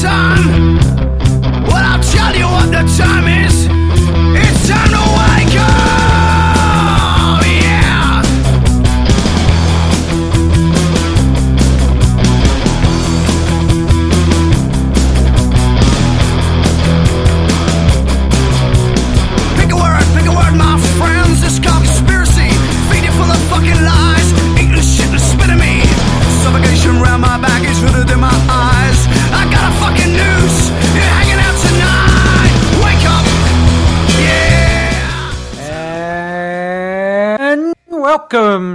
time. Well, I'll tell you what the time is. It's time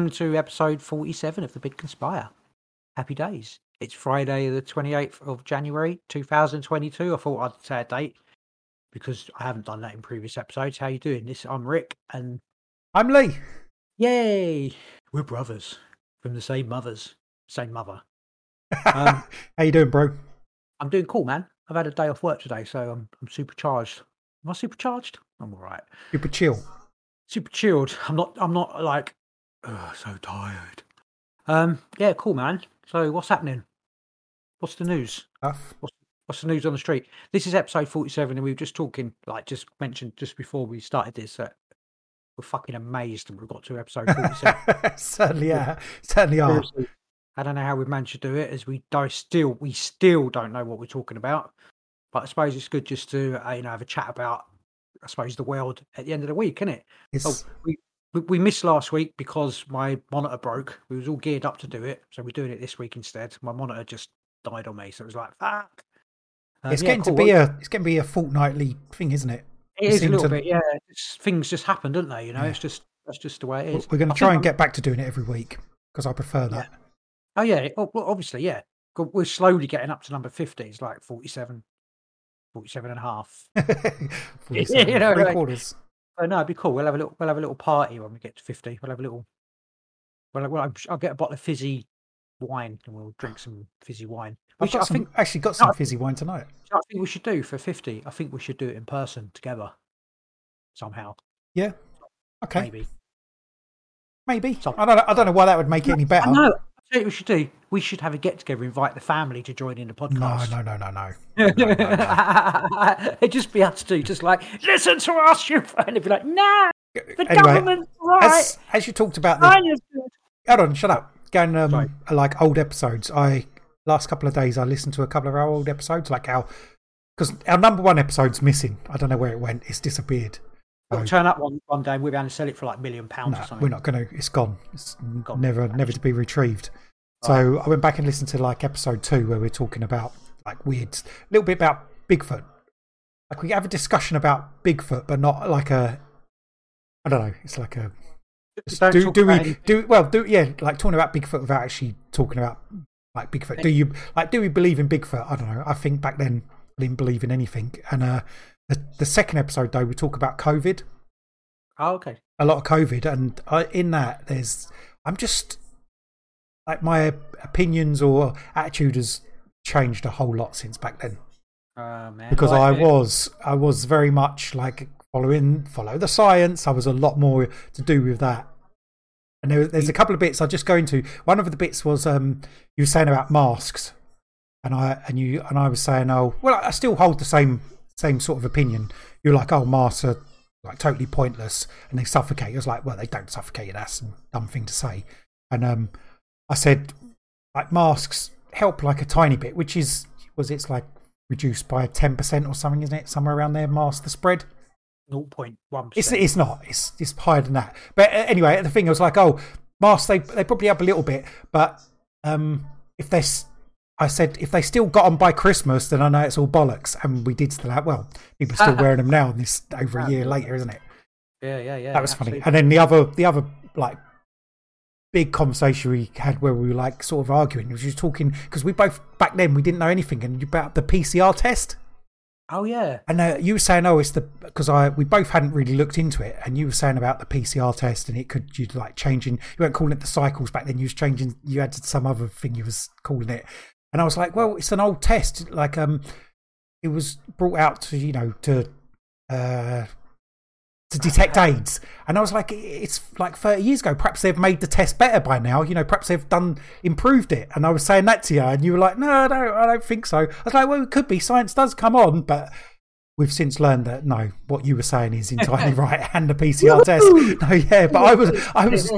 welcome to episode 47 of The Big Conspire. Happy days. It's Friday, the 28th of January 2022. I thought I'd say a date because I haven't done that in previous episodes. How you doing? This I'm Rick, and I'm Lee. yay, we're brothers from the same mothers, same mother. Um, How you doing, bro? I'm doing cool, man. I've had a day off work today, so I'm I'm supercharged. Am I supercharged? I'm all right. Super chill. super chilled. I'm not. I'm not like "Ugh, so tired. Um. Yeah. Cool, man. So what's happening? What's the news? Stuff. What's the news on the street? This is episode 47, and we were just talking, like, just mentioned just before we started this that we're fucking amazed that we've got to episode 47. certainly, yeah, certainly are. I don't know how we've managed to do it, as we do still we still don't know what we're talking about. But I suppose it's good just to uh, you know have a chat about, I suppose, the world at the end of the week, isn't it? It's, Oh, we, we we missed last week because my monitor broke. We was all geared up to do it, so we're doing it this week instead. My monitor just died on me, so it was like fuck. Um, it's yeah, getting cool. to be a it's getting to be a fortnightly thing, isn't it? It we is a little to- bit, yeah. It's, things just happen, don't they? You know, Yeah. it's just that's just the way it is. We're going to try and I'm- get back to doing it every week because I prefer that. Oh yeah, oh, well, obviously, yeah. We're slowly getting up to number fifty. It's like 47, 47 and a half. 47, You know, three like- quarters. Oh no, it'd be cool. We'll have a little. We'll have a little party when we get to fifty. We'll have a little. Well, well I'm, I'll get a bottle of fizzy wine and we'll drink some fizzy wine. I've got I some, think. actually got some No. fizzy wine tonight. I think we should do for fifty. I think we should do it in person together. Somehow, Yeah. Okay. maybe. Maybe. Some- I don't. know- I don't know why that would make it any better. I tell you what we should do. We should have a get together. Invite the family to join in the podcast. No, podcast. no, no, no, no. It'd just be us two, just like listen to us, you and it'd be like, nah, the Anyway, government's right. As as you talked about the. Hold on, shut up. Going um, Sorry. like old episodes. I last couple of days I listened to a couple of our old episodes, like our because our number one episode's missing. I don't know where it went. It's disappeared. We'll turn up one, one day and we'll be able to sell it for like a million pounds no, or something. we're not going to. It's gone. It's Gone. never, never to be retrieved. So I went back and listened to like episode two where we're talking about like weird, a little bit about Bigfoot. Like we have a discussion about Bigfoot, but not like a. I don't know. It's like a do do we any- do well do yeah like talking about Bigfoot without actually talking about like Bigfoot. Do you like do we believe in Bigfoot? I don't know. I think back then I didn't believe in anything. And uh, the the second episode though we talk about COVID, Oh, okay. a lot of COVID, and I, in that there's I'm just like my opinions or attitude has changed a whole lot since back then Uh, man. because Well, I it- was I was very much like following follow the science. I was a lot more to do with that. And there, there's a couple of bits I'll just go into. One of the bits was um you were saying about masks, and I and you and I was saying oh well I still hold the same same sort of opinion. You're like oh masks are like totally pointless and they suffocate. I was like well they don't suffocate you. That's a dumb thing to say. And um I said like masks help like a tiny bit, which is was it's like reduced by ten percent or something, isn't it? Somewhere around there, mask the spread. 0.1%. It's it's not. It's it's higher than that. But uh, anyway, the thing was like, oh, masks they they probably up a little bit, but um, if they, s- I said if they still got on by Christmas, then I know it's all bollocks. And we did still have. Well, people are still wearing them now. And this over a year later, isn't it? yeah, yeah, yeah. that was funny. And then the other the other like big conversation we had where we were like sort of arguing was you talking because we both back then we didn't know anything and about the PCR test. Oh, yeah. And uh, you were saying, oh, it's the because I we both hadn't really looked into it, and you were saying about the PCR test, and it could you'd like changing. You weren't calling it the cycles back then. You was changing. You had some other thing you was calling it, and I was like, well, it's an old test. Like, um, it was brought out to you know to uh to detect AIDS. And I was like, it's like 30 years ago. Perhaps they've made the test better by now. You know, perhaps they've done, improved it. And I was saying that to you, and you were like, no, no, I don't think so. I was like, well, it could be. Science does come on, but we've since learned that no, what you were saying is entirely right. And the PCR test. No, yeah, but I was, I was, I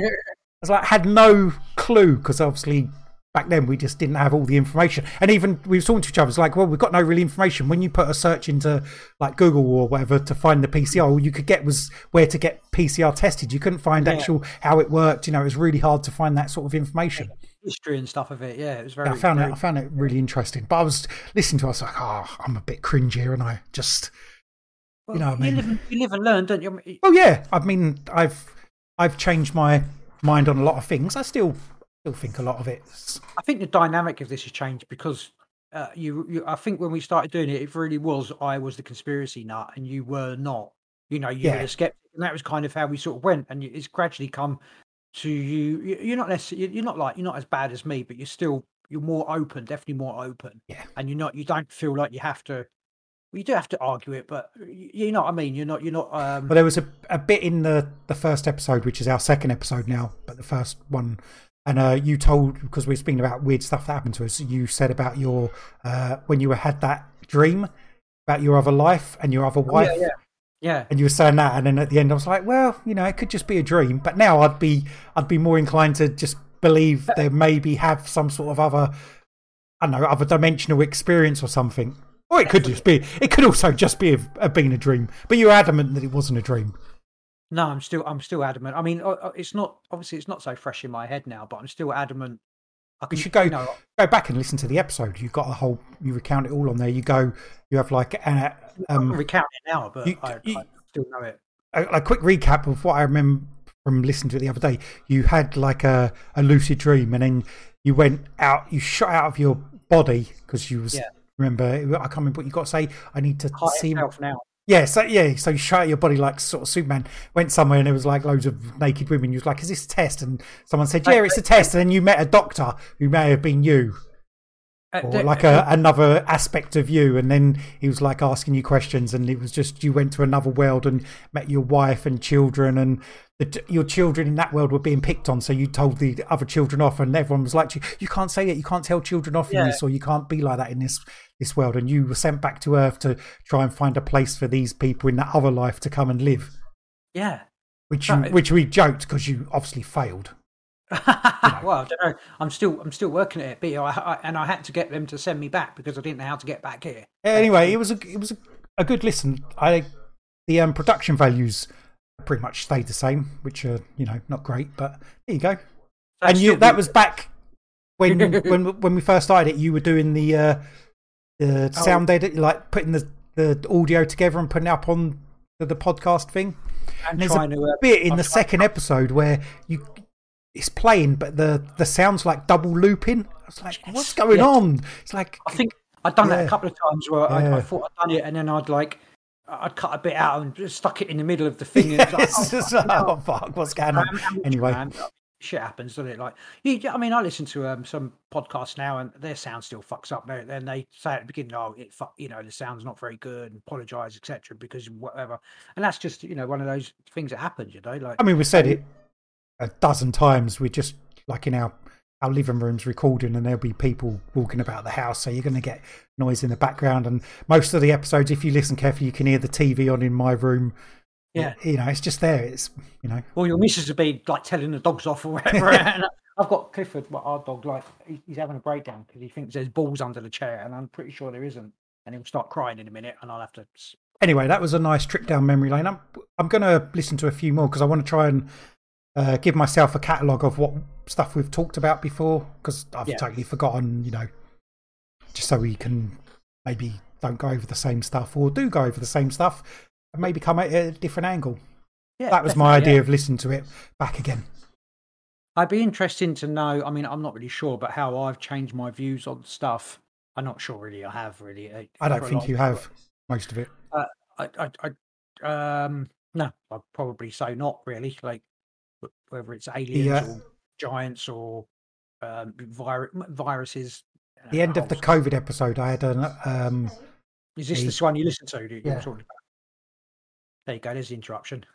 was like, had no clue because obviously back then we just didn't have all the information and even we were talking to each other it's like well we've got no real information when you put a search into like google or whatever to find the pcr all you could get was where to get pcr tested you couldn't find Yeah. actual how it worked you know it was really hard to find that sort of information History and stuff of it. Yeah, it was very. i found it i found it really interesting but i was listening to it, i was like oh i'm a bit cringe here and i just Well, know what I mean? live, and, you live and learn, don't you? Oh yeah i mean i've i've changed my mind on a lot of things i still still think a lot of it's I think the dynamic of this has changed because uh, you, you. I think when we started doing it, it really was I was the conspiracy nut and you were not. You know, you were a skeptic, and that was kind of how we sort of went. And it's gradually come to you. you- You're not necessarily. You're not like you're not as bad as me, but you're still you're more open, definitely more open. Yeah. And you're not. You don't feel like you have to. Well, you do have to argue it, but you know what I mean. You're not. You're not. Um, Well, there was a, a bit in the, the first episode, which is our second episode now, but the first one. And uh, you told, because we were speaking about weird stuff that happened to us, you said about your, uh, when you had that dream about your other life and your other wife. Oh, yeah, yeah. yeah. And you were saying that, and then at the end, I was like, "Well, you know, it could just be a dream." But now, I'd be, I'd be more inclined to just believe there maybe have some sort of other, I don't know, other dimensional experience or something. Or it could just be, it could also just be a, a being a dream. But you're adamant that it wasn't a dream. No, I'm still I'm still adamant. I mean, uh, uh, it's not obviously it's not so fresh in my head now, but I'm still adamant. I You should go You know, go back and listen to the episode. You've got the whole. You recount it all on there. You go. You have like an, um, recount it now, but you- I, you- I still know it. a, a quick recap of what I remember from listening to it the other day. You had like a, a lucid dream, and then you went out. You shot out of your body because you was. Yeah. Remember, I can't remember what you got to say. I need to see. myself now. Yeah, so yeah, so you shot your body like sort of Superman. Went somewhere and there was like loads of naked women. You was like, "Is this a test?" And someone said, "Yeah, it's a test." And then you met a doctor who may have been you. Uh, or like a, another aspect of you and then he was like asking you questions and it was just you went to another world and met your wife and children and the, your children in that world were being picked on so you told the other children off and everyone was like you, you can't say that you can't tell children off in this or you can't be like that in this this world and you were sent back to earth to try and find a place for these people in that other life to come and live. Yeah. which you, which we joked because you obviously failed well, I don't know. I'm still I'm still working at it, but I, I, and I had to get them to send me back because I didn't know how to get back here. Anyway, it was a it was a, a good listen. I the um, production values pretty much stayed the same, which are you know not great, but there you go. That's and you that was back when when when we first started it. You were doing the uh, the Oh. sound edit, like putting the the audio together and putting it up on the, the podcast thing. and there's a to uh, bit in I'm the second episode where you it's playing, but the the sounds like double looping. I was like, what's going Yes. on? It's like I think I'd done that a couple of times where I, Yeah. I thought I'd done it, and then I'd like I'd cut a bit out and just stuck it in the middle of the thing. And it's like, oh, just, fucking oh fuck, what's going on? Anyway. shit happens, doesn't it? Like, you, I mean, I listen to um, some podcasts now, and their sound still fucks up. Then they say at the beginning, "Oh, it fuck," you know, the sound's not very good, and apologise, etc. Because whatever, and that's just you know one of those things that happens. You know, like I mean, we said it a dozen times. We're just like in our our living rooms recording, and there'll be people walking about the house, so you're going to get noise in the background. And most of the episodes, if you listen carefully, you can hear the TV on in my room. Yeah. you know, it's just there. It's you know, Well, your missus would be like telling the dogs off or whatever. and I've got Clifford, well, our dog, like he's having a breakdown because he thinks there's balls under the chair, and I'm pretty sure there isn't. And he'll start crying in a minute, and I'll have to. anyway, that was a nice trip down memory lane. I'm I'm going to listen to a few more because I want to try and uh, give myself a catalogue of what stuff we've talked about before because I've Yeah. totally forgotten. You know, just so we can maybe don't go over the same stuff or do go over the same stuff and maybe come at a different angle. Yeah, that was my idea yeah. of listening to it back again. I'd be interested to know. I mean, I'm not really sure, but how I've changed my views on stuff. I'm not sure, really. I have really. uh, I don't think you have most of it. I, I, I, um, no, I'd probably say not really. Like whether it's aliens uh, or giants or um, vir- viruses. The end of the COVID episode, I had an um, Is this the- this one you listened to? You Yeah. talking about? There you go. There's the interruption.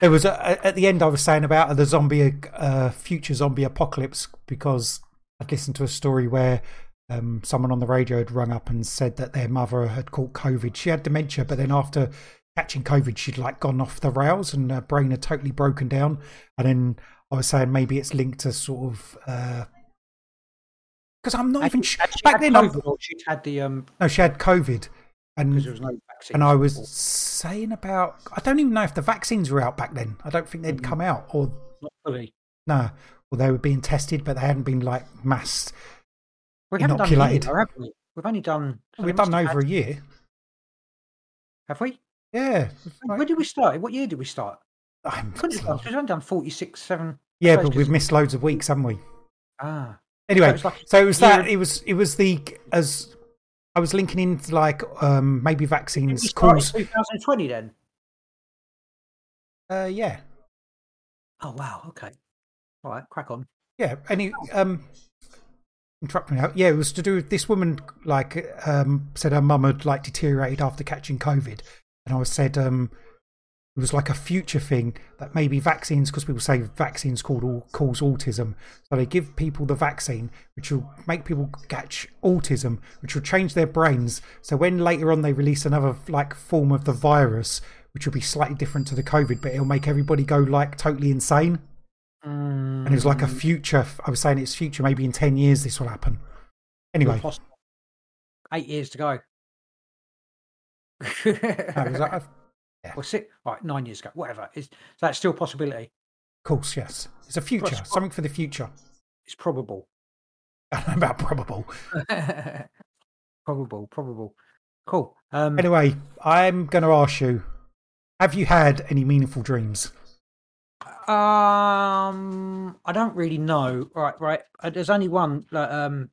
There was a, at the end I was saying about the zombie, uh, future zombie apocalypse because I'd listened to a story where um, someone on the radio had rung up and said that their mother had caught COVID. She had dementia, but then after catching COVID, she'd like gone off the rails and her brain had totally broken down. And then I was saying maybe it's linked to sort of because I'm not even sure. Had she Back had then, COVID she'd had the um no, she had COVID, and there was no vaccine. and I was saying about I don't even know if the vaccines were out back then. I don't think they'd come out, or not fully. no, well they were being tested, but they hadn't been like mass. We haven't done Inoculated. have we? We've only done. so We've done over had- a year. Have we? Yeah, When did we start? What year did we start? I'm- Couldn't have done. We've only done forty-six, seven. yeah, but we've missed loads of weeks, haven't we? Ah, Anyway, it's like so it was year- that. It was it was the as I was linking into like um maybe vaccines cause. 2020 then? Uh, yeah, Oh wow. Okay. All right. Crack on. yeah. Any um. Interrupt me now. Yeah, it was to do with this woman. Like, um, said her mum had like deteriorated after catching COVID, and I said um, it was like a future thing that maybe vaccines, because people say vaccines called all, cause autism, so they give people the vaccine, which will make people catch autism, which will change their brains. So when later on they release another like form of the virus, which will be slightly different to the COVID, but it'll make everybody go like totally insane. And it was like a Mm, future. I was saying it's future. Maybe in ten years this will happen. Anyway. Eight years to go. No, was like, of Well, six, right, nine years ago, whatever. Is that's still a possibility? Of course, yes, it's a future, Plus- something for the future. It's probable. I don't know about probable. probable, probable. Cool. Um, Anyway, I'm going to ask you: Have you had any meaningful dreams? Um, I don't really know. Right, right. Uh, There's only one that um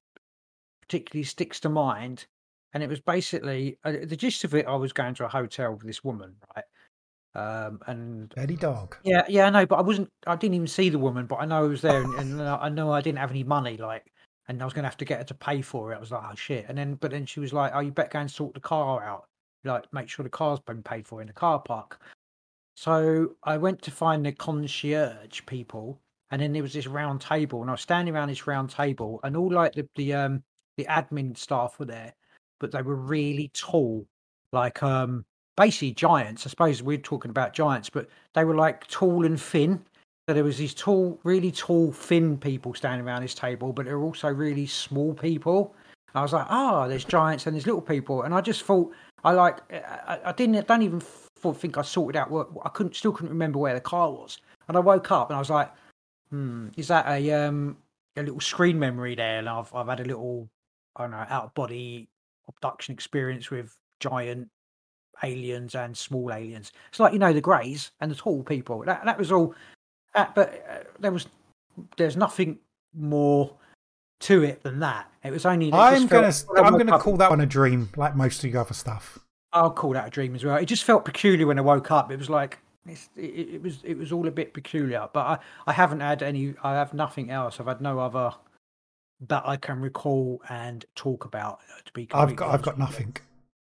particularly sticks to mind, and it was basically uh, the gist of it. I was going to a hotel with this woman, right? Um, and Dirty dog. yeah, yeah, I know, but I wasn't. I didn't even see the woman, but I know I was there, and, and I know I didn't have any money, like, and I was going to have to get her to pay for it. I was like, oh shit, and then, but then she was like, oh, you better go and sort the car out, like, make sure the car's been paid for in the car park. So I went to find the concierge people, and then there was this round table, and I was standing around this round table, and all like the the um the admin staff were there, but they were really tall, like um basically giants. I suppose we're talking about giants, but they were like tall and thin. So there was these tall, really tall, thin people standing around this table, but there were also really small people. I was like, ah, there's giants and there's little people, and I just thought I like I, I didn't I don't even think I sorted out what I couldn't still couldn't remember where the car was, and I woke up and I was like, hmm, is that a um a little screen memory there? And I've I've had a little I don't know out of body abduction experience with giant aliens and small aliens. It's like you know the greys and the tall people. That that was all. Uh, but uh, there was there's nothing more to it than that. It was only. it I'm gonna I'm gonna up- call that one a dream, like most of the other stuff. I'll call that a dream as well. It just felt peculiar when I woke up. It was like it's, it, it was it was all a bit peculiar. But I I haven't had any. I have nothing else. I've had no other that I can recall and talk about. uh, To be, I've got I've got nothing.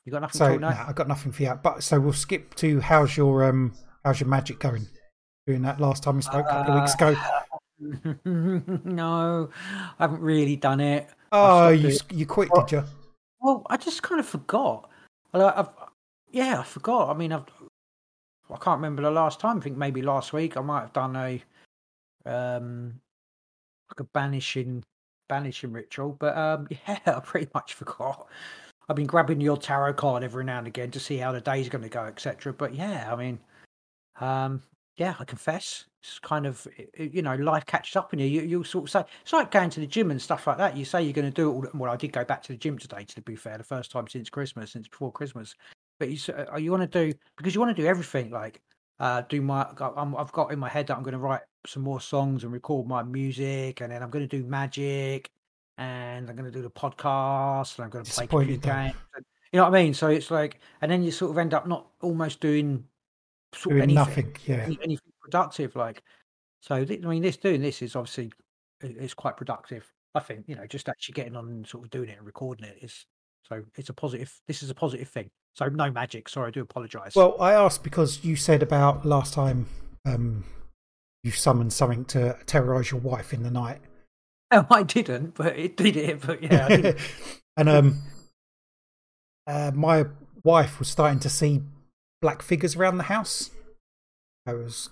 You got nothing So no? I've got nothing for you. But so we'll skip to how's your um how's your magic going? Doing that last time we spoke a couple of weeks ago. no, I haven't really done it. Oh, you it. you quit, Well, did you? Well, I just kind of forgot. Like, I've, yeah, I forgot. I mean, I've, I can't remember the last time. I think maybe last week I might have done a, um, like a banishing, banishing ritual. But um, yeah, I pretty much forgot. I've been grabbing your tarot card every now and again to see how the day's going to go, etc. But yeah, I mean, um, yeah, I confess, it's kind of you know life catches up in you. You you sort of say it's like going to the gym and stuff like that. You say you're going to do it. All, well, I did go back to the gym today. To be fair, the first time since Christmas, since before Christmas. But you uh, you want to do because you want to do everything. Like uh, do my I'm, I've got in my head that I'm going to write some more songs and record my music, and then I'm going to do magic, and I'm going to do the podcast, and I'm going to play computer games. and- You know what I mean? So it's like, and then you sort of end up not almost doing sort of Doing anything nothing. Yeah. anything productive like so i mean this doing this is obviously i- is quite productive i think you know just actually getting on and sort of doing it and recording it is So it's a positive. This is a positive thing. So no magic. Sorry, I do apologise. Well, I asked because you said about last time um, you summoned something to terrorise your wife in the night. oh, I didn't, but it did it. But yeah, and um, uh, my wife was starting to see black figures around the house. I was.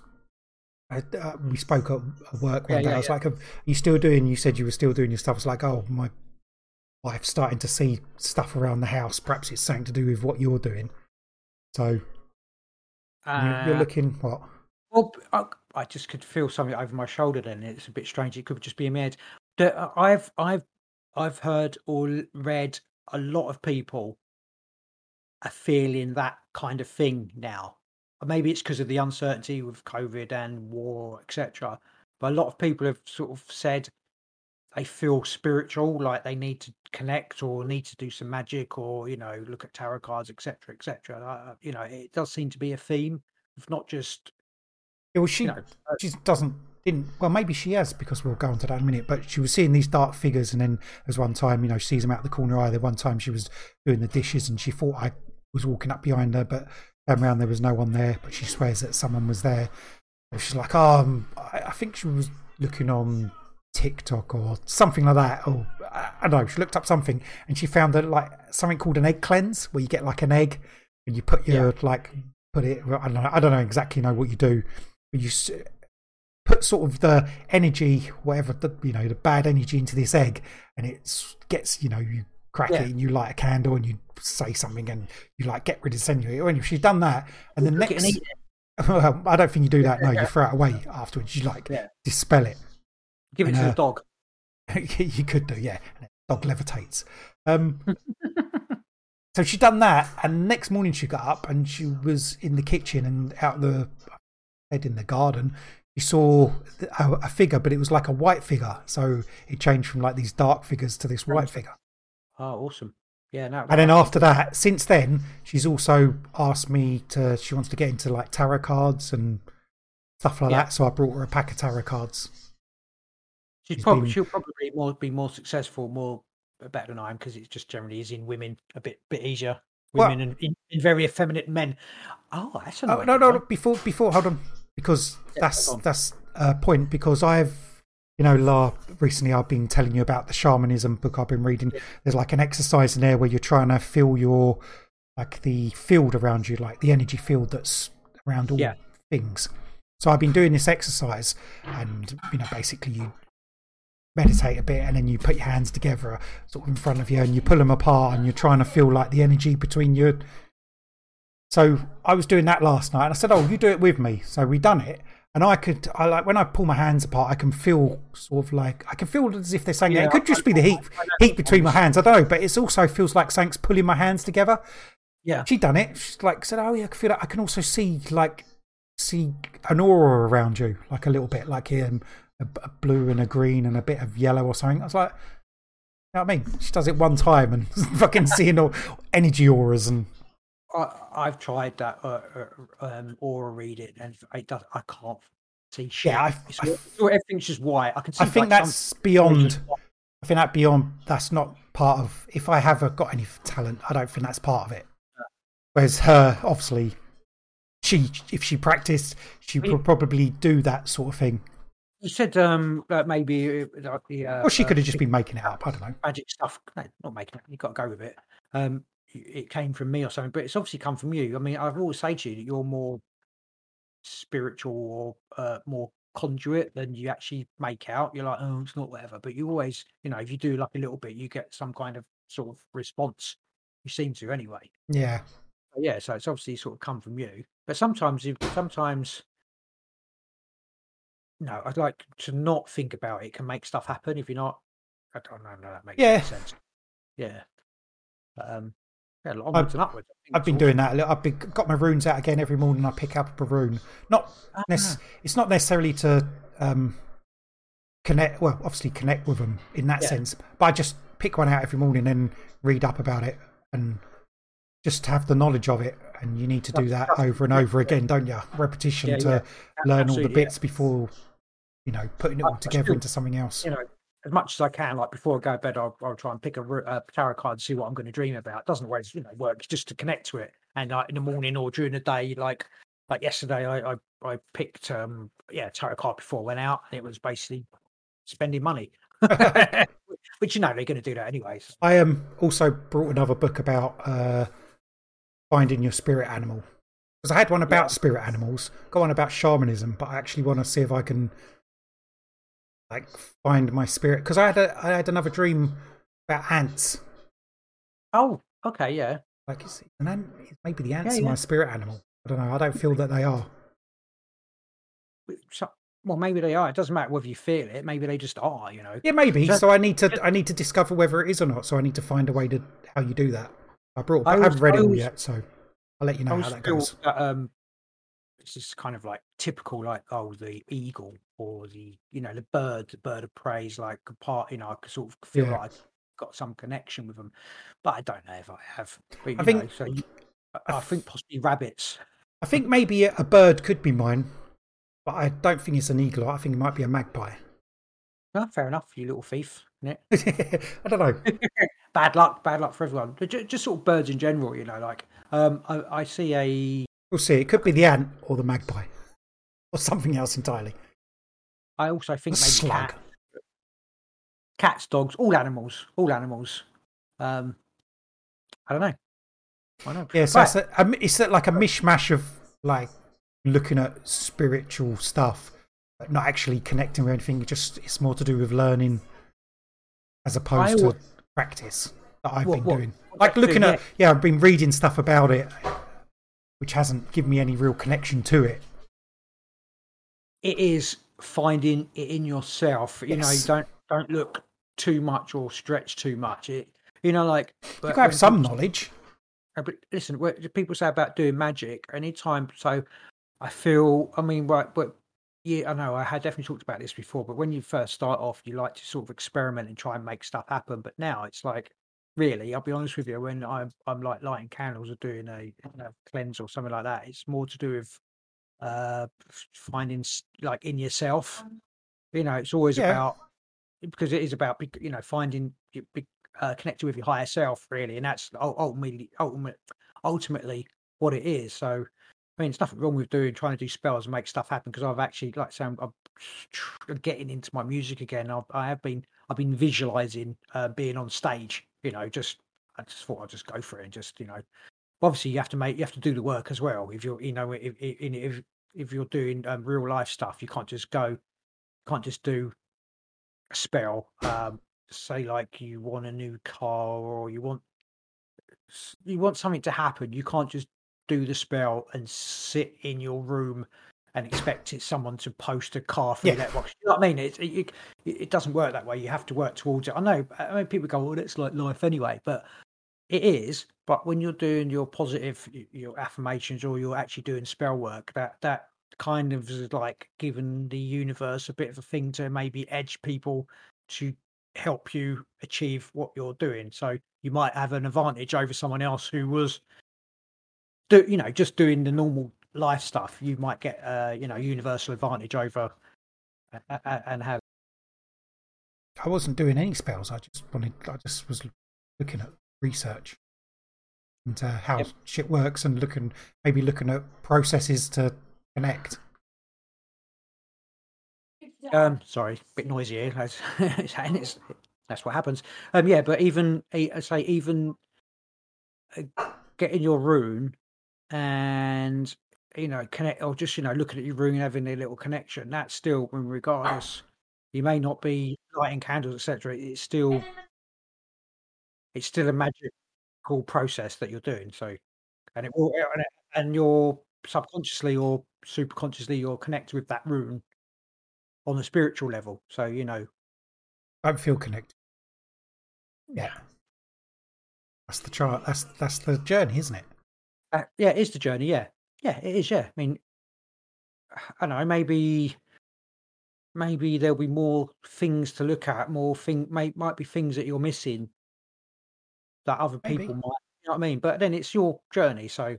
I, uh, we spoke at work one Yeah, day. yeah, I was yeah. like, "Are you still doing?" You said you were still doing your stuff. I was like, "Oh, my wife's starting to see stuff around the house. Perhaps it's something to do with what you're doing." So you- you're Uh, looking what? Well, I, I just could feel something over my shoulder. Then it's a bit strange. It could just be in my head. Uh, I've I've I've heard or read a lot of people are feeling that kind of thing now. Maybe it's because of the uncertainty with COVID and war, etc. But a lot of people have sort of said they feel spiritual, like they need to connect or need to do some magic or you know look at tarot cards, etc., etc. Uh, you know, it does seem to be a theme of not just Yeah, well, she you know, uh, she doesn't didn't well maybe she has because we'll go on to that in a minute but she was seeing these dark figures and then there's one time you know she sees them out the corner eye the one time she was doing the dishes and she thought i was walking up behind her but turned around there was no one there but she swears that someone was there and she's like oh um, I, I think she was looking on tiktok or something like that or i I don't know she looked up something and she found that like something called an egg cleanse where you get like an egg and you put your like put it i don't know i don't know exactly know what you do but you put sort of the energy, whatever the you know, the bad energy into this egg, and it gets you know you crack Yeah. it and you light a candle and you say something and you like get rid of energy. Well, if she's done that, and the next, well, I don't think you do that. No, you throw it away afterwards. You like Yeah. dispel it. Give it and, to uh, the dog. you could do, yeah. And the dog levitates. Um, so she done that, and next morning she got up and she was in the kitchen and out the head in the garden. She saw a, a figure, but it was like a white figure. So it changed from like these dark figures to this white figure. Oh, awesome. Yeah, no. And then after that, since then, she's also asked me to. She wants to get into like tarot cards and stuff like Yeah. that. So I brought her a pack of tarot cards. She's probably been- she'll probably more be more successful, more uh, better than I am because it's just generally is in women a bit bit easier. Well- Women and in, in very effeminate men. Oh, that's Oh, no, no, no, before, before, hold on, because Yeah, that's on. that's a point. Because I've, you know, la recently I've been telling you about the shamanism book I've been reading. There's like an exercise in there where you're trying to feel your, like the field around you, like the energy field that's around all Yeah. things. So I've been doing this exercise, and you know, basically you meditate a bit, and then you put your hands together, sort of in front of you, and you pull them apart, and you're trying to feel like the energy between you so I was doing that last night, and I said, "Oh, you do it with me." So we done it, and I could, I like when I pull my hands apart, I can feel sort of like I can feel as if they're saying Yeah, it could just be the heat, heat between my hands. I don't know, but it also feels like something's pulling my hands together. Yeah. She done it. She's like said, "Oh yeah, I can feel it. I can also see like see an aura around you, like a little bit, like um, a, a blue and a green and a bit of yellow or something." I was like. You know what I mean? She does it one time and fucking seeing all energy auras and I, I've tried that uh, uh, um, aura read it, and it does. I can't see shit. Yeah, I- I- everything's just white. I can see. I think like, that's beyond. I think that beyond. That's not part of. If I have got any talent, I don't think that's part of it. Whereas her, obviously, she if she practiced, she would probably do that sort of thing. You said um that maybe uh, like the uh, Or she uh, could have just been making it up. I don't know. magic stuff. No, not making it. You got to go with it. Um, it came from me or something, but it's obviously come from you. I mean, I've always said to you that you're more spiritual or uh, more conduit than you actually make out. You're like, oh, it's not whatever. But you always, you know, if you do like a little bit, you get some kind of sort of response. You seem to anyway. Yeah, yeah, so it's obviously sort of come from you. But sometimes, you sometimes, no, I'd like to not think about it. Can make stuff happen if you're not. I don't know. No, that makes Yeah. sense. Yeah. But, um, yeah, onwards and upwards. I've been awesome. doing that. a little- I've been, got my runes out again every morning. I pick up a rune. Not Ah. nec- It's not necessarily to um, connect. Well, obviously connect with them in that Yeah. sense. But I just pick one out every morning and read up about it and just have the knowledge of it. And you need to do that over and over again, don't you? Repetition Yeah, to yeah. learn all the Absolutely, yeah. bits before you know putting it all together still- into something else. you know, as much as I can, like before I go to bed, I'll, I'll try and pick a, a tarot card and see what I'm going to dream about. It doesn't always, you know, work just to connect to it. And like in the morning or during the day, like like yesterday, I I, I picked um yeah tarot card before I went out, and it was basically spending money, which you know they're going to do that anyways. I um also brought another book about uh finding your spirit animal because I had one about Yeah. spirit animals, got one about shamanism, but I actually want to see if I can like find my spirit because I had a I had another dream about ants. Oh, okay, yeah. Like is it an ant? Maybe the ants Yeah, are my spirit animal. I don't know. I don't feel that they are. So, well, maybe they are. It doesn't matter whether you feel it. Maybe they just are. You know. Yeah, maybe. Just- so I need to I need to discover whether it is or not. So I need to find a way to how you do that. I brought, I I, haven't read I it all yet, so I'll let you know how that goes. that, um, it's just kind of like typical, like oh, the eagle or the you know the bird, the bird of prey is like a part. You know, I could sort of feel Yeah. like I've got some connection with them, but I don't know if I have. But, you I think- know, so you, I, I think possibly rabbits. I think maybe a bird could be mine, but I don't think it's an eagle. I think it might be a magpie. No, fair enough, you little thief. I don't know. Bad luck, bad luck for everyone. But ju- Just sort of birds in general, you know. Like, um, I, I see a We'll see. It could be the ant or the magpie, or something else entirely. I also think A maybe slug. cat, cats, dogs, all animals, all animals. Um, I don't know. I don't know. Yeah, so Right. it's, a, it's like a mishmash of like looking at spiritual stuff, but not actually connecting with anything. Just it's more to do with learning as opposed al- to practice that I've What- been what- doing. Like do, looking at yeah, I've been reading stuff about it, which hasn't given me any real connection to it. it is finding it in yourself. You know, you don't don't look too much or stretch too much. It, you know, like you can have some people- knowledge. Uh, But listen, what people say about doing magic, anytime. So I feel, I mean, right, but yeah, I know I had definitely talked about this before, but when you first start off, you like to sort of experiment and try and make stuff happen. But now it's like, really, I'll be honest with you, when I'm, I'm like lighting candles or doing a, a cleanse or something like that, it's more to do with uh finding like in yourself. You know, it's always Yeah. about because it is about you know finding uh, connected with your higher self really and that's ul- ultimately ultimate, ultimately what it is so i mean there's nothing wrong with doing trying to do spells and make stuff happen because i've actually like say i'm, getting into my music again. I've, i have been i've been visualizing uh, being on stage you know just i just thought i'd just go for it and just you know obviously you have to make you have to do the work as well. If you're you know if if, if, if you're doing um, real life stuff you can't just go can't just do a spell um say like you want a new car or you want you want something to happen. You can't just do the spell and sit in your room and expect it someone to post a car through Yeah. that box. You know what i mean? It, it it doesn't work that way. You have to work towards it. I know i mean people go well that's like life anyway but it is. But when you're doing your positive your affirmations or you're actually doing spell work that that kind of is like giving the universe a bit of a thing to maybe edge people to help you achieve what you're doing. So you might have an advantage over someone else who was do you know just doing the normal life stuff you might get uh you know universal advantage over and have I wasn't doing any spells. I just wanted. I just was looking at research into how Yep. shit works and looking maybe looking at processes to connect. Um, sorry, bit noisy here. That's, and it's, that's what happens. Um, yeah, but even I say even uh, get in your room and you know connect, or just you know looking at your room and having a little connection. That's still, I mean, regardless, you may not be lighting candles, etc. It's still it's still a magical process that you're doing. So, and it will, eh, and, it, and you're subconsciously or superconsciously you're connected with that room on a spiritual level. So you know, Don't feel connected. Yeah, that's the chart. That's that's the journey, isn't it? Uh, yeah, it is the journey. Yeah, yeah, it is. Yeah, I mean, I don't know. Maybe, maybe there'll be more things to look at. More thing may might be things that you're missing that other Maybe. people might. You know what I mean? But then it's your journey, so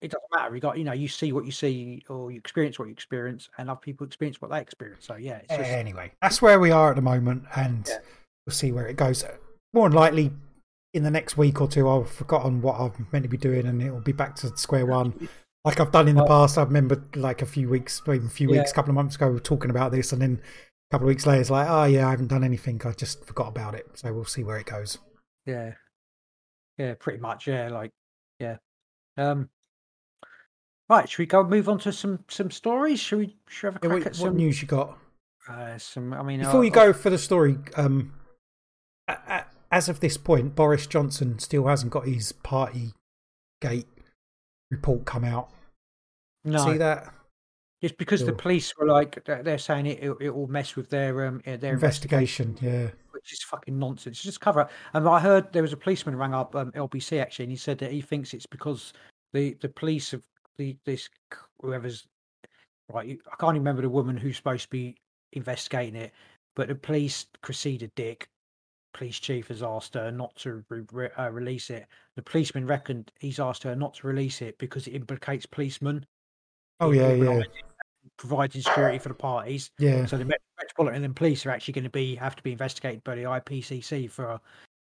it doesn't matter. You got you know you see what you see or you experience what you experience, and other people experience what they experience. So yeah, it's just, Anyway, that's where we are at the moment, and Yeah. we'll see where it goes. More than likely, in the next week or two, I've forgotten what I'm meant to be doing, and it'll be back to square one. Like I've done in the past, I remember like a few weeks, even a few Yeah. weeks, a couple of months ago, we were talking about this, and then a couple of weeks later, it's like, oh yeah, I haven't done anything. I just forgot about it. So we'll see where it goes. yeah, yeah, pretty much. Yeah, like yeah. Um, right, should we go move on to some some stories? Should we should we have a Yeah, crack what, at what some news you got? uh, some? I mean, Before uh, you go for the story, um, a- a- as of this point, Boris Johnson still hasn't got his party gate report come out. no, See that just because the police were like they're saying it it, it will mess with their um their investigation. investigation? Yeah. which is fucking nonsense. It's just cover up. And I heard there was a policeman rang up um, LBC actually, and he said that he thinks it's because the the police of the this whoever's right. I can't even remember the woman who's supposed to be investigating it, but the police, Cressida Dick, police chief, has asked her not to re- uh, release it. The policeman reckoned he's asked her not to release it because it implicates policemen. Oh yeah, yeah, Providing security for the parties. yeah. So the Metropolitan and Police are actually going to be have to be investigated by the IPCC for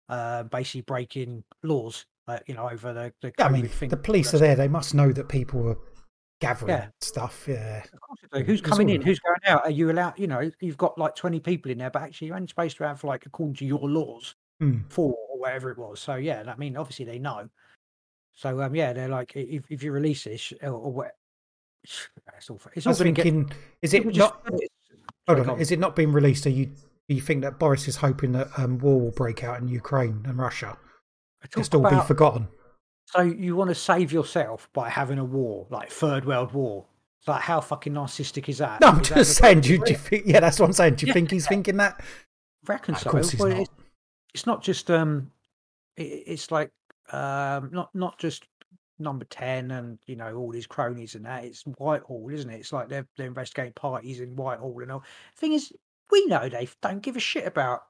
uh, basically breaking laws, uh, you know, over the the. Yeah, I mean, thing. the police are there. They must know that people are gathering Yeah. stuff. Yeah. Of course do. Who's It's coming in? Who's going out? Are you allowed? You know, you've got like twenty people in there, but actually you're only supposed to have like according to your laws Hmm. four or whatever it was. So yeah, I mean, obviously they know. So um, yeah, they're like, if if you release this or, or what, it's all it's I was get. is it people just- not? Hold on, on. is it not being released? Are you? Do you think that Boris is hoping that um, war will break out in Ukraine and Russia? Just all be forgotten. So you want to save yourself by having a war, like Third World War? It's like how fucking narcissistic is that? No, I'm Is just saying. Do you, do you think? Yeah, that's what I'm saying. Do you Yeah. think he's thinking that? Reconcile. Of course he's Well, not. It's, it's not just um, it, it's like um, not not just number ten and you know all these cronies and that. It's Whitehall, isn't it? It's like they're they're investigating parties in Whitehall and all. Thing is, we know they don't give a shit about.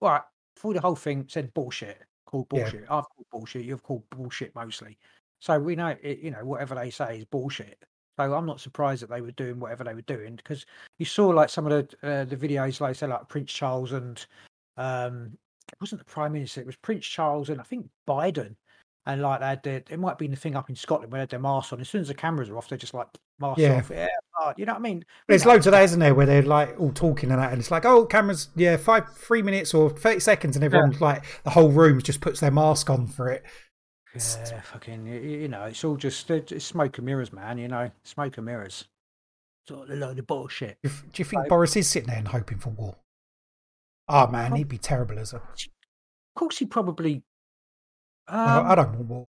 Right, through the whole thing said bullshit, called Yeah. bullshit. I've called bullshit. You've called bullshit mostly. So we know it. You know whatever they say is bullshit. So I'm not surprised that they were doing whatever they were doing because you saw like some of the uh, the videos, like say like Prince Charles and um, it wasn't the Prime Minister, it was Prince Charles and I think Biden, and like they had their, it might be the thing up in Scotland where they had their masks on. As soon as the cameras are off, they're just like masks Yeah. off. Yeah, uh, you know what I mean? There's loads of that. isn't there, where they're like all talking and that, and it's like, oh, cameras, yeah, five, three minutes or thirty seconds, and everyone's like, the whole room just puts their mask on for it. Yeah, fucking, you, know, it's all just it's smoke and mirrors, man. You know, smoke and mirrors. It's all a load of bullshit. Do you, do you think Like- Boris is sitting there and hoping for war? Oh man, he'd be terrible as a. Of course, he probably. I- Um, I don't want war.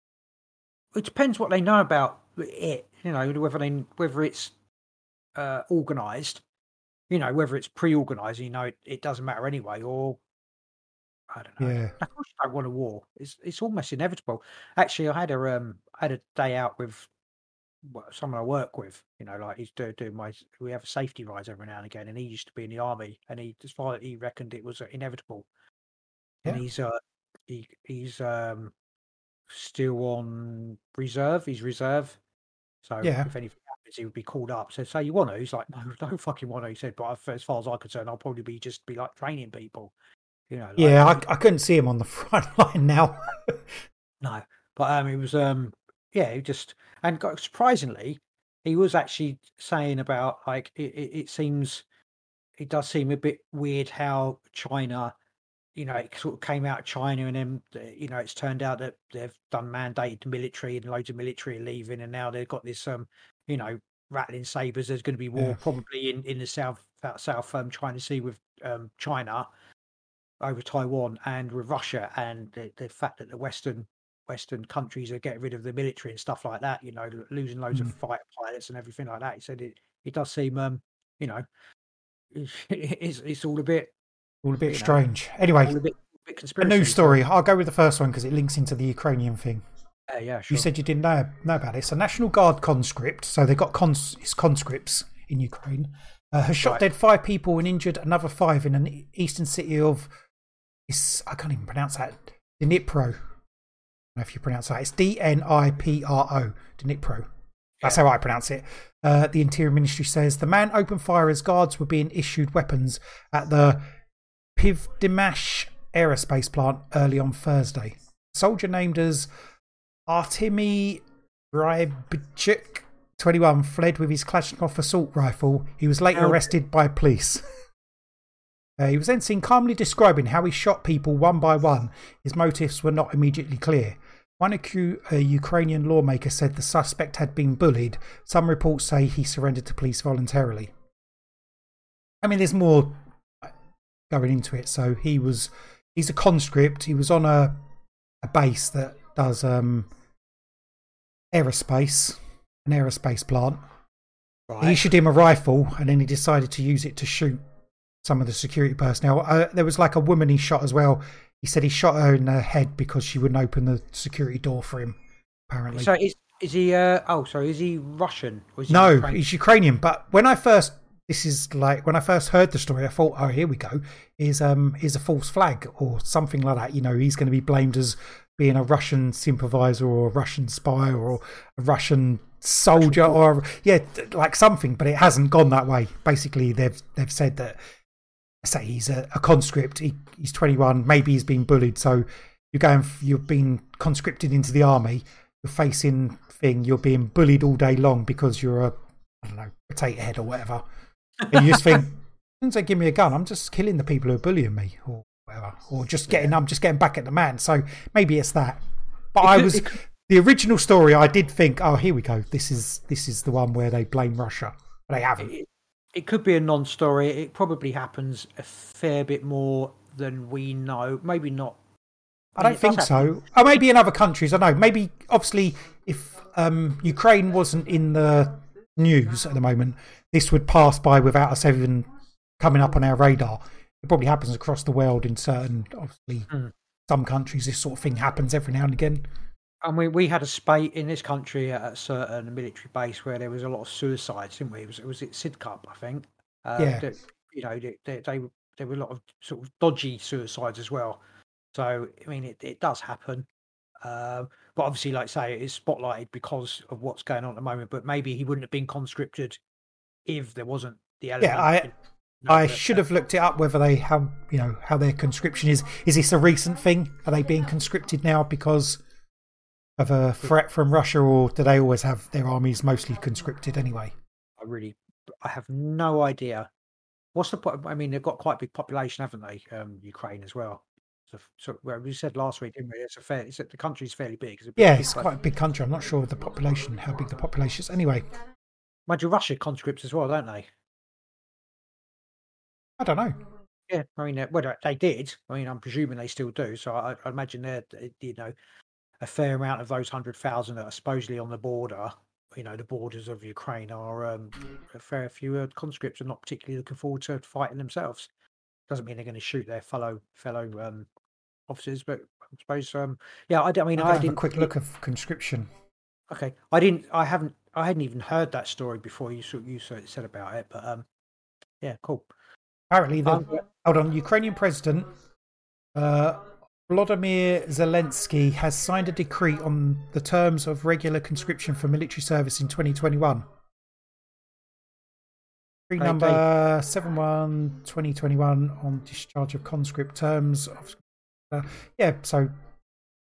it depends what they know about it. You know, whether they whether it's uh, organised. You know, whether it's pre-organised. You know, it, it doesn't matter anyway. Or I don't know. Yeah. Of course, you don't want a war. It's it's almost inevitable. Actually, I had a um I had a day out with someone I work with. You know, like he's doing, doing my we have a safety rise every now and again, and he used to be in the army, and he far he reckoned it was uh, inevitable. And he's uh he he's um still on reserve. He's reserve. So Yeah. if anything he would be called up. So say you want to? He's like, no, don't fucking want to. He said, but as far as I'm concerned, I'll probably be just be like training people. You know, like, Yeah, I, I couldn't see him on the front line now. no, but um, it was um, yeah, he just and got, surprisingly, he was actually saying about like it, it, it seems it does seem a bit weird how China, you know, it sort of came out of China and then uh, you know it's turned out that they've done mandated military and loads of military are leaving and now they've got this um, you know, rattling sabers. There's going to be war Yeah. probably in in the south south, south um, China Sea with um China over Taiwan and with Russia and the, the fact that the Western Western countries are getting rid of the military and stuff like that, you know, losing loads of fighter pilots and everything like that. He said it it does seem um, you know, it's it's all a bit All a bit You know, strange. Anyway, a bit, bit a news story. I'll go with the first one because it links into the Ukrainian thing. Yeah, yeah, sure. You said you didn't know know about it. It's a National Guard conscript, so they've got cons, conscripts in Ukraine, uh, has shot Right. dead five people and injured another five in an eastern city of, it's, I can't even pronounce that, Dnipro. know if you pronounce that. It's D N I P R O, Dnipro. That's how I pronounce it. Uh, the Interior Ministry says the man opened fire as guards were being issued weapons at the Pivdenmash aerospace plant early on Thursday. A soldier named as Artemy Rybchuk, 21, fled with his Kalashnikov assault rifle. He was later arrested by police. Uh, he was then seen calmly describing how he shot people one by one. His motives were not immediately clear. One a Ukrainian lawmaker said the suspect had been bullied. Some reports say he surrendered to police voluntarily. I mean, there's more going into it. So he was, he's a conscript. He was on a, a base that does um, aerospace, an aerospace plant. Right. issued him a rifle and then he decided to use it to shoot some of the security personnel. Uh, there was like a woman he shot as well. He said he shot her in the head because she wouldn't open the security door for him, apparently. So is is he? Uh, oh, sorry. Is he Russian? Is he no, Ukrainian? he's Ukrainian. But when I first, this is like, when I first heard the story, I thought, oh, here we go. Is um is a false flag or something like that. You know, he's going to be blamed as being a Russian sympathizer or a Russian spy or a Russian soldier or yeah, like something. But it hasn't gone that way. Basically, they've they've said that say he's a, a conscript. He, he's 21. Maybe he's been bullied. So you're going. You've been conscripted into the army. You're facing thing. You're being bullied all day long because you're a I don't know potato head or whatever. And you just think, since they give me a gun, I'm just killing the people who are bullying me or whatever, or just getting. I'm just getting back at the man. So maybe it's that. But It I could- was could- the original story. I did think, oh, here we go. This is this is the one where they blame Russia, but they haven't. it, it could be a non-story. It probably happens a fair bit more than we know. Maybe not. I mean, don't think so. Or maybe in other countries. I don't know. Maybe obviously, if um, Ukraine wasn't in the news at the moment, this would pass by without us even coming up on our radar. It probably happens across the world in certain, obviously, Hmm. some countries. This sort of thing happens every now and again. And mean, we had a spate in this country at a certain military base where there was a lot of suicides, didn't we? It was, it was at Sidcup, I think. Uh, Yeah. that, you know, they, they, they there were a lot of sort of dodgy suicides as well. So, I mean, it, it does happen. Um, but obviously, like I say, it is spotlighted because of what's going on at the moment. But maybe he wouldn't have been conscripted if there wasn't the element. Yeah, I- I should have looked it up whether they how you know how their conscription is. Is this a recent thing? Are they being conscripted now because of a threat from Russia, or do they always have their armies mostly conscripted anyway? I really, I have no idea. What's the? point? I mean, they've got quite a big population, haven't they? Um, Ukraine as well. So, so well, we said last week, didn't we? It's a fair. It's a, the country's fairly big. It's big, Yeah, it's quite a big country. I'm not sure of the population, how big the population is. Anyway, Mind you, Russia conscripts as well, don't they? I don't know. Yeah, I mean, uh, whether they did, I mean, I'm presuming they still do. So I, I imagine they're, uh, you know, a fair amount of those hundred thousand that are supposedly on the border. You know, the borders of Ukraine are um, a fair few uh, conscripts are not particularly looking forward to fighting themselves. Doesn't mean they're going to shoot their fellow fellow um, officers, but I suppose, um, yeah, I mean, I'm I gonna a quick look of conscription. Okay, I didn't. I haven't. I hadn't even heard that story before you you said about it. But um, yeah, cool. Apparently, the, Um, hold on, Ukrainian president uh, Volodymyr Zelensky has signed a decree on the terms of regular conscription for military service in 2021. Decree Okay. number 71 2021 on discharge of conscript terms. Of, uh, yeah, so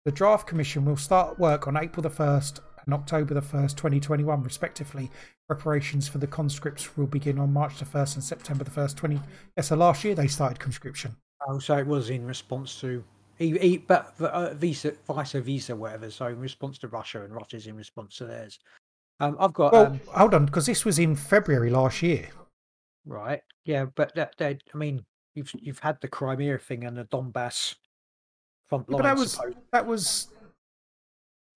the draft commission will start work on April the 1st and October the 1st, 2021, respectively. Preparations for the conscripts will begin on March the 1st and September the 1st, 20. Yeah, so last year they started conscription. Oh, so it was in response to, he, but uh, visa, vice versa, whatever. So in response to Russia, and Russia's in response to theirs. Um, I've got Well, um, hold on, because this was in February last year. right, yeah, but that, that, I mean, you've you've had the Crimea thing and the Donbass front Yeah, line. but that was that was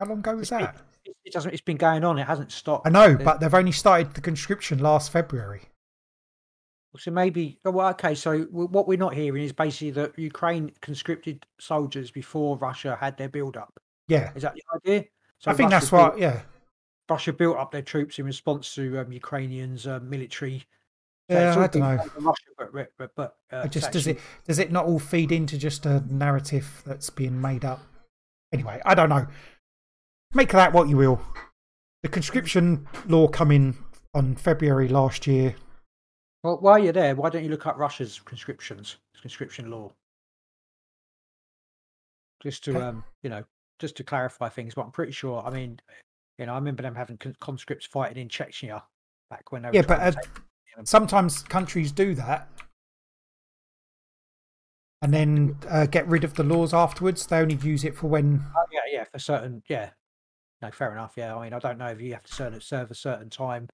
how long ago was that? It, doesn't. It's been going on. It hasn't stopped. I know, but they've only started the conscription last February. So maybe, oh, well, okay. So what we're not hearing is basically that Ukraine conscripted soldiers before Russia had their build up. Yeah, Is that the idea? So I think Russia that's what. Yeah, Russia built up their troops in response to um, Ukrainians' uh, military. so yeah. I don't know. Russia, but, but, uh, just does it does it not all feed into just a narrative that's being made up? anyway, I don't know. Make that what you will. The conscription law come in on February last year. Well, while you're there, why don't you look up Russia's conscriptions, conscription law? Just to, Okay. um, you know, just to clarify things. But I'm pretty sure. I mean, you know, I remember them having conscripts fighting in Chechnya back when they were. Yeah, but uh, sometimes countries do that and then uh, get rid of the laws afterwards. They only use it for when. Oh, yeah, yeah, for certain, yeah. No, fair enough. Yeah, I mean, I don't know if you have to serve, a certain time.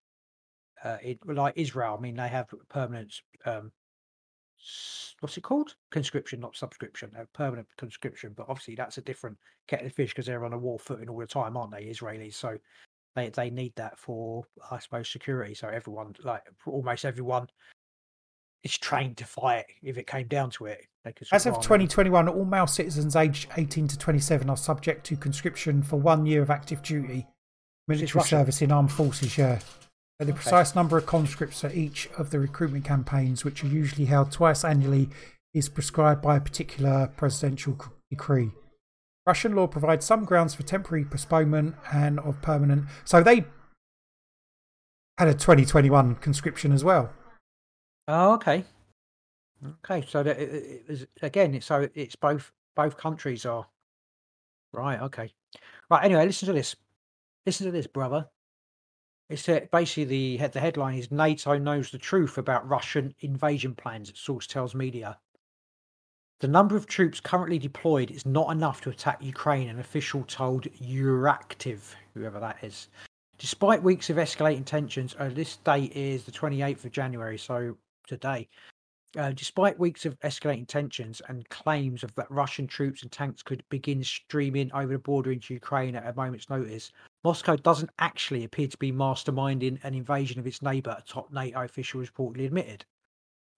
Uh, it, like Israel, I mean, they have permanent. Um, what's it called? Conscription, not subscription. Permanent conscription, but obviously that's a different kettle of fish because they're on a war footing all the time, aren't they, Israelis? So they they need that for, I suppose, security. So everyone, like almost everyone, is trained to fight if it came down to it. As of 2021, all male citizens aged 18 to 27 are subject to conscription for one year of active duty, military service in armed forces. Yeah. But the precise number of conscripts for each of the recruitment campaigns, which are usually held twice annually, is prescribed by a particular presidential decree. Russian law provides some grounds for temporary postponement and of permanent. So they had a 2021 conscription as well. Oh, okay. Okay, so that it, it, is- again, it's so it's both both countries are right. Okay, right. Anyway, listen to this. Listen to this, brother. It's uh, basically the. The headline is NATO knows the truth about Russian invasion plans. Source tells media. The number of troops currently deployed is not enough to attack Ukraine, an official told Euractiv, whoever that is. Despite weeks of escalating tensions, uh, this date is the 28th of January, so today. Uh, despite weeks of escalating tensions and claims of that Russian troops and tanks could begin streaming over the border into Ukraine at a moment's notice, Moscow doesn't actually appear to be masterminding an invasion of its neighbour, a top NATO official reportedly admitted.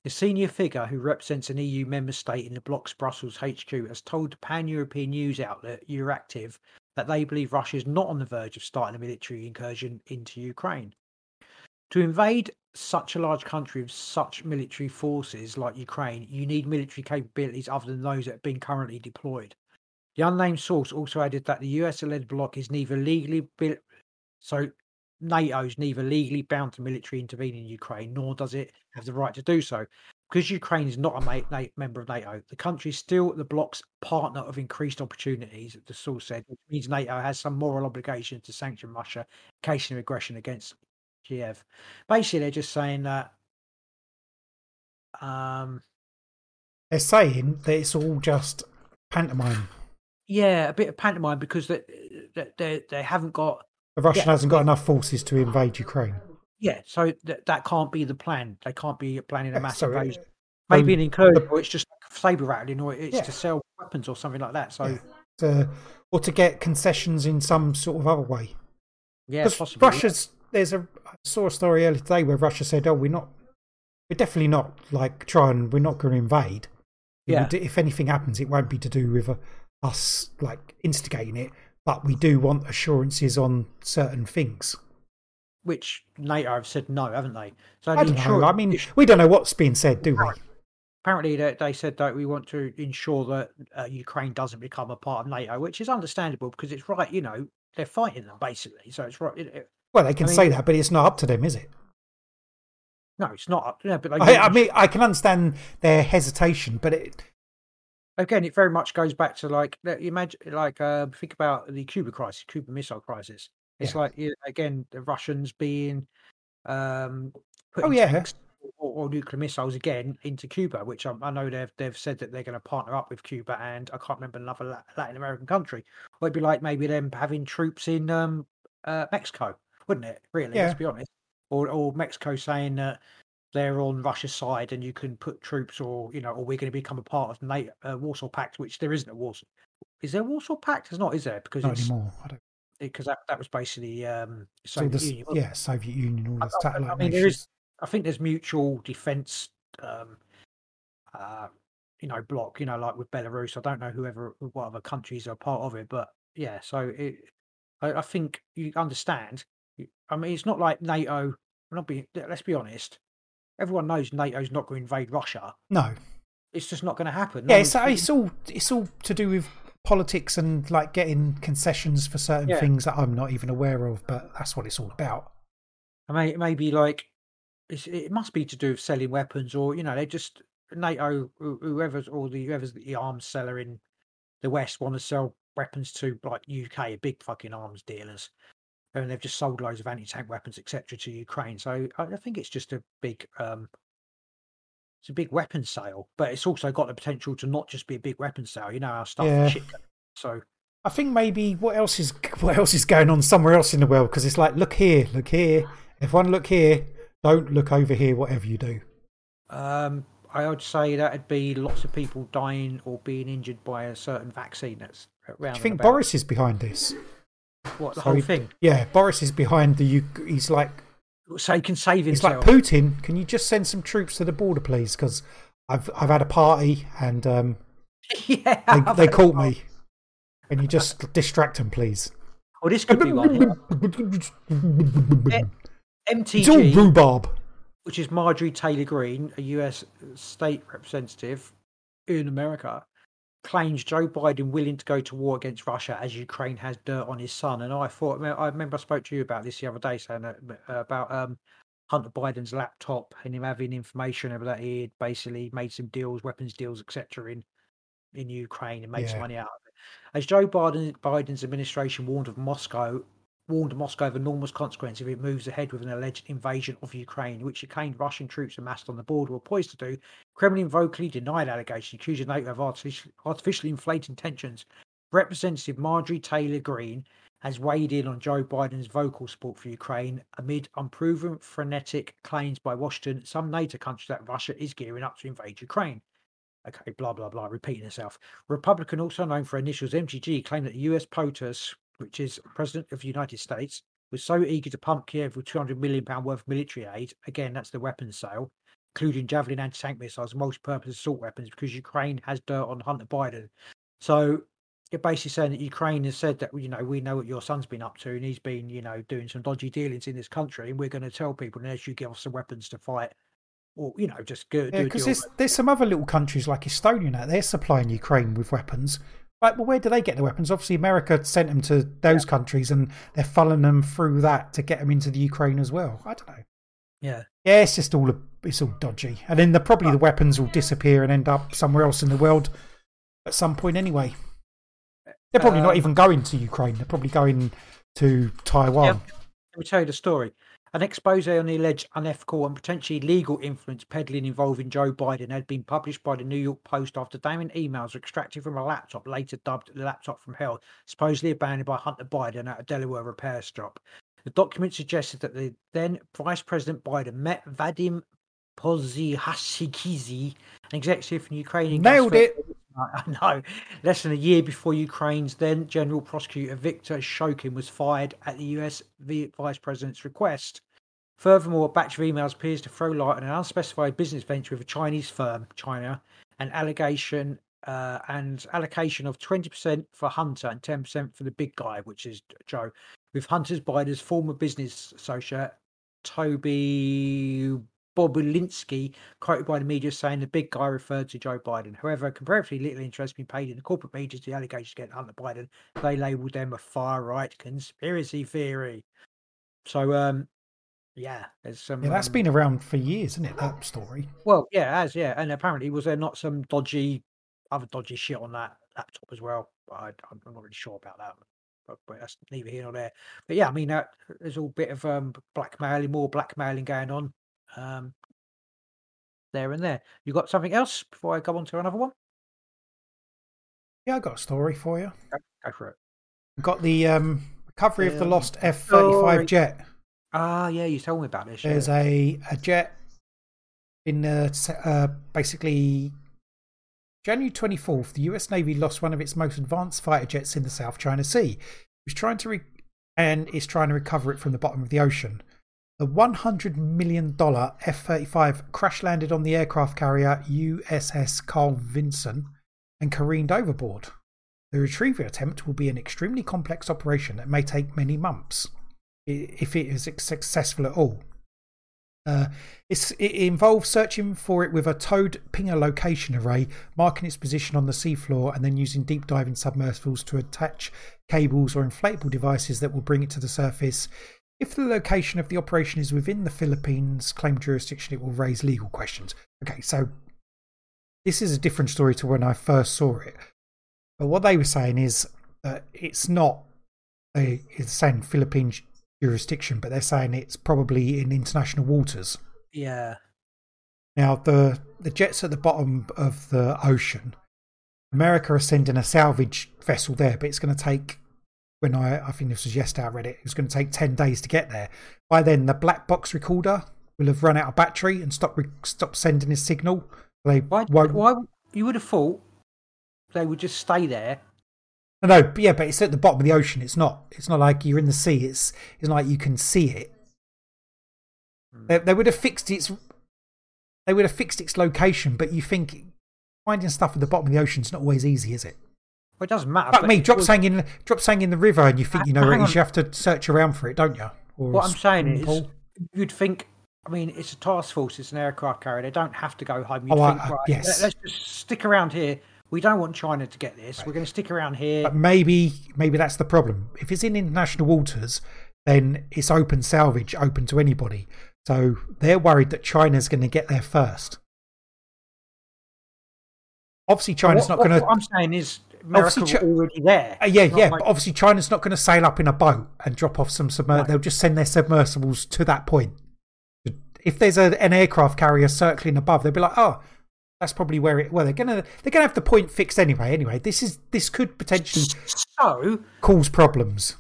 The senior figure who represents an EU member state in the bloc's Brussels HQ has told the pan European news outlet Euractiv that they believe Russia is not on the verge of starting a military incursion into Ukraine. To invade such a large country with such military forces like Ukraine, you need military capabilities other than those that have been currently deployed. The unnamed source also added that the US led bloc is neither legally built, so NATO is neither legally bound to military intervene in Ukraine, nor does it have the right to do so. Because Ukraine is not a member of NATO, the country is still the bloc's partner of increased opportunities, the source said, which means NATO has some moral obligation to sanction Russia in case of aggression against Kiev. Basically, they're just saying that. Um, They're saying that it's all just pantomime. yeah, a bit of pantomime because they they, they, they haven't got The Russian Yeah. hasn't got enough forces to invade Ukraine. yeah, so that that can't be the plan. They can't be planning a mass so it- invasion. Maybe um, an incursion, or it's just saber rattling, or it's Yeah. to sell weapons or something like that. So Yeah. to, or to get concessions in some sort of other way. yeah, possibly. Russia's there's a I saw a story earlier today where Russia said, "Oh, we're not, we're definitely not like trying. We're not going to invade. Yeah. if anything happens, it won't be to do with uh, us like instigating it, but we do want assurances on certain things. which NATO have said no, haven't they? So I don't know. I mean, we don't know what's being said, do we? apparently they, they said that we want to ensure that uh, Ukraine doesn't become a part of NATO, which is understandable because it's right. You know, they're fighting them basically, so it's right. It, it- Well, they can I mean- say that, but it's not up to them, is it? no, it's not. up. Yeah, but they I, I mean, I can understand their hesitation, but it, again, it very much goes back to like imagine, like uh, think about the Cuba crisis, Cuba Missile Crisis. It's Yeah. like again the Russians being um, Oh, yeah. or, or nuclear missiles again into Cuba, which I, I know they've they've said that they're going to partner up with Cuba and I can't remember another Latin American country. Or it'd be like maybe them having troops in um, uh, Mexico, wouldn't it? Really, Yeah. let's be honest. Or or Mexico saying that they're on Russia's side and you can put troops or you know or we're going to become a part of NATO uh, Warsaw Pact, which there isn't a Warsaw. Is there a Warsaw Pact? There's not, is there? Because not it's anymore. I don't. because that, that was basically um, So Soviet this, Union. yeah, Soviet Union, all I- I- I mean, there is- I think there's mutual defence, um, uh, you know, block. You know, like with Belarus. I don't know whoever, what other countries are part of it, but yeah. So it, I, I think you understand. I mean, it's not like NATO. We're not being. Let's be honest. Everyone knows NATO's not going to invade Russia. No, It's just not going to happen. Yeah, it's, uh, it's all it's all to do with politics and like getting concessions for certain Yeah. things that I'm not even aware of, but that's what it's all about. I mean, it may be like it's, it must be to do with selling weapons, or you know, they just NATO, whoever's or the whoever's the arms seller in the West want to sell weapons to like UK, big fucking arms dealers, and they've just sold loads of anti-tank weapons, etc., to Ukraine. So I, think it's just a big, um it's a big weapons sale, but it's also got the potential to not just be a big weapons sale. You know, our stuff, Yeah. So I think maybe what else is what else is going on somewhere else in the world because it's like look here, look here. Everyone look here. Don't look over here. Whatever you do. Um, I would say that'd be lots of people dying or being injured by a certain vaccine that's around. Do you think. Boris is behind this? What the So whole he- thing? Yeah, Boris is behind the. He's like So he can save himself. he's like. Putin. Can you just send some troops to the border, please? Because I've I've had a party and um, yeah, they they caught me. Can you just distract them, please? Well, this could be one. Empty It's all rhubarb. which is Marjorie Taylor Greene, a U.S. state representative in America, claims Joe Biden willing to go to war against Russia as Ukraine has dirt on his son. And I thought, I remember I spoke to you about this the other day, saying that, about um, Hunter Biden's laptop and him having information over that he had basically made some deals, weapons deals, etc. in in Ukraine and made some money out of it. As Joe Biden, Biden's administration warned of Moscow, warned Moscow of enormous consequence if it moves ahead with an alleged invasion of Ukraine, which it claimed Russian troops amassed on the border were poised to do. Kremlin vocally denied allegations, accusing NATO of artificially, inflating tensions. Representative Marjorie Taylor Greene has weighed in on Joe Biden's vocal support for Ukraine amid unproven frenetic claims by Washington, some NATO countries that Russia is gearing up to invade Ukraine. Okay, blah blah blah, repeating itself. Republican, also known for initials MTG, claimed that the US POTUS, which is President of the United States, was so eager to pump Kiev with 200 million pound worth of military aid. Again, that's the weapons sale, including Javelin anti-tank missiles multi-purpose assault weapons, because Ukraine has dirt on Hunter Biden. So you're basically saying that Ukraine has said that you know we know what your son's been up to, and he's been you know doing some dodgy dealings in this country, and we're going to tell people unless you give us some weapons to fight, or you know just go Yeah, because deal. there's there's some other little countries like Estonia now. They're supplying Ukraine with weapons. Like, well, where do they get the weapons? Obviously, America sent them to those countries, and they're funneling them through that to get them into the Ukraine as well. I don't know. Yeah. Yeah, it's just all a, it's all dodgy, and then the, probably the weapons will disappear and end up somewhere else in the world at some point anyway. They're probably not Um, even going to Ukraine. They're probably going to Taiwan. Yeah. Let me tell you the story. An expose on the alleged unethical and potentially legal influence peddling involving Joe Biden had been published by the New York Post after damning emails were extracted from a laptop, later dubbed the laptop from hell, supposedly abandoned by Hunter Biden at a Delaware repair shop. The document suggested that the then Vice President Biden met Vadim Pozhihashikizi, an executive from Ukrainian Nailed it. I know. Less than a year before Ukraine's then General Prosecutor Viktor Shokin was fired at the US Vice President's request. Furthermore, a batch of emails appears to throw light on an unspecified business venture with a Chinese firm, China, an allegation uh, and allocation of 20% for Hunter and 10% for the big guy, which is Joe, with Hunter's Biden's former business associate, Toby Bobulinski, quoted by the media saying the big guy referred to Joe Biden. However, comparatively little interest been paid in the corporate media to the allegations against Hunter Biden. They labelled them a far right conspiracy theory. So, um, yeah, there's some. Yeah, that's um, been around for years, isn't it? That story. well, yeah, it has yeah, and apparently was there not some dodgy, other dodgy shit on that laptop as well? I, I'm not really sure about that, but, but that's neither here nor there. But yeah, I mean, uh, there's all bit of um blackmailing, more blackmailing going on, um, there and there. You got something else before I go on to another one? Yeah, I got a story for you. Go, go for it. Got the um, recovery of the Um, lost F thirty five jet. Ah, yeah, you told me about this. There's yeah. a a jet in uh, uh, basically January 24th. The U.S. Navy lost one of its most advanced fighter jets in the South China Sea. It was trying to re- and is trying to recover it from the bottom of the ocean. The $100 million F 35 crash landed on the aircraft carrier USS Carl Vinson and careened overboard. The retrieval attempt will be an extremely complex operation that may take many months, if it is successful at all. Uh, it involves searching for it with a towed pinger location array, marking its position on the seafloor, and then using deep diving submersibles to attach cables or inflatable devices that will bring it to the surface. If the location of the operation is within the Philippines claim jurisdiction, it will raise legal questions. Okay, so this is a different story to when I first saw it. But what they were saying is that it's not a, it's saying Philippine jurisdiction, but they're saying it's probably in international waters. Yeah. Now, the, the jets at the bottom of the ocean, America are sending a salvage vessel there, but it's going to take, when I, I think this was yesterday I read it, it's going to take 10 days to get there. By then, the black box recorder will have run out of battery and stop, re- stop sending a signal. They Why? won't. Why? You would have thought they would just stay there. No, no, but yeah, but it's at the bottom of the ocean. It's not. It's not like you're in the sea. It's it's not like you can see it. Hmm. They, they would have fixed its. They would have fixed its location, but you think finding stuff at the bottom of the ocean is not always easy, is it? Well, it doesn't matter. Fuck but me, it drop was- something in drop something in the river, and you think you know where it You have to search around for it, don't you? Or What I'm saying is, pool. you'd think. I mean, it's a task force. It's an aircraft carrier. They don't have to go home. You'd Oh, think, I- right, yes. let, us just stick around here. We don't want China to get this. We're going to stick around here. But maybe maybe that's the problem. If it's in international waters, then it's open salvage, open to anybody. So they're worried that China's going to get there first. Obviously, China's what, not going to. What I'm saying is, America Obviously, Chi- already there. Uh, yeah, not yeah, like- but obviously China's not going to sail up in a boat and drop off some submer. No. They'll just send their submersibles to that point. If there's a, an aircraft carrier circling above, they'll be like, "Oh, that's probably where it." Well, they're gonna they're gonna have the point fixed anyway. Anyway, this is this could potentially So cause problems.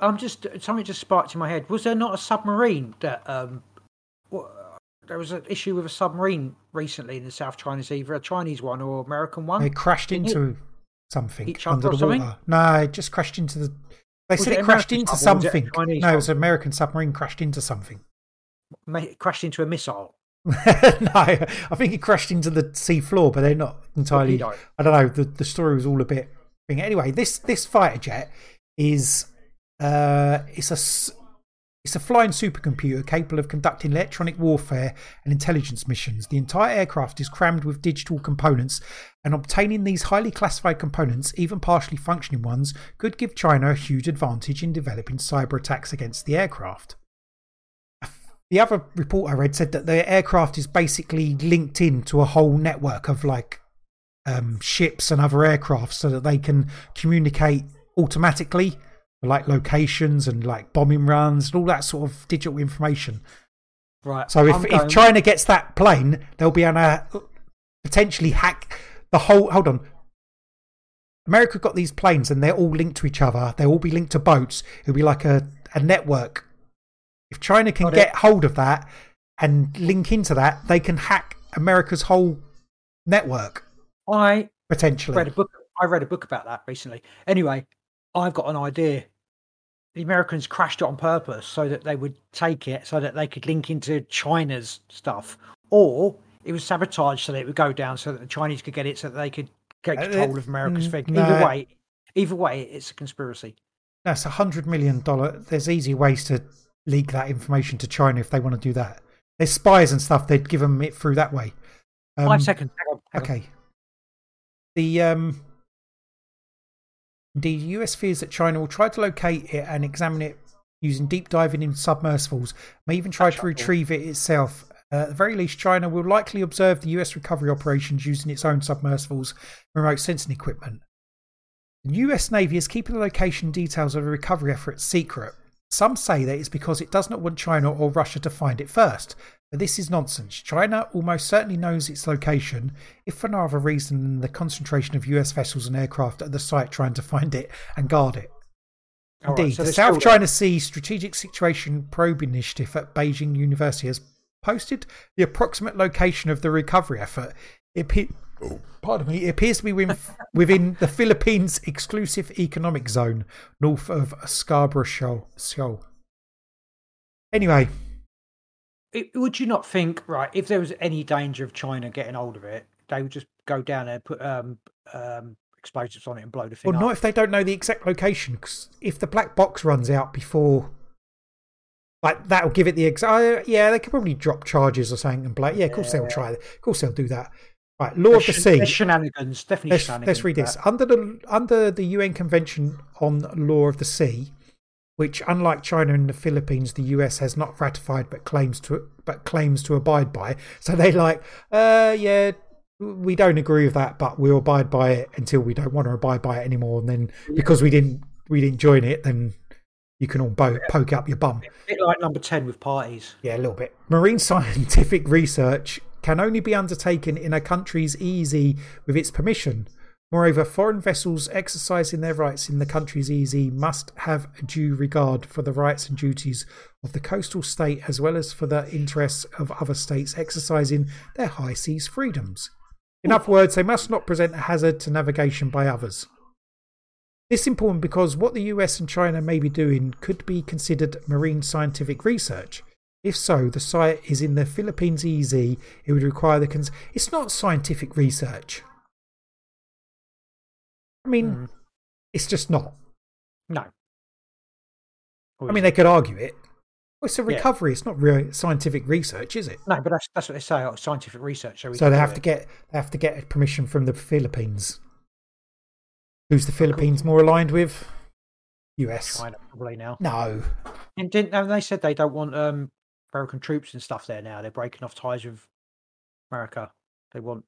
I'm just something just sparked in my head. Was there not a submarine that um, wha- there was an issue with a submarine recently in the South China Sea, either a Chinese one or American one? They crashed Didn't it into something each under the something? water. No, it just crashed into the. They Was said it it crashed into was it something. No, it was an American submarine crashed into something. Ma- crashed into a missile. no, I think it crashed into the sea floor, but they're not entirely. I don't know. The the story was all a bit. Anyway, this this fighter jet is uh it's a it's a flying supercomputer capable of conducting electronic warfare and intelligence missions. The entire aircraft is crammed with digital components, and obtaining these highly classified components, even partially functioning ones, could give China a huge advantage in developing cyber attacks against the aircraft. The other report I read said that the aircraft is basically linked into a whole network of like um, ships and other aircraft so that they can communicate automatically, like locations and like bombing runs and all that sort of digital information. Right. So if, if China gets that plane, they'll be able to potentially hack the whole. Hold on. America got these planes and they're all linked to each other. They'll all be linked to boats. It'll be like a, a network. If China can Got it. get hold of that and link into that, they can hack America's whole network I potentially. read a book. I read a book about that recently. Anyway, I've got an idea. The Americans crashed it on purpose so that they would take it, so that they could link into China's stuff, or it was sabotaged so that it would go down, so that the Chinese could get it, so that they could get Uh, control of America's thing. no. Either way, either way, it's a conspiracy. That's a hundred million dollar. There's easy ways to leak that information to China if they want to do that. There's spies and stuff. They'd give them it through that way. Um, Five seconds. Hang on, hang on. Okay. The um, the US fears that China will try to locate it and examine it using deep diving in submersibles. May even try to shuttle. retrieve it itself. Uh, at the very least, China will likely observe the US recovery operations using its own submersibles, and remote sensing equipment. The US Navy is keeping the location details of the recovery effort secret. Some say that it's because it does not want China or Russia to find it first. But this is nonsense. China almost certainly knows its location, if for no other reason than the concentration of US vessels and aircraft at the site trying to find it and guard it. All right, Indeed, so the South still there. China Sea Strategic Situation Probe Initiative at Beijing University has posted the approximate location of the recovery effort. It, pe- oh, pardon me, it appears to be within, within the Philippines' exclusive economic zone, north of Scarborough Shoal. Shoal. Anyway, It, would you not think, right, if there was any danger of China getting hold of it, they would just go down there, put um, um, explosives on it, and blow the thing well, up? not if they don't know the exact location. Cause if the black box runs out before like that'll give it the exact. Uh, yeah, they could probably drop charges or something and like, yeah, of course they'll try. Of course they'll do that. Right, Law of the Sea. there's shenanigans, definitely Let's, shenanigans. let's read this. Under the under the UN Convention on Law of the Sea, which unlike China and the Philippines, the US has not ratified but claims to but claims to abide by. So they like, uh, yeah, we don't agree with that, but we'll abide by it until we don't want to abide by it anymore. And then because we didn't we didn't join it, then you can all bo- poke up your bum. A bit like number 10 with parties. Yeah, a little bit. Marine scientific research can only be undertaken in a country's easy with its permission. Moreover, foreign vessels exercising their rights in the country's EEZ must have due regard for the rights and duties of the coastal state as well as for the interests of other states exercising their high seas freedoms. In other words, they must not present a hazard to navigation by others. This is important because what the US and China may be doing could be considered marine scientific research. If so, the site is in the Philippines EZ. It would require the. Cons- it's not scientific research. I mean, Hmm. it's just not. No. I mean, they could argue it. Well, it's a Yeah. recovery. It's not real scientific research, is it? no, but that's that's what they say. Oh, scientific research. So, we So they have it. to get they have to get permission from the Philippines. Who's the Philippines more aligned with? US. China probably now. No. And didn't and they said they don't want um American troops and stuff there now. They're breaking off ties with America. They want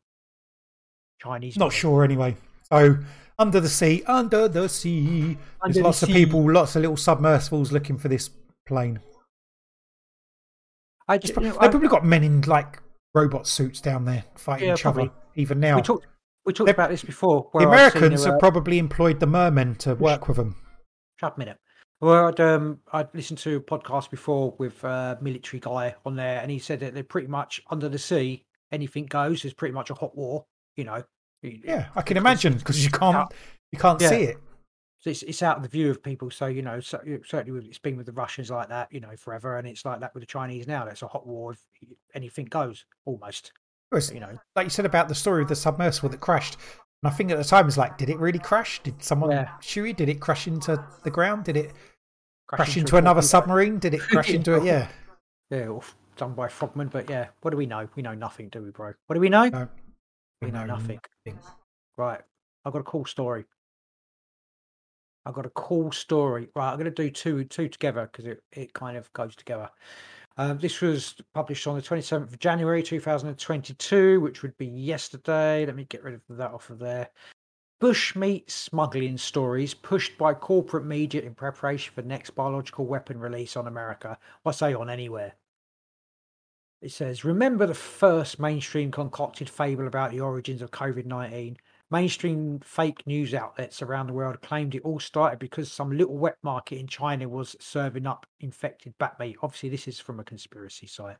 Chinese. Not sure anyway. So under the sea, under the sea. Under There's the lots of people, lots of little submersibles looking for this plane. I just They've you know, I- probably got men in like robot suits down there fighting Yeah, each other even now. we talked we talked about this before. the I've seen Americans uh, have probably employed the mermen to work with them. Shut up a minute. Well, I'd, um, I'd listened to a podcast before with a military guy on there, and he said that they're pretty much under the sea. Anything goes. There's pretty much a hot war. You know. Yeah, I can imagine because you can't out- you can't Yeah. see it. So it's, it's out of the view of people. So you know, so, certainly with, it's been with the Russians like that, you know, forever, and it's like that with the Chinese now. That's a hot war. If anything goes, almost. You know. like you said about the story of the submersible that crashed. And I think at the time it was like, did it really crash? Did someone Yeah. shoot it? Did it crash into the ground? Did it crash, into into another submarine? Did it crash into it? Yeah. Yeah, done by Frogman. But yeah, what do we know? We know nothing, do we, bro? What do we know? No. We know nothing. Right. I've got a cool story. I've got a cool story. Right, I'm going to do two two together because it, it kind of goes together. Um, this was published on the 27th of January 2022, which would be yesterday. Let me get rid of that off of there. Bushmeat smuggling stories pushed by corporate media in preparation for next biological weapon release on America. I say on anywhere. It says, Remember the first mainstream concocted fable about the origins of COVID 19? Mainstream fake news outlets around the world claimed it all started because some little wet market in China was serving up infected bat meat. Obviously, this is from a conspiracy site.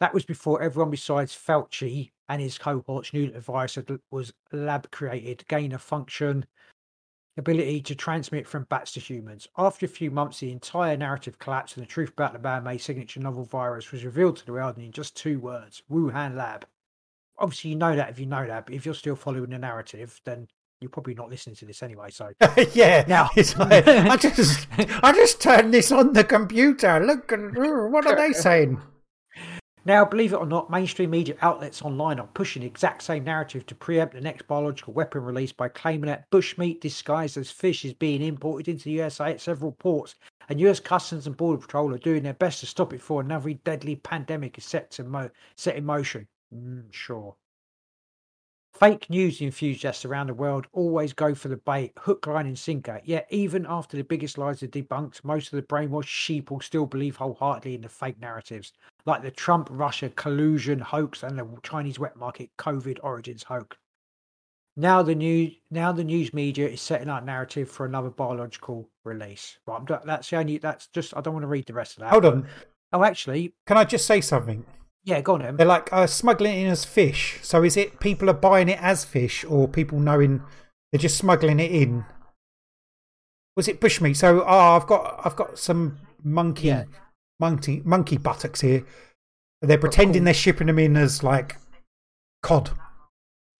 That was before everyone besides Fauci and his cohorts knew that the virus was lab created, gain of function, ability to transmit from bats to humans. After a few months, the entire narrative collapsed and the truth about the man-made signature novel virus was revealed to the world in just two words, Wuhan lab. Obviously, you know that if you know that, but if you're still following the narrative, then you're probably not listening to this anyway. So yeah. Now- it's like, I just I just turned this on the computer. Look, what are they saying? Now, believe it or not, mainstream media outlets online are pushing the exact same narrative to preempt the next biological weapon release by claiming that bushmeat disguised as fish is being imported into the USA at several ports, and US Customs and Border Patrol are doing their best to stop it before another deadly pandemic is set to mo- set in motion. Mm, sure. Fake news enthusiasts around the world always go for the bait, hook, line, and sinker. Yet, even after the biggest lies are debunked, most of the brainwashed sheep will still believe wholeheartedly in the fake narratives like the Trump Russia collusion hoax and the Chinese wet market COVID origins hoax. Now the news now the news media is setting up narrative for another biological release. Right, I'm, that's the only that's just I don't want to read the rest of that. Hold on. Oh, actually, Can I just say something? yeah, go on. Em. They're like uh, smuggling it in as fish. So is it people are buying it as fish, or people knowing they're just smuggling it in? Was it bushmeat? So oh, I've got I've got some monkey Yeah. Monkey monkey buttocks here. They're pretending they're shipping them in as like cod.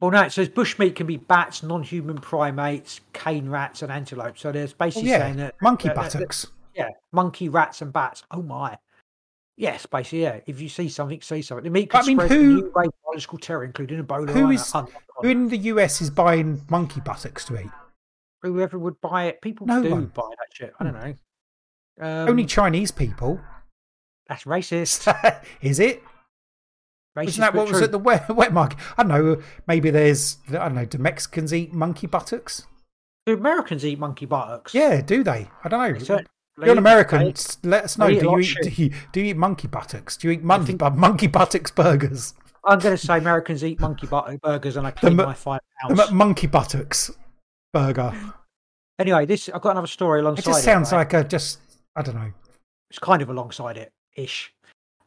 Well, no, it says bushmeat can be bats, non-human primates, cane rats, and antelopes. So there's Oh basically yeah, saying that monkey that- that- buttocks. yeah, monkey, rats, and bats. Oh my! Yes, basically, yeah. If you see something, see something. The meat I mean, spread who- new biological terror, including Ebola. Who and is- other- Who in the US is buying monkey buttocks to eat? whoever would buy it. People No do one. buy that shit. I don't know. Um, Only Chinese people. That's racist. is it? racist Isn't that what was at the wet, wet market? I don't know. Maybe there's, I don't know, do Mexicans eat monkey buttocks? Do Americans eat monkey buttocks? Yeah, do they? I don't know. You're an American. they- Let us know. they eat a Do you eat, do you, do you eat monkey buttocks? Do you eat mon- think- bu- monkey buttocks burgers? I'm going to say Americans eat monkey butter burgers, and I The mu- my five pounds. m- monkey buttocks burger. Anyway, this I've got another story alongside. It just sounds right? like a just, I don't know. it's kind of alongside it ish.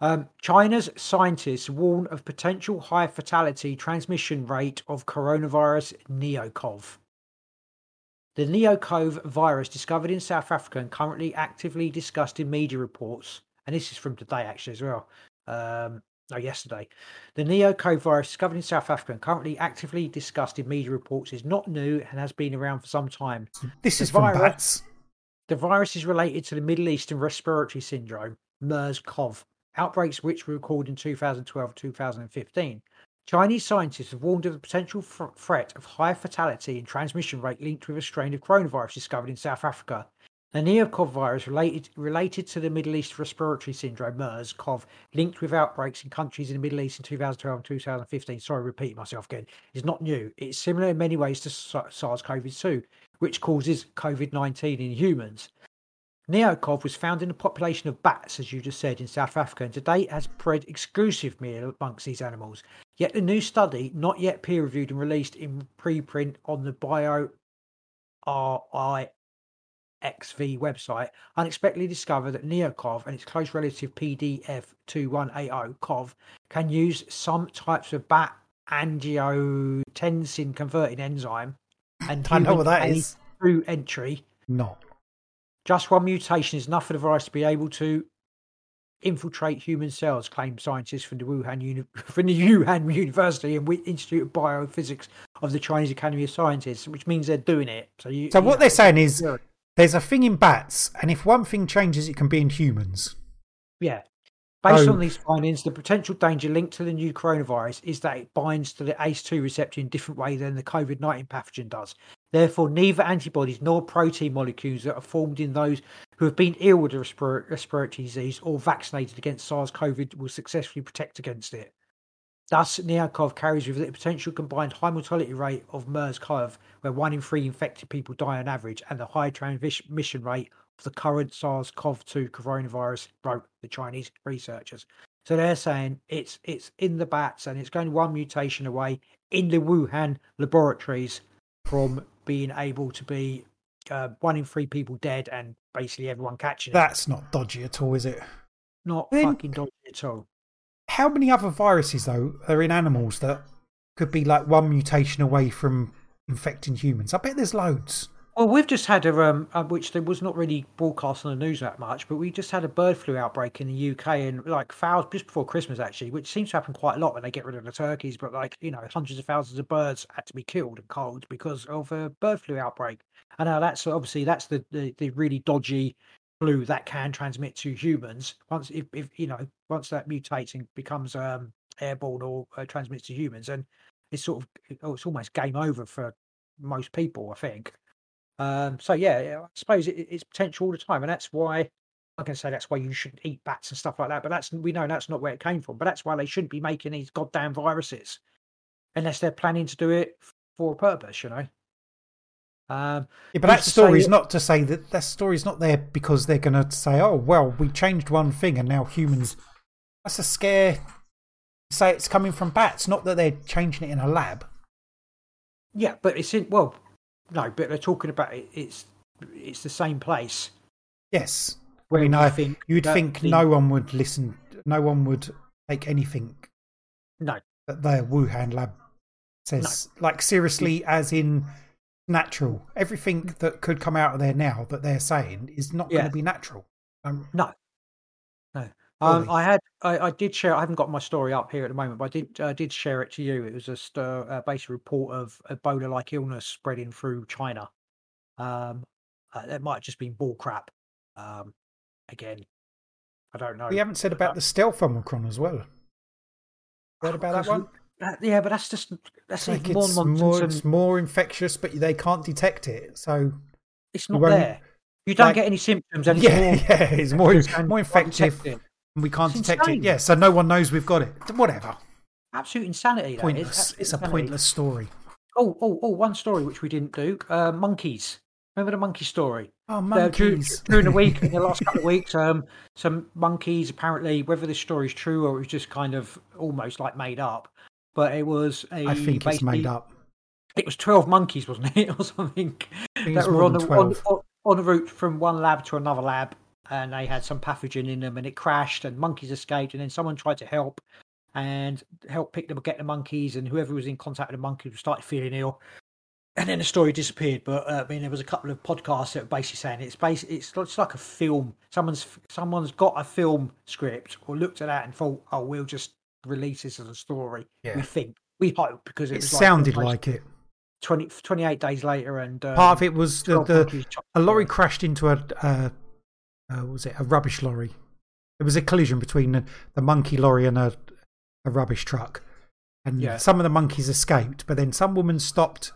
Um, China's scientists warn of potential high fatality transmission rate of coronavirus neocov. The neocov virus discovered in South Africa and currently actively discussed in media reports, and this is from today actually as well. Um, no, yesterday. The neocov virus discovered in South Africa and currently actively discussed in media reports is not new and has been around for some time. This The is from bats. The virus is related to the Middle Eastern Respiratory Syndrome, MERS-CoV, outbreaks which were recorded in 2012-2015. Chinese scientists have warned of the potential threat of high fatality and transmission rate linked with a strain of coronavirus discovered in South Africa. The neocov virus related related to the Middle East Respiratory Syndrome, MERS-CoV, linked with outbreaks in countries in the Middle East in 2012 and 2015. Sorry, repeat myself again. Is not new. It's similar in many ways to SARS-CoV-2, which causes COVID-19 in humans. Neocov was found in a population of bats, as you just said, in South Africa, and today date has exclusive exclusively amongst these animals. Yet the new study, not yet peer reviewed and released in preprint on the Bio website, unexpectedly discovered that Neocov and its close relative PDF2180 COV can use some types of bat angiotensin converting enzyme and I know what that is. through entry. Not. Just one mutation is enough for the virus to be able to infiltrate human cells, claim scientists from the Wuhan, Uni- from the Wuhan University and Wi- Institute of Biophysics of the Chinese Academy of Sciences, which means they're doing it. So, you, So you what know, they're saying is yeah. there's a thing in bats, and if one thing changes, it can be in humans. Yeah. Based Oh. on these findings, the potential danger linked to the new coronavirus is that it binds to the ACE2 receptor in a different way than the COVID 19 pathogen does. Therefore, neither antibodies nor protein molecules that are formed in those who have been ill with a respir- respiratory disease or vaccinated against SARS CoV will successfully protect against it. Thus, Neocov carries with it a potential combined high mortality rate of MERS CoV, where one in three infected people die on average, and the high transmission rate of the current SARS CoV 2 coronavirus, wrote the Chinese researchers. So they're saying it's it's in the bats and it's going one mutation away in the Wuhan laboratories from being able to be uh, one in three people dead and basically everyone catching it. That's not dodgy at all, is it? Not Then- fucking dodgy at all. How many other viruses, though, are in animals that could be like one mutation away from infecting humans? I bet there's loads. Well, we've just had a um, uh, which there was not really broadcast on the news that much, but we just had a bird flu outbreak in the UK and like fowls just before Christmas actually, which seems to happen quite a lot when they get rid of the turkeys. But like you know, hundreds of thousands of birds had to be killed and culled because of a bird flu outbreak. And now that's obviously that's the, the the really dodgy flu that can transmit to humans once if, if you know once that mutates and becomes um airborne or uh, transmits to humans, and it's sort of oh, it's almost game over for most people, I think. Um, so yeah, I suppose it, it's potential all the time, and that's why I can say that's why you shouldn't eat bats and stuff like that. But that's we know that's not where it came from. But that's why they shouldn't be making these goddamn viruses unless they're planning to do it for a purpose, you know. Um, Yeah, but that to say story's not to say that that story's not there because they're going to say, "Oh, well, we changed one thing and now humans." That's a scare. Say it's coming from bats, not that they're changing it in a lab. yeah, but it's in well, no, but they're talking about it. It's it's the same place Yes, where mean, I- think you'd think the- no one would listen. No one would take anything no that the Wuhan lab says. Like seriously, as in natural. Everything that could come out of there now that they're saying is not going to be natural. Um, No, no. Um, I had, I, I did share. I haven't got my story up here at the moment, but I did, uh, did share it to you. It was just uh, a basic report of Ebola-like illness spreading through China. Um, uh, that might have just been bull crap. Um, again, I don't know. We haven't said about the stealth Omicron as well. Heard about that one? that- yeah, but that's just that's Like more it's nonsense. more, and it's more infectious, but they can't detect it. So it's not there. You don't like- get any symptoms, yeah, more, yeah, it's more it's more infective. Detect it. and We can't It's detect insane. it. Yeah, so no one knows we've got it. Whatever. Absolute insanity. Pointless. absolute It's a insanity. pointless story. Oh, oh, oh! One story which we didn't do. Uh, monkeys. Remember the monkey story? Oh, Uh, monkeys. during the week, in the last couple of weeks, um, some monkeys apparently, whether this story is true or it was just kind of almost like made up, but it was a. I think it's made up. It was twelve monkeys, wasn't it, or something? that were on the on, 12. on, on the route from one lab to another lab, and they had some pathogen in them, and it crashed, and monkeys escaped, and then someone tried to help and help pick them, up, get the monkeys, and whoever was in contact with the monkeys started feeling ill. And then the story disappeared. But uh, I mean, there was a couple of podcasts that were basically saying it's basically it's, it's like a film. Someone's someone's got a film script or looked at that and thought, oh, we'll just release this as a story. Yeah. We think, we hope, because it, It was sounded almost like it. 20, 28 days later, and um, Part of it was the, the a lorry crashed into a uh, uh, was it a rubbish lorry. It was a collision between the, the monkey lorry and a, a rubbish truck, and Yeah. some of the monkeys escaped. But then some woman stopped,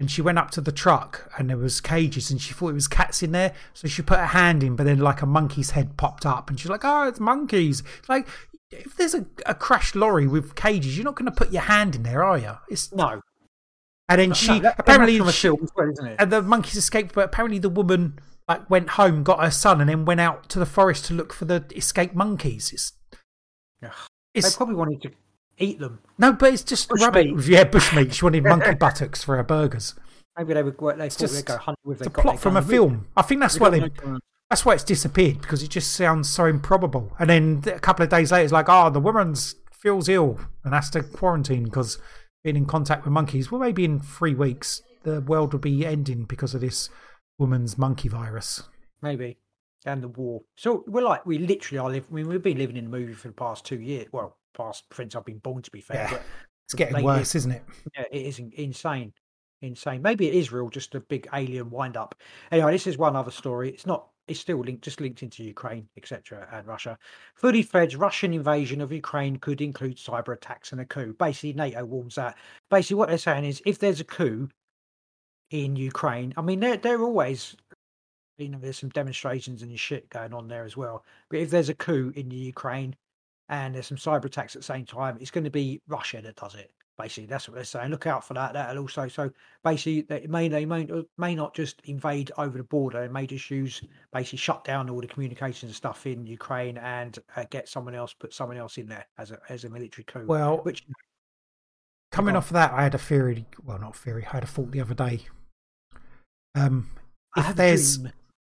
and she went up to the truck, and there was cages, and she thought it was cats in there, so she put her hand in, but then like a monkey's head popped up, and she's like, "Oh, it's monkeys!" It's like if there's a, a crashed lorry with cages, you're not going to put your hand in there, are you? It's No, and then no, she that- apparently from a she- film as isn't it? and the monkeys escaped, but apparently the woman like went home, got her son, and then went out to the forest to look for the escaped monkeys. It's, Ugh. it's They probably wanted to eat them. no, but it's just Bush rubbish. meat. Yeah, bushmeat. She wanted monkey buttocks for her burgers. Maybe they would. They just- they'd go hunting with It's a plot from a film. I think that's why they. That's why it's disappeared because it just sounds so improbable. And then a couple of days later, it's like, oh, the woman's feels ill and has to quarantine because being in contact with monkeys. Well, maybe in three weeks the world will be ending because of this woman's monkey virus. Maybe. And the war. So we're like, we literally are living. I mean, we've been living in the movie for the past two years. Well, past since I've been born, to be fair. Yeah. But It's getting worse, isn't it? yeah, it is in- insane. Insane. Maybe it is real, just a big alien wind up. Anyway, this is one other story. It's not. It's still linked, just linked into Ukraine, etc., and Russia. Fully fledged Russian invasion of Ukraine could include cyber attacks and a coup. Basically, NATO warns that. Basically, what they're saying is, if there's a coup in Ukraine, I mean, they're they're always, you know, there's some demonstrations and shit going on there as well. But if there's a coup in the Ukraine and there's some cyber attacks at the same time, it's going to be Russia that does it. Basically, that's what they're saying. Look out for that. That'll also so basically they may they may not- may not just invade over the border. They may just use basically shut down all the communications and stuff in Ukraine and uh, get someone else, put someone else in there as a as a military coup. Well, which coming off of that, I had a theory. Well, not theory. I had a thought the other day. Um, if there's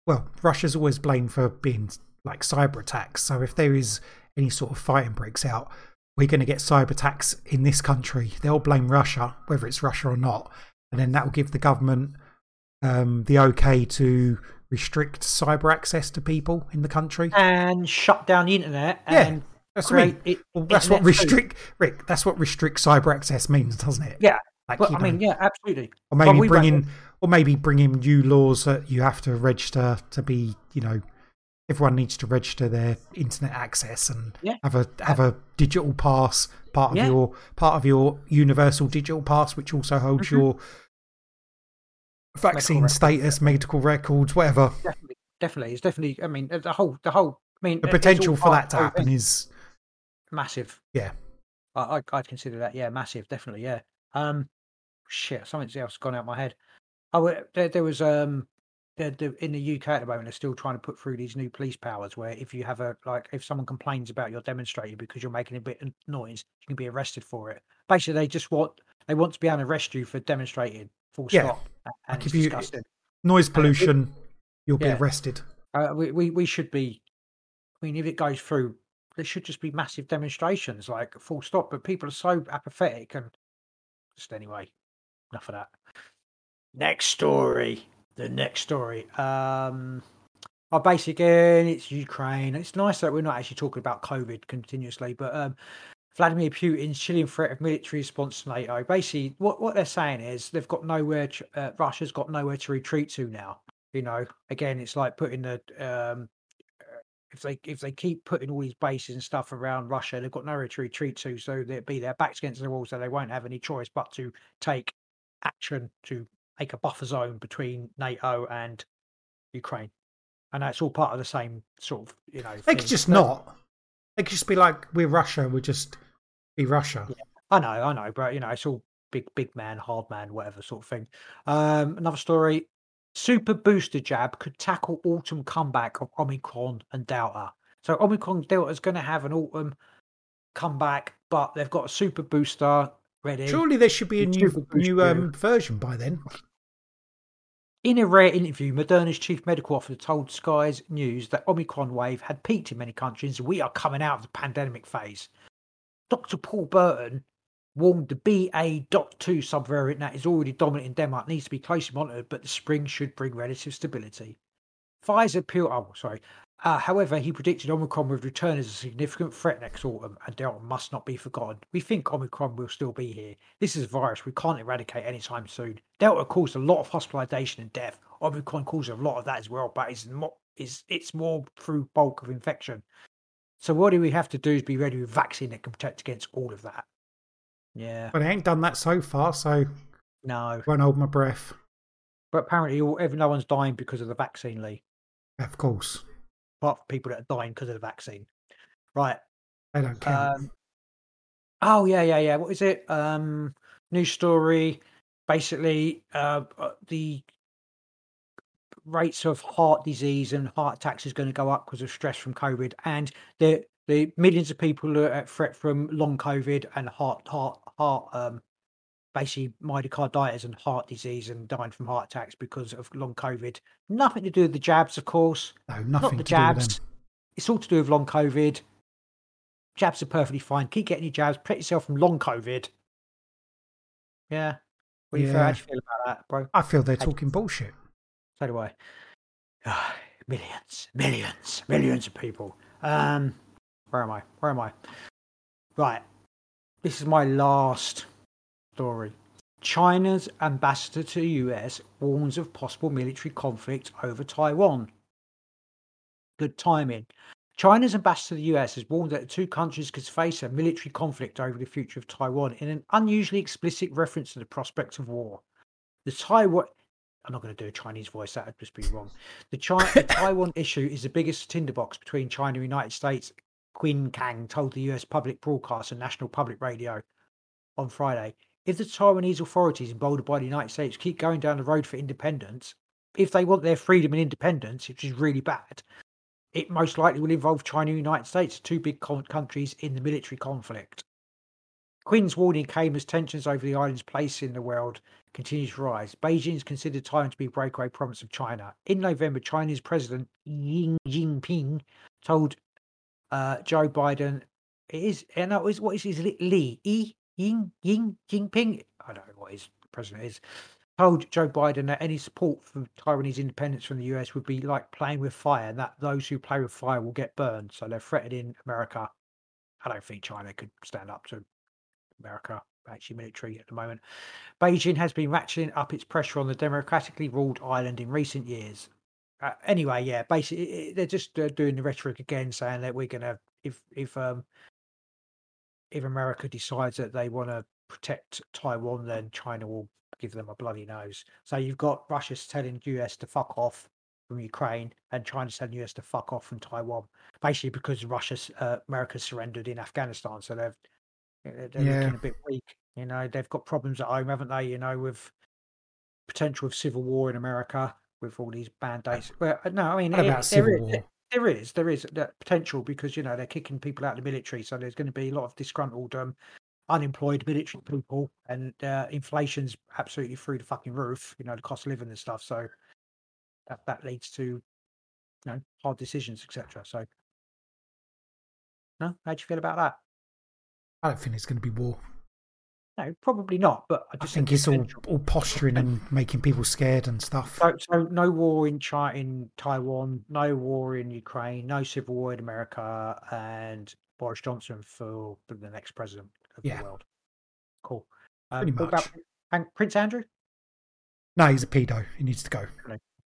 well, Russia's always blamed for being like cyber attacks. So if there is any sort of fighting breaks out, we're going to get cyber attacks in this country. They'll blame Russia, whether it's Russia or not, and then that will give the government um, the okay to restrict cyber access to people in the country. and shut down the internet Yeah, and That's what I mean. it, Well, that's what internet food. restrict Rick. That's what restrict cyber access means, doesn't it? Yeah, Like, but you I mean, yeah, absolutely. or Well, maybe we bring in, or maybe bring in new laws that you have to register to be, you know, everyone needs to register their internet access and Yeah. have a have a digital pass part of Yeah. your part of your universal digital pass, which also holds Mhm. your vaccine records, status, medical records, whatever. definitely, definitely, it's definitely. I mean, the whole, the whole. I mean, The potential for that to happen is massive. yeah. I, I, I'd consider that, yeah, massive, definitely, yeah. Um, shit, something else gone out my head. Oh, there, there was um, in the UK at the moment, they're still trying to put through these new police powers where if you have a like, if someone complains about your demonstrating because you're making a bit of noise, you can be arrested for it. Basically, they just want they want to be able to arrest you for demonstrating. Full Yeah. stop. And Like you- disgusting. Noise pollution, you'll be arrested. Uh, we, we we should be. I mean, if it goes through, there should just be massive demonstrations, like full stop. But people are so apathetic, and just anyway, enough of that. Next story. The next story. Um, our basic again. It's Ukraine. It's nice that we're not actually talking about COVID continuously, but um, Vladimir Putin's chilling threat of military response to NATO. Basically, what what they're saying is they've got nowhere. To, uh, Russia's got nowhere to retreat to now. You know, again, it's like putting the um, if they if they keep putting all these bases and stuff around Russia, they've got nowhere to retreat to, so they'll be their backs against the wall, so they won't have any choice but to take action to make a buffer zone between NATO and Ukraine, and that's all part of the same sort of you know. They could just But- not. They could just be like, we're Russia. We'll just be Russia. I know, I know, but you know, it's all big, big man, hard man, whatever sort of thing. Um, another story: super booster jab could tackle autumn comeback of Omicron and Delta. So Omicron Delta is going to have an autumn comeback, but they've got a super booster ready. Surely there should be a new new um, version by then. In a rare interview, Moderna's chief medical officer told Sky's News that Omicron wave had peaked in many countries we are coming out of the pandemic phase. Dr. Paul Burton warned the BA.2 subvariant that is already dominant in Denmark needs to be closely monitored, but the spring should bring relative stability. Pfizer oh sorry. Uh, however, he predicted Omicron would return as a significant threat next autumn, and Delta must not be forgotten. We think Omicron will still be here. This is a virus we can't eradicate anytime soon. Delta caused a lot of hospitalisation and death. Omicron caused a lot of that as well, but it's more, it's, it's more through bulk of infection. So what do we have to do is be ready with vaccine that can protect against all of that. Yeah, But I ain't done that so far, so no. won't hold my breath. But apparently, all, every, no one's dying because of the vaccine, Lee. Of course, Apart from people that are dying because of the vaccine. Right. they don't count. Um, oh yeah, yeah, yeah. What is it? Um, news story. Basically, uh, uh, the rates of heart disease and heart attacks is going to go up because of stress from COVID, and the the millions of people are at threat from long COVID and heart heart heart um basically myocarditis and heart disease and dying from heart attacks because of long COVID. Nothing to do with the jabs, of course no, not nothing the to do with jabs. them. It's all to do with long COVID. Jabs are perfectly fine. Keep getting your jabs. Protect yourself from long COVID. Yeah. What do you feel, how Yeah. do you feel about that, bro? I feel they're talking bullshit. So do I. Millions, millions, millions of people. Um, where am I? Where am I? Right. This is my last story. China's ambassador to the US warns of possible military conflict over Taiwan. Good timing. China's ambassador to the US has warned that the two countries could face a military conflict over the future of Taiwan in an unusually explicit reference to the prospects of war. The Taiwan. I'm not going to do a Chinese voice, that would just be wrong. The, the Taiwan issue is the biggest tinderbox between China and the United States, Qin Gang told the US public broadcaster National Public Radio on Friday. If the Taiwanese authorities, emboldened by the United States, keep going down the road for independence, if they want their freedom and independence, which is really bad, it most likely will involve China and the United States, two big countries in the military conflict. Quinn's warning came as tensions over the island's place in the world continue to rise. Beijing's considered Taiwan to be a breakaway province of China. In November, Chinese President Xi Jinping told uh, Joe Biden, it is, and that is, what is his Li? E? Ying, Ying, Jinping? I don't know what his president is. Told Joe Biden that any support for Taiwanese independence from the US would be like playing with fire, and that those who play with fire will get burned. So they're threatening America. I don't think China could stand up to America, actually military at the moment. Beijing has been ratcheting up its pressure on the democratically ruled island in recent years. Uh, anyway, yeah, basically they're just uh, doing the rhetoric again, saying that we're gonna if if um if America decides that they want to protect Taiwan, then China will give them a bloody nose. So you've got Russia's telling US to fuck off from Ukraine, and China's telling US to fuck off from Taiwan, basically because Russia's uh, America surrendered in Afghanistan, so they've they're they're Yeah. looking a bit weak. You know, they've got problems at home, haven't they? You know, with potential of civil war in America with all these band-aids. Well, uh, no, I mean, it- about civil war? There is there is that potential because you know they're kicking people out of the military, so there's going to be a lot of disgruntled, um, unemployed military people, and uh, inflation's absolutely through the fucking roof. You know, the cost of living and stuff. So that that leads to you know hard decisions, etc. So, no, how do you feel about that? I don't think it's going to be war. No, probably not. But I I just think it's all, all posturing and making people scared and stuff. So, so no war in China, in Taiwan, no war in Ukraine, no civil war in America, and Boris Johnson for the next president of Yeah. the world. Cool. Um, Pretty about much. And Prince Andrew? No, he's a pedo. He needs to go.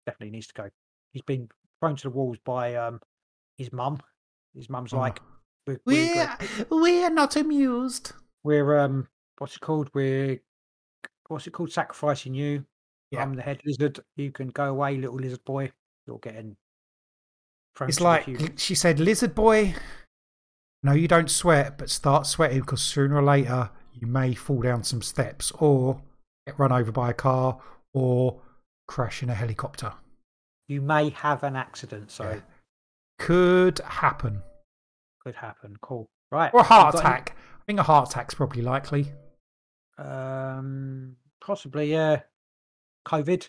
Definitely needs to go. He's been thrown to the walls by um, his mum. His mum's Oh. like, we're, we're, We're we're not amused. we're um, what's it called? We're what's it called? Sacrificing you. Yeah. I'm the head lizard. You can go away, little lizard boy. You're getting. It's like she said, lizard boy. No, you don't sweat, but start sweating because sooner or later you may fall down some steps or get run over by a car or crash in a helicopter. you may have an accident, so Yeah. Could happen. could happen. Cool. Right. Or a heart got any- attack. I think a heart attack's probably likely. Um, possibly, yeah. COVID.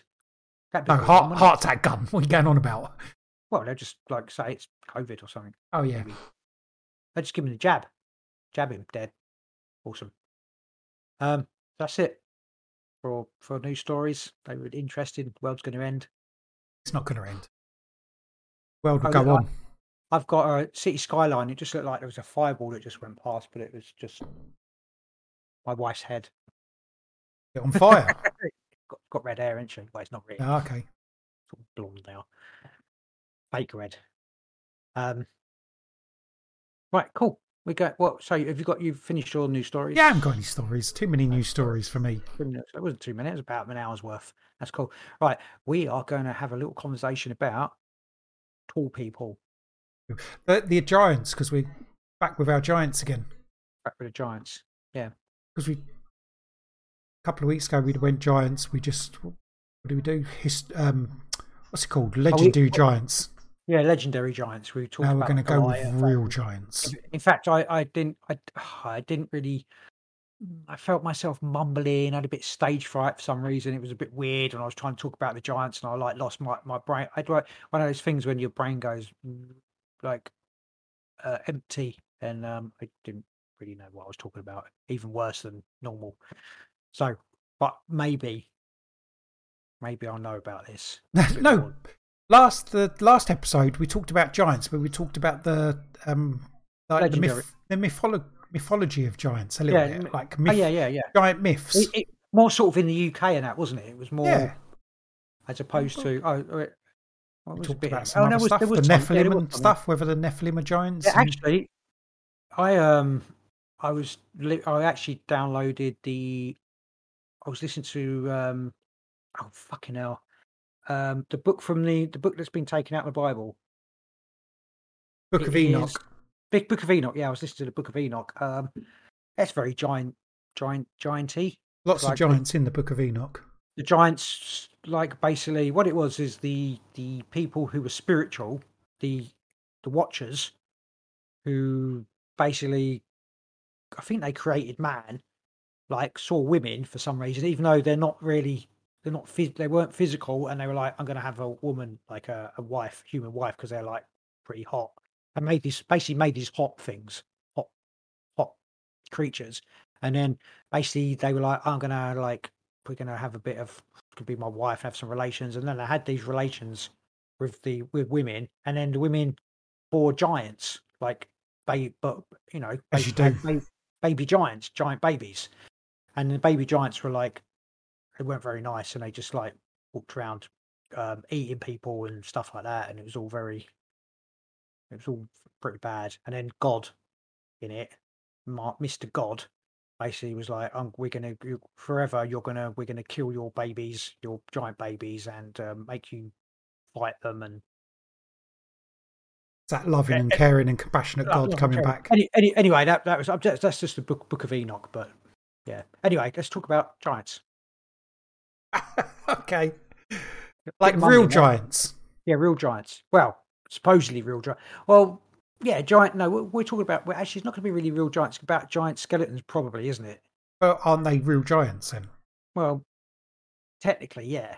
No, heart, heart attack gun. What are you going on about? Well, they'll just like say it's COVID or something. Oh, yeah. Maybe. They just give him the jab. Jab him dead. Awesome. Um, that's it for for news stories. They were interesting. World's going to end. It's not going to end. World will Oh, go on. I've got a city skyline. It just looked like there was a fireball that just went past, but it was just my wife's head. Get on fire. Got, got red hair, isn't she? Well, it's not really. Ah, okay. sort of blonde now. Fake red. Um. Right, cool. We got what? So have you got you finished your new stories? Yeah, I haven't got any stories. Too many new stories for me. Two minutes. It wasn't two minutes. About an hour's worth. That's cool. Right, we are going to have a little conversation about tall people. The, the Giants, because we're back with our Giants again. Back with the Giants. Because we, a couple of weeks ago, we went Giants. We just, what do we do? Hist, um, what's it called? Legendary Giants. Yeah, legendary Giants. We talked Now we're about going to go Goliath with real Giants. In fact, I, I didn't I, I didn't really I felt myself mumbling, I had a bit stage fright for some reason. It was a bit weird and I was trying to talk about the Giants and I like lost my, my brain. I like one of those things when your brain goes like uh, empty and um I didn't really know what I was talking about, even worse than normal. So but maybe maybe I'll know about this. no, more. last the last episode we talked about Giants, but we talked about the um, like the, myth, the mytholo- mythology of Giants a little Yeah, bit, like Oh, yeah, yeah, yeah. giant myths. It, it, more sort of in the UK and that, wasn't it? It was more Yeah. as opposed to oh, wait, what we was talked about some oh, other was, stuff, the was some- yeah, Nephilim was and stuff, whether the Nephilim are giants. Yeah, and- actually, I um, I was li- I actually downloaded the. I was listening to um, oh fucking hell, um, the book from the the book that's been taken out of the Bible. Book of Enoch. is- Big Book of Enoch. Yeah, I was listening to the Book of Enoch. Um, that's very giant, giant, gianty. Lots of giants in the Book of Enoch. the giants like basically what it was is the the people who were spiritual the the watchers who basically i think they created man like saw women for some reason even though they're not really they're not they weren't physical and they were like i'm going to have a woman like a, a wife human wife because they're like pretty hot. And made these basically made these hot things hot hot creatures. And then basically they were like i'm going to like we're going to have a bit of could be my wife and have some relations. And then i had these relations with the with women and then the women bore giants like baby but you know As you do. Baby giants giant babies. And the baby giants were like they weren't very nice and they just like walked around um, eating people and stuff like that and it was all very it was all pretty bad. And then god in it Ma- mr god basically was like um, we're gonna forever you're gonna we're gonna kill your babies your giant babies and um, make you fight them and that loving Eh, and eh, caring and compassionate God yeah, coming back. Any, any, anyway that that was just- that's just the book book of enoch but yeah anyway let's talk about giants okay. Like real giants. yeah real giants well supposedly real giants well yeah giant no we're, we're talking about well, actually it's not going to be really real giants it's about giant skeletons probably isn't it Well, aren't they real giants then? well technically yeah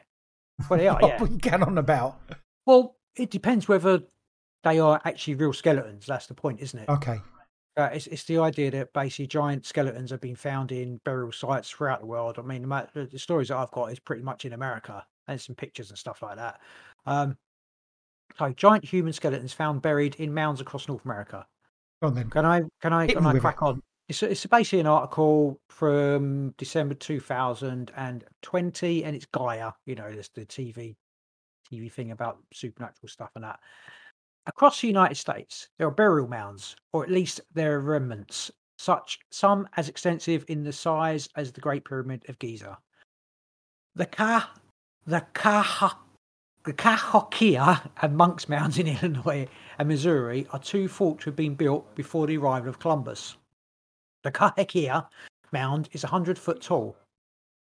well they are yeah What are you going on about? Well, it depends whether they are actually real skeletons. That's the point, isn't it? Okay. Uh, it's, it's the idea that basically giant skeletons have been found in burial sites throughout the world. I mean, the, the stories that I've got is pretty much in America and some pictures and stuff like that. Um, so, giant human skeletons found buried in mounds across North America. Go on then. Can I can I Hit can I crack it. on? It's it's basically an article from December two thousand and twenty, and it's Gaia. You know, it's the TV TV thing about supernatural stuff and that. Across the United States, there are burial mounds, or at least there are remnants, such some as extensive in the size as the Great Pyramid of Giza. The Ka, the Kaha, the Cahokia and Monks Mounds in Illinois and Missouri are two forts that have been built before the arrival of Columbus. The Cahokia mound is 100 foot tall,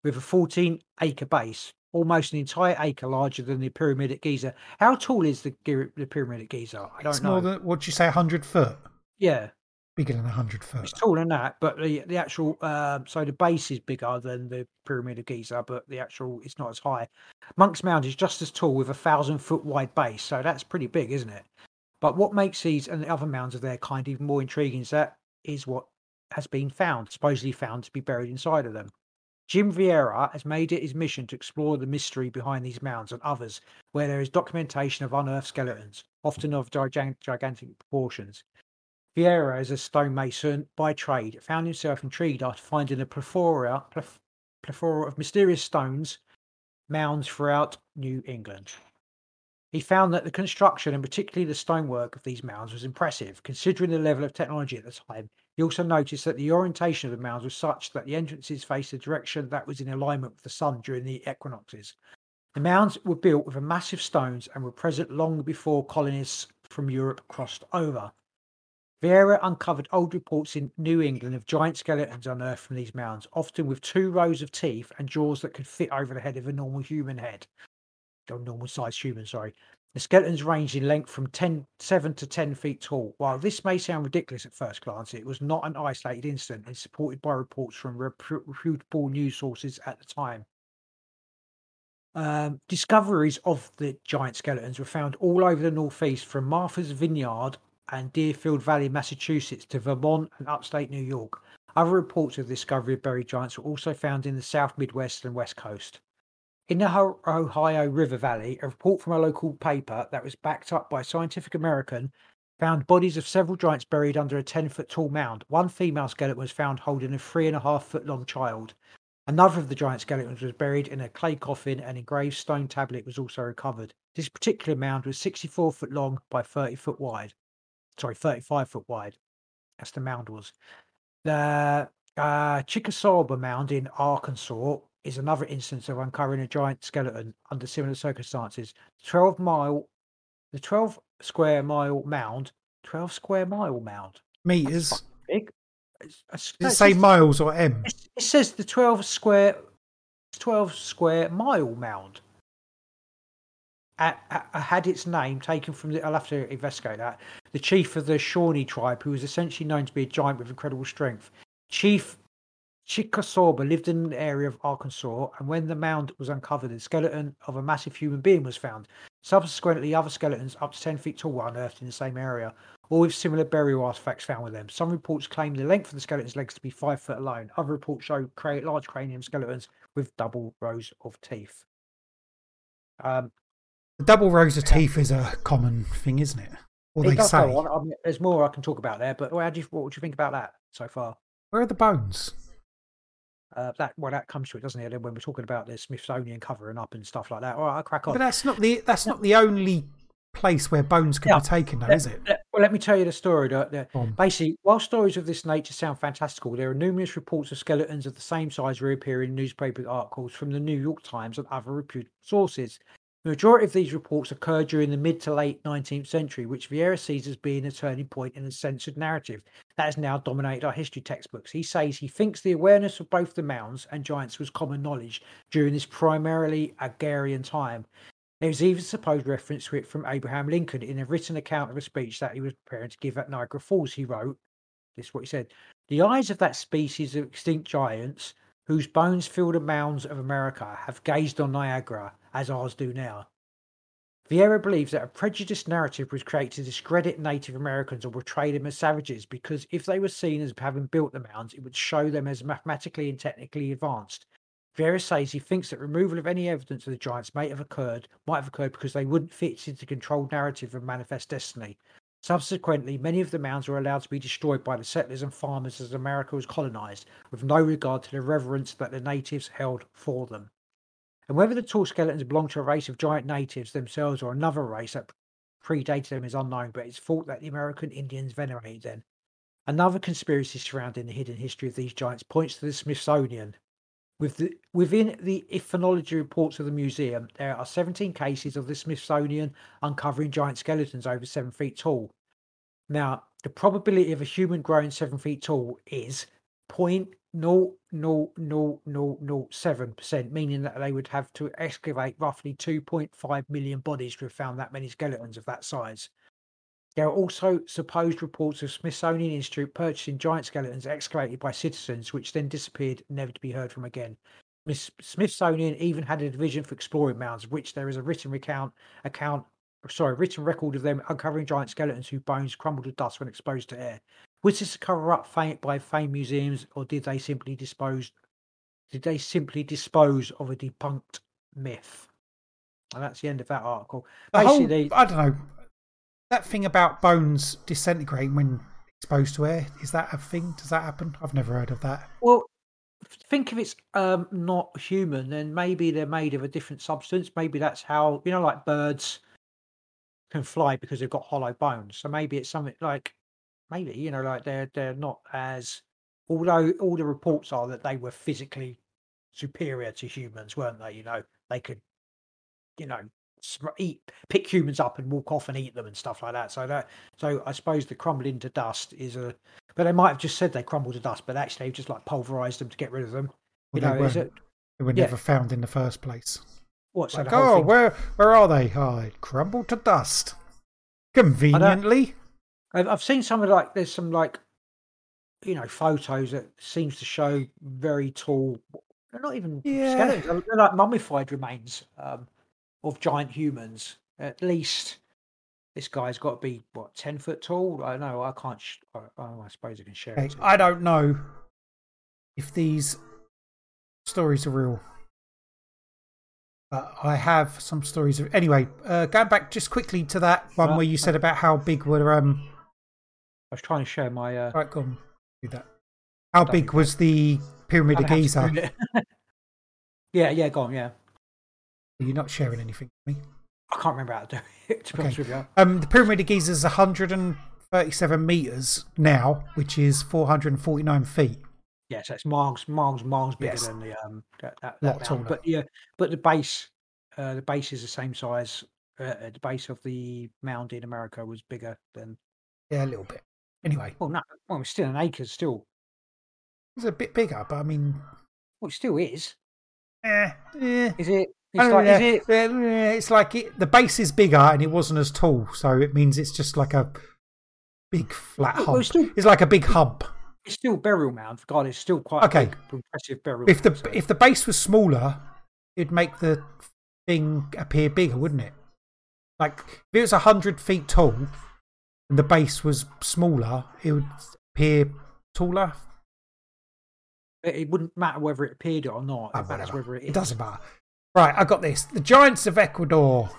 with a 14 acre base, almost an entire acre larger than the pyramid at Giza. How tall is the, the pyramid at Giza? I don't It's know. more than, what'd you say, 100 foot? yeah, Bigger than 100 foot. it's taller than that, but the the actual um, so the base is bigger than the pyramid of Giza, but the actual it's not as high. Monk's Mound is just as tall with a thousand foot wide base, so that's pretty big, isn't it? But what makes these and the other mounds of their kind even more intriguing is that is what has been found, supposedly found to be buried inside of them. Jim Vieira has made it his mission to explore the mystery behind these mounds and others where there is documentation of unearthed skeletons, often of gigantic proportions. Vieira, as a stonemason by trade, found himself intrigued after finding a plethora, plethora of mysterious stones mounds throughout New England. He found that the construction and particularly the stonework of these mounds was impressive, considering the level of technology at the time. He also noticed that the orientation of the mounds was such that the entrances faced a direction that was in alignment with the sun during the equinoxes. The mounds were built with massive stones and were present long before colonists from Europe crossed over. Vieira uncovered old reports in New England of giant skeletons unearthed from these mounds, often with two rows of teeth and jaws that could fit over the head of a normal human head. Or normal sized human, sorry. The skeletons ranged in length from 10, 7 to 10 feet tall. While this may sound ridiculous at first glance, it was not an isolated incident and supported by reports from reputable news sources at the time. Um, discoveries of the giant skeletons were found all over the northeast, from Martha's Vineyard and Deerfield Valley, Massachusetts, to Vermont and upstate New York. Other reports of the discovery of buried giants were also found in the South Midwest and West Coast. In the Ohio River Valley, a report from a local paper that was backed up by Scientific American found bodies of several giants buried under a 10 foot tall mound. One female skeleton was found holding a three and a half foot long child. Another of the giant skeletons was buried in a clay coffin, and a engraved stone tablet was also recovered. This particular mound was 64 foot long by 30 foot wide. Sorry, 35 foot wide. That's the mound was. The uh, Chickasaw Mound in Arkansas is another instance of uncovering a giant skeleton under similar circumstances. 12 mile, the 12 square mile mound, 12 square mile mound. Meters. Big. It's- it's- Does it say says- miles or M? it's- It says the 12 square 12 square mile mound. Had its name taken from the. I'll have to investigate that. The chief of the Shawnee tribe, who was essentially known to be a giant with incredible strength. Chief Chickasaw lived in an area of Arkansas, and when the mound was uncovered, the skeleton of a massive human being was found. Subsequently, other skeletons up to 10 feet tall were unearthed in the same area, all with similar burial artifacts found with them. Some reports claim the length of the skeleton's legs to be five foot alone. Other reports show large cranium skeletons with double rows of teeth. Um, The double rows of teeth is a common thing, isn't it? Or it they does say. go on. I mean, there's more I can talk about there, but how do you, what would you think about that so far? Where are the bones? Uh, that well, that comes to it, doesn't it? When we're talking about the Smithsonian covering up and stuff like that. All right, I'll crack on. But that's not the that's not the only place where bones can Yeah. be taken, though, Let- is it? let- well, let me tell you the story. that- that-. Basically, while stories of this nature sound fantastical, there are numerous reports of skeletons of the same size reappearing in newspaper articles from the New York Times and other reputed sources. The majority of these reports occurred during the mid to late 19th century, which Vieira sees as being a turning point in the censored narrative that has now dominated our history textbooks. He says he thinks the awareness of both the mounds and giants was common knowledge during this primarily agrarian time. There is even supposed reference to it from Abraham Lincoln in a written account of a speech that he was preparing to give at Niagara Falls. He wrote, This is what he said The eyes of that species of extinct giants, whose bones fill the mounds of America, have gazed on Niagara as ours do now. Vieira believes that a prejudiced narrative was created to discredit Native Americans or portray them as savages because if they were seen as having built the mounds, it would show them as mathematically and technically advanced. Vieira says he thinks that removal of any evidence of the giants may have occurred might have occurred because they wouldn't fit into the controlled narrative of manifest destiny. Subsequently, many of the mounds were allowed to be destroyed by the settlers and farmers as America was colonized, with no regard to the reverence that the natives held for them. And whether the tall skeletons belong to a race of giant natives themselves or another race that predated them is unknown, but it's thought that the American Indians venerated them. Another conspiracy surrounding the hidden history of these giants points to the Smithsonian. With the, within the ethnology reports of the museum, there are 17 cases of the Smithsonian uncovering giant skeletons over seven feet tall. Now, the probability of a human growing seven feet tall is point no no no no no seven percent, meaning that they would have to excavate roughly 2.5 million bodies to have found that many skeletons of that size. There are also supposed reports of Smithsonian Institute purchasing giant skeletons excavated by citizens, which then disappeared, never to be heard from again. Miss- Smithsonian even had a division for exploring mounds, which there is a written recount account, sorry, written record of them uncovering giant skeletons whose bones crumbled to dust when exposed to air. Was this a cover up by fame museums, or did they simply dispose? Did they simply dispose of a debunked myth? And that's the end of that article. The whole, I don't know. That thing about bones disintegrating when exposed to air, is that a thing? Does that happen? I've never heard of that. Well, think if it's um, not human, then maybe they're made of a different substance. Maybe that's how you know, like birds can fly because they've got hollow bones. So maybe it's something like maybe you know, like they're they're not as. Although all the reports are that they were physically superior to humans, weren't they? You know, they could, you know, eat pick humans up and walk off and eat them and stuff like that. So that so I suppose the crumbled into dust is a but they might have just said they crumbled to dust, but actually they've just like pulverized them to get rid of them. You know, they is it They were yeah. never found in the first place. what? So Like, the oh, thing- where where are they? Oh, they crumbled to dust. Conveniently. I've, I've seen some of like there's some like you know photos that seems to show very tall. They're not even Yeah. skeletons. They're, like mummified remains um, of giant humans. At least this guy's got to be what ten foot tall. I know. I can't. Sh- I, oh, I suppose I can share Okay, it. I don't know if these stories are real. But I have some stories of anyway. Uh, going back just quickly to that one where you said about how big were um. I was trying to share my. Uh, Right, on, do that. How big was the pyramid of I don't have Giza? to do it. yeah, yeah, go on. Yeah, You're not sharing anything with me. I can't remember how to do it. To be honest with you. Um, the pyramid of Giza is 137 meters now, which is 449 feet. Yeah, so it's miles, miles, miles bigger Yes. than the um that, that, Lot that taller. But yeah, but the base, uh, the base is the same size. Uh, uh, the base of the mound in America was bigger than. Yeah, a little bit. Anyway, Well, no, well, it's still an acre. Still, it's a bit bigger, but I mean, well, it still is. eh, eh. Is it? I It's don't like, know, is it? It's like it, the base is bigger and it wasn't as tall, so it means it's just like a big flat Well, hump. it's still- It's like a big hump. It's still burial mound. God, it's still quite Okay. a big, impressive burial. If the so- if the base was smaller, it'd make the thing appear bigger, wouldn't it? Like if it was hundred feet tall the base was smaller, it would appear taller. it it wouldn't matter whether it appeared or not. Oh, It matters whether it It doesn't matter. Right, I got this. The Giants of Ecuador.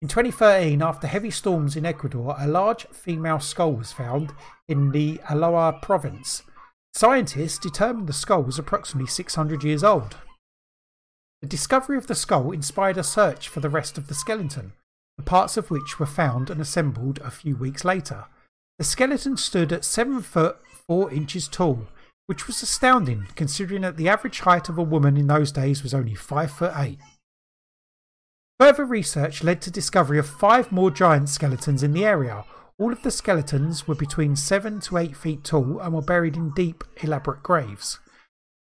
In 2013, after heavy storms in Ecuador, a large female skull was found in the Aloa province. Scientists determined the skull was approximately 600 years old. The discovery of the skull inspired a search for the rest of the skeleton, parts of which were found and assembled a few weeks later. The skeleton stood at 7 foot 4 inches tall, which was astounding considering that the average height of a woman in those days was only 5 foot 8. Further research led to discovery of five more giant skeletons in the area. All of the skeletons were between 7 to 8 feet tall and were buried in deep, elaborate graves.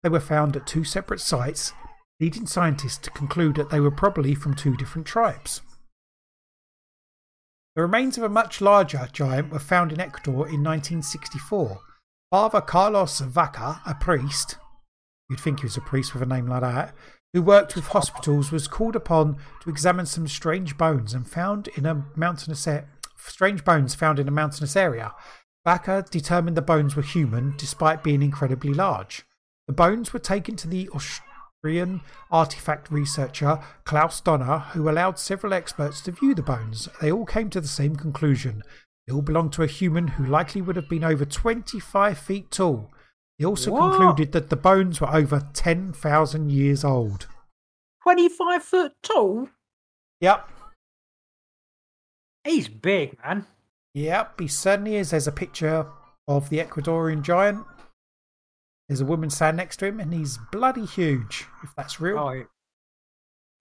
They were found at two separate sites, leading scientists to conclude that they were probably from two different tribes. The remains of a much larger giant were found in Ecuador in 1964. Father Carlos Vaca, a priest, you'd think he was a priest with a name like that, who worked with hospitals, was called upon to examine some strange bones and found in a mountainous a- strange bones found in a mountainous area. Vaca determined the bones were human despite being incredibly large. The bones were taken to the Austrian artifact researcher Klaus Dona, who allowed several experts to view the bones. They all came to the same conclusion. They all belonged to a human who likely would have been over 25 feet tall. He also What? concluded that the bones were over 10,000 years old. Twenty-five foot tall. Yep. He's big, man. Yep, he certainly is. There's a picture of the Ecuadorian giant. There's a woman standing next to him, and he's bloody huge. If that's real, Oh,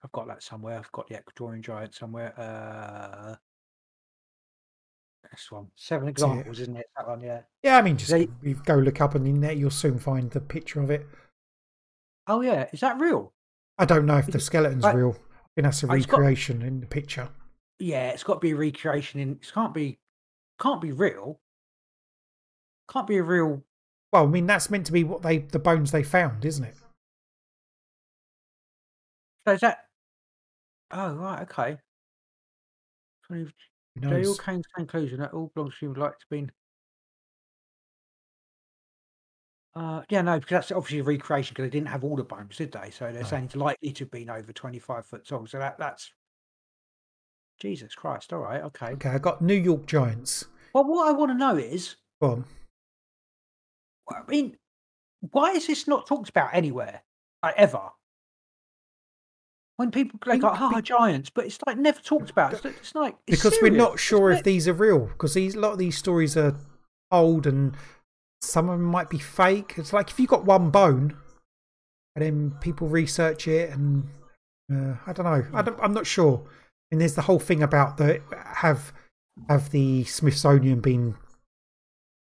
I've got that somewhere. I've got the Ecuadorian giant somewhere. Uh, this one. Seven examples, isn't it? That one, yeah. yeah. I mean, just They- you go look up on the internet, you'll soon find the picture of it. Oh, yeah. Is that real? I don't know if the skeleton's right. real. I think that's a Oh, it's got- recreation in the picture. Yeah, it's got to be a recreation. In it can't be, can't be real. Can't be a real. Well, I mean, that's meant to be what they the bones they found, isn't it? So is that? Oh, right. Okay. They all came to the conclusion that all belongs to like to been. Uh, yeah, no, because that's obviously a recreation because they didn't have all the bones, did they? So they're No. saying it's likely to have been over 25 foot tall. So that that's. Jesus Christ. All right. Okay. Okay, I got New York Giants. Well, what I want to know is, on. I mean, why is this not talked about anywhere? Like, ever? When people like, Think- oh, giants, but it's like never talked about. It's, it's like it's because we're not sure if these are real. Because these a lot of these stories are old and some of them might be fake. It's like if you got one bone, and then people research it, and uh, I don't know. I don't, I'm not sure. And there's the whole thing about the have have the Smithsonian been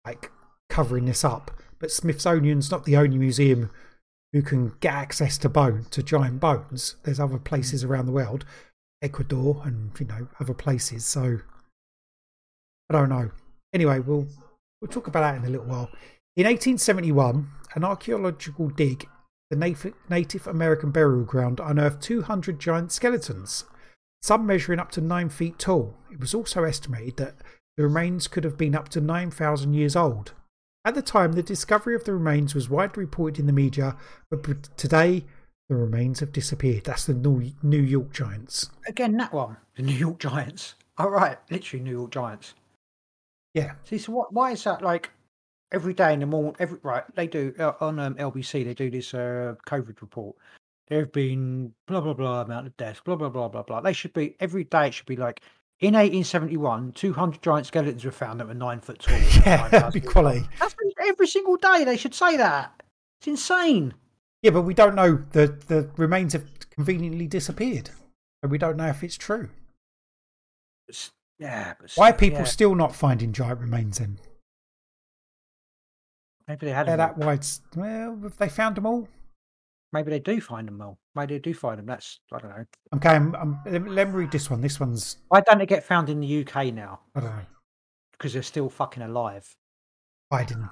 like covering this up, but Smithsonian's not the only museum who can get access to bone to giant bones. There's other places mm. around the world, Ecuador and you know other places. So I don't know. Anyway, we'll we'll talk about that in a little while. In 1871, an archaeological dig, the Native, Native American burial ground, unearthed 200 giant skeletons, some measuring up to nine feet tall. It was also estimated that the remains could have been up to 9,000 years old. At the time, the discovery of the remains was widely reported in the media, but today the remains have disappeared. That's the New York Giants. Again, that one, the New York Giants. All right, literally New York Giants. Yeah, See, so what? Why is that like every day in the morning? Every right, they do uh, on um, LBC. They do this uh, COVID report. There have been blah blah blah amount of deaths. Blah blah blah blah blah. They should be every day. It should be like in 1871, 200 giant skeletons were found that were nine foot tall. yeah, 9,000 that'd be quality. That's every single day. They should say that. It's insane. Yeah, but we don't know. The the remains have conveniently disappeared, and we don't know if it's true. It's- yeah. But Why are people yeah, still not finding giant remains? Then Maybe they had. they're that wide. Well, have they found them all? Maybe they do find them all. Maybe they do find them. That's I don't know. Okay, I'm, I'm, let me- read this one. This one's Why don't they get found in the UK now? I don't know. Because they're still fucking alive. hiding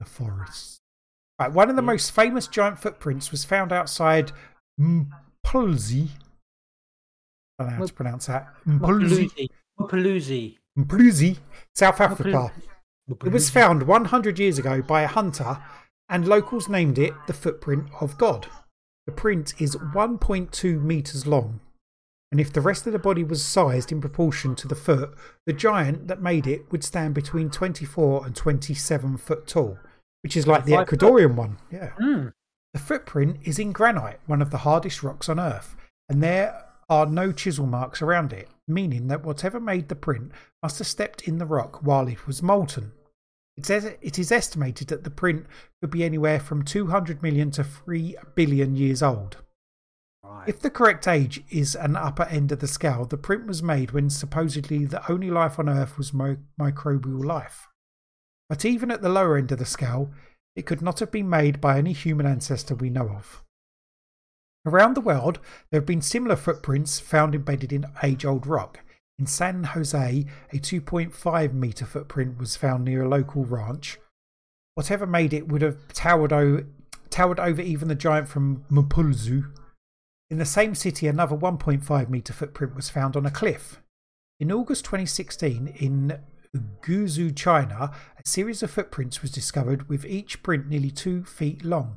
the forest. Right, one of the Yeah. most famous giant footprints was found outside Mpulzi. I don't know how to pronounce that. Mpulzi. Mapaloozi. Mpulzi, South Africa. Mapaloozi. It was found 100 years ago by a hunter, and locals named it the footprint of God. The print is 1.2 meters long, and if the rest of the body was sized in proportion to the foot, the giant that made it would stand between 24 and 27 foot tall, which is like the 25 foot. Ecuadorian one. Yeah. Mm. The footprint is in granite, one of the hardest rocks on Earth, and there are no chisel marks around it, meaning that whatever made the print must have stepped in the rock while it was molten. It's It is estimated that the print could be anywhere from 200 million to 3 billion years old. Right. If the correct age is an upper end of the scale, the print was made when supposedly the only life on Earth was mi- microbial life. But even at the lower end of the scale, it could not have been made by any human ancestor we know of. Around the world, there have been similar footprints found embedded in age old rock. In San Jose, a 2.5 metre footprint was found near a local ranch. Whatever made it would have towered, o- towered over even the giant from Mpulzu. In the same city, another 1.5 metre footprint was found on a cliff. In August 2016, in Guizhou, China, a series of footprints was discovered with each print nearly two feet long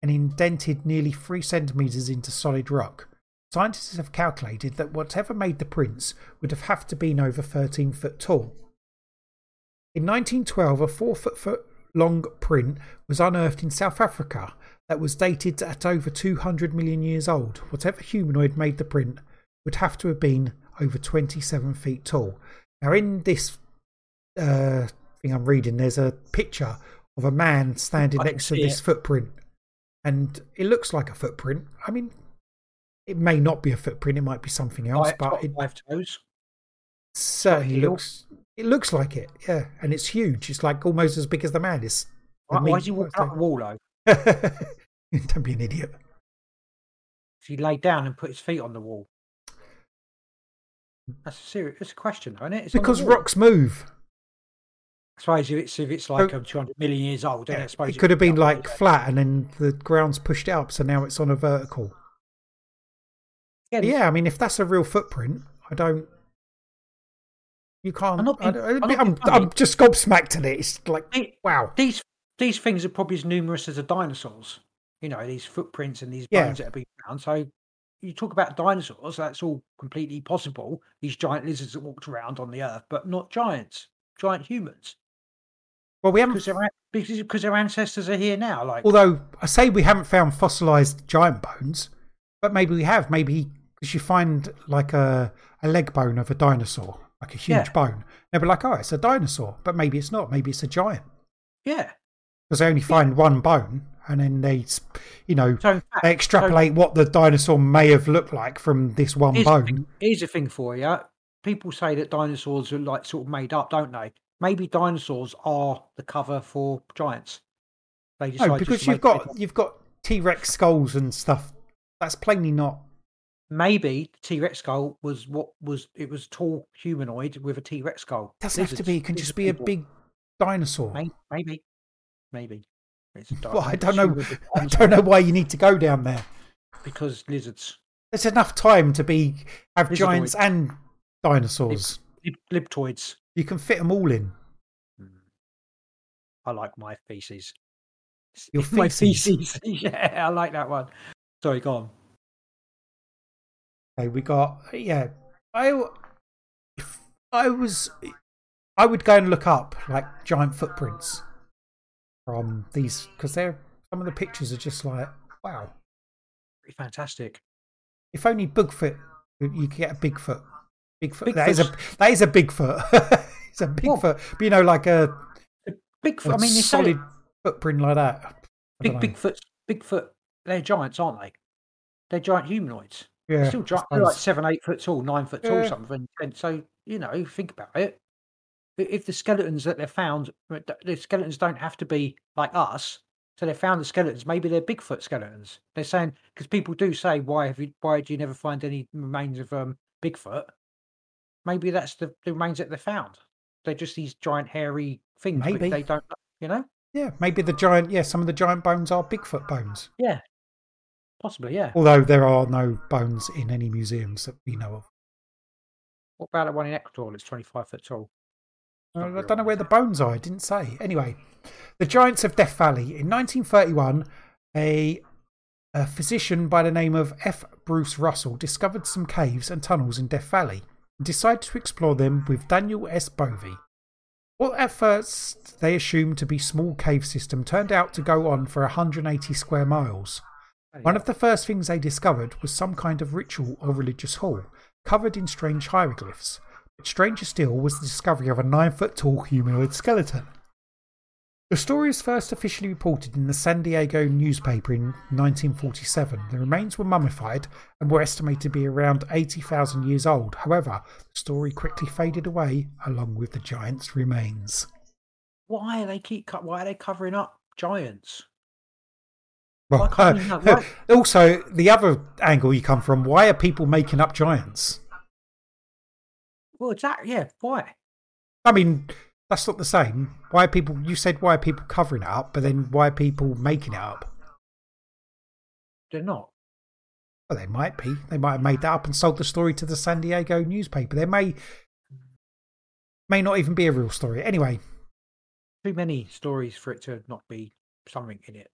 and indented nearly three centimetres into solid rock. Scientists have calculated that whatever made the prints would have have to been over 13 foot tall. In 1912, a four foot, foot long print was unearthed in South Africa that was dated at over 200 million years old. Whatever humanoid made the print would have to have been over 27 feet tall. Now, in this uh, thing I'm reading, there's a picture of a man standing next to this it. footprint, and it looks like a footprint. I mean, it may not be a footprint; it might be something else, but it five toes. certainly looks. It looks like it, yeah, and it's huge. It's like almost as big as the man. It's the Why, why is he walking up the wall though? Don't be an idiot. If he laid down and put his feet on the wall. That's a serious. It's a question, though, isn't it? It's Because rocks move. I suppose if it's if it's like Oh. um, 200 million years old, then I suppose It could have been like flat, and then the ground's pushed it up, so now it's on a vertical. Yeah, Yeah, I mean, if that's a real footprint, I don't. You can't. I'm I being- don't- I'm I'm. I'm just gobsmacked at it. It's like, They- wow. these these things are probably as numerous as the dinosaurs. You know, these footprints and these Yeah. bones that have been found. So you talk about dinosaurs, that's all completely possible. These giant lizards that walked around on the earth, but not giants, giant humans, Well, we haven't. because their because their ancestors are here now. Like, Although I say we haven't found fossilized giant bones, but maybe we have. Maybe because you find like a a leg bone of a dinosaur, like a huge Yeah. bone. They'll be like, oh, it's a dinosaur, but maybe it's not. Maybe it's a giant yeah. because they only find one bone, and then they, you know, So fact, they extrapolate what the dinosaur may have looked like from this one Here's bone. thing, here's a thing for you. People say that dinosaurs are like sort of made up, don't they? Maybe dinosaurs are the cover for giants. They No, because you've got you've got T Rex skulls and stuff. That's plainly not. Maybe the T Rex skull was what was it was a tall humanoid with a T Rex skull. Doesn't have to be. It can just be a big dinosaur. May- maybe, maybe. It's a di- Well, I don't know. I don't know why you need to go down there. because lizards, There's enough time to be have Lizardoid. giants and dinosaurs. lib- libtoids. You can fit them all in. Mm. I like my feces. Your my feces? feces. yeah, I like that one. Sorry, go on. Okay, we got yeah. I if I was I would go and look up like giant footprints from these because they're some of the pictures are just like wow. Pretty fantastic. If only Bigfoot you could get a Bigfoot. Bigfoot. That is a that is a Bigfoot. it's a Bigfoot. But you know, like a, Bigfoot. a I mean, they solid footprint like that. Big. Bigfoot. Bigfoot. They're giants, aren't they? They're giant humanoids. Yeah, still I giant. They're like seven, eight foot tall, nine foot tall, Yeah. something. And so you know, think about it. If the skeletons that they're found, the skeletons don't have to be like us. So they found the skeletons. Maybe they're Bigfoot skeletons. They're saying because people do say, "Why have you? Why do you never find any remains of um, Bigfoot?" Maybe that's the, the remains that they found. They're just these giant hairy things. Maybe. they don't. You know? Yeah, maybe the giant. Yeah, some of the giant bones are Bigfoot bones. Yeah. Possibly. Yeah. Although there are no bones in any museums that we know of. What about the one in Ecuador that's twenty five foot tall? Uh, I don't know where the bones are. I didn't say. Anyway, the Giants of Death Valley. In 1931, a, a physician by the name of F. Bruce Russell discovered some caves and tunnels in Death Valley and decided to explore them with Daniel S. Bovee. What at first they assumed to be small cave system turned out to go on for 180 square miles. One of the first things they discovered was some kind of ritual or religious hall, covered in strange hieroglyphs. But stranger still was the discovery of a nine foot tall humanoid skeleton. The story was first officially reported in the San Diego newspaper in 1947. The remains were mummified and were estimated to be around 80,000 years old. However, the story quickly faded away along with the giant's remains. Why are they keep why are they covering up giants? Well, can't we uh, have- why- also, the other angle you come from why are people making up giants? Well, exactly. Yeah. Why? I mean, that's not the same. Why are people? You said why are people covering it up, but then why are people making it up? They're not. Well, they might be. They might have made that up and sold the story to the San Diego newspaper. There may may not even be a real story. Anyway, Too many stories for it to not be something in it.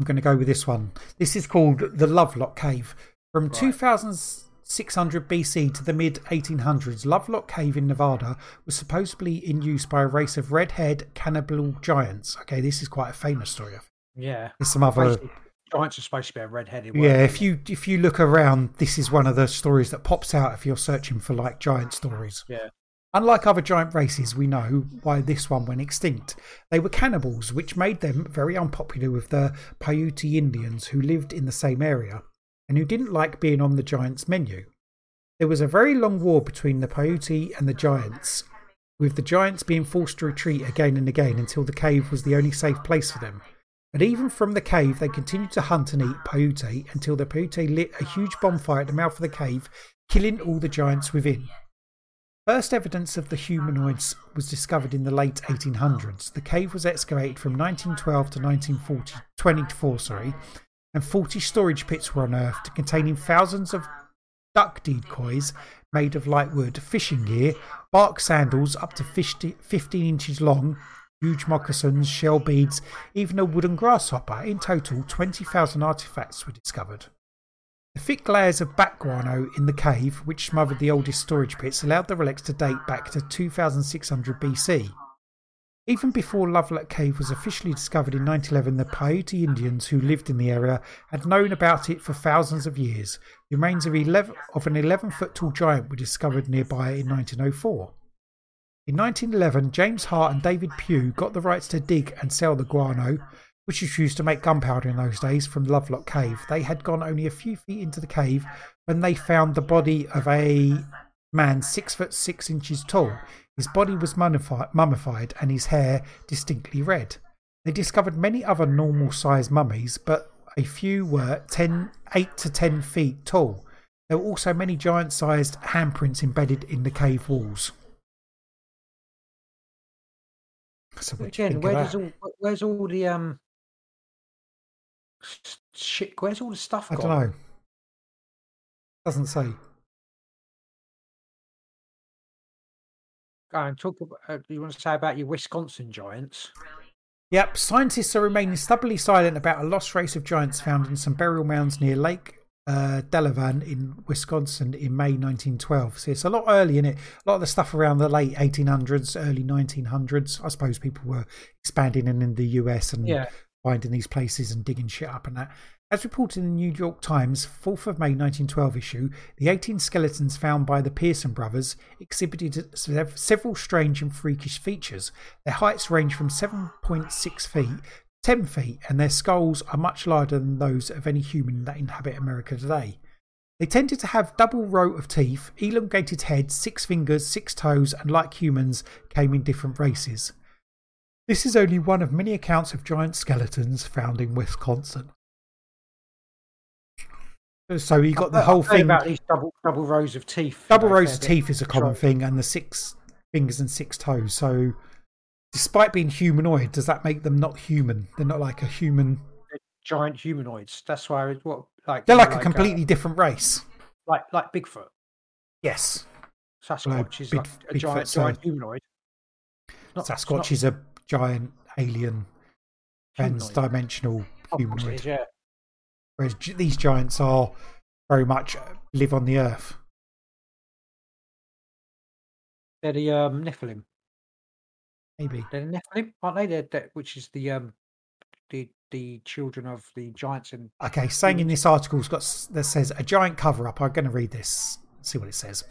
I'm going to go with this one. This is called the Lovelock Cave. From Right. 2600 BC to the mid 1800s, Lovelock Cave in Nevada was supposedly in use by a race of red haired cannibal giants. Okay, this is quite a famous story. Yeah. There's some other Basically, giants are supposed to be a red-headed. Yeah, if you if you look around, this is one of the stories that pops out if you're searching for like giant stories. Yeah. Unlike other giant races, we know why this one went extinct. They were cannibals, which made them very unpopular with the Paiute Indians who lived in the same area and who didn't like being on the giants' menu. There was a very long war between the Paiute and the giants, with the giants being forced to retreat again and again until the cave was the only safe place for them. But even from the cave, they continued to hunt and eat Paiute until the Paiute lit a huge bonfire at the mouth of the cave, killing all the giants within. First evidence of the humanoids was discovered in the late 1800s. The cave was excavated from 1912 to 1924, sorry, and 40 storage pits were unearthed containing thousands of duck decoys made of lightwood, fishing gear, bark sandals up to 50, 15 inches long, huge moccasins, shell beads, even a wooden grasshopper. In total, 20,000 artifacts were discovered. The thick layers of bat guano in the cave, which smothered the oldest storage pits, allowed the relics to date back to 2600 BC. Even before Lovelock Cave was officially discovered in 1911, the Paiute Indians who lived in the area had known about it for thousands of years. The remains of, 11, of an 11 foot tall giant were discovered nearby in 1904. In 1911, James Hart and David Pugh got the rights to dig and sell the guano, which was used to make gunpowder in those days, from Lovelock Cave. They had gone only a few feet into the cave when they found the body of a man six foot six inches tall. His body was mummified and his hair distinctly red. They discovered many other normal sized mummies, but a few were 10, 8 to 10 feet tall. There were also many giant sized handprints embedded in the cave walls. So Again, where does all, where's all the um shit? Where's all the stuff? I gone? don't know. Doesn't say. Go and talk about. Uh, you want to say about your Wisconsin giants? Yep, scientists are remaining stubbornly silent about a lost race of giants found in some burial mounds near Lake uh, Delavan in Wisconsin in May 1912. So it's a lot early in it. A lot of the stuff around the late 1800s, early 1900s. I suppose people were expanding in, in the US and Yeah. Finding these places and digging shit up and that. As reported in the New York Times 4th of May 1912 issue, the 18 skeletons found by the Pearson brothers exhibited several strange and freakish features. Their heights range from 7.6 feet 10 feet, and their skulls are much larger than those of any human that inhabit America today. They tended to have double row of teeth, elongated heads, six fingers, six toes, and like humans, came in different races. This is only one of many accounts of giant skeletons found in Wisconsin. So you got the whole thing. about these double double rows of teeth. Double rows of teeth is a common thing, and the six fingers and six toes. So, despite being humanoid, does that make them not human? They're not like a human. Giant humanoids. That's why it's what like They're know, like a uh, completely different race. like like Bigfoot. Yes, Sasquatch is big- like a Bigfoot, giant so- giant humanoid. Not- Sasquatch not is a giant alien, trans-dimensional humanoid. yeah. Whereas these giants are very much uh, live on the earth. They're the um, Nephilim. Maybe. They're the Nephilim, aren't they? They're, they're- which is the um the the children of the giants and Okay, saying in this article's got s- that says a giant cover up. I'm going to read this, see what it says.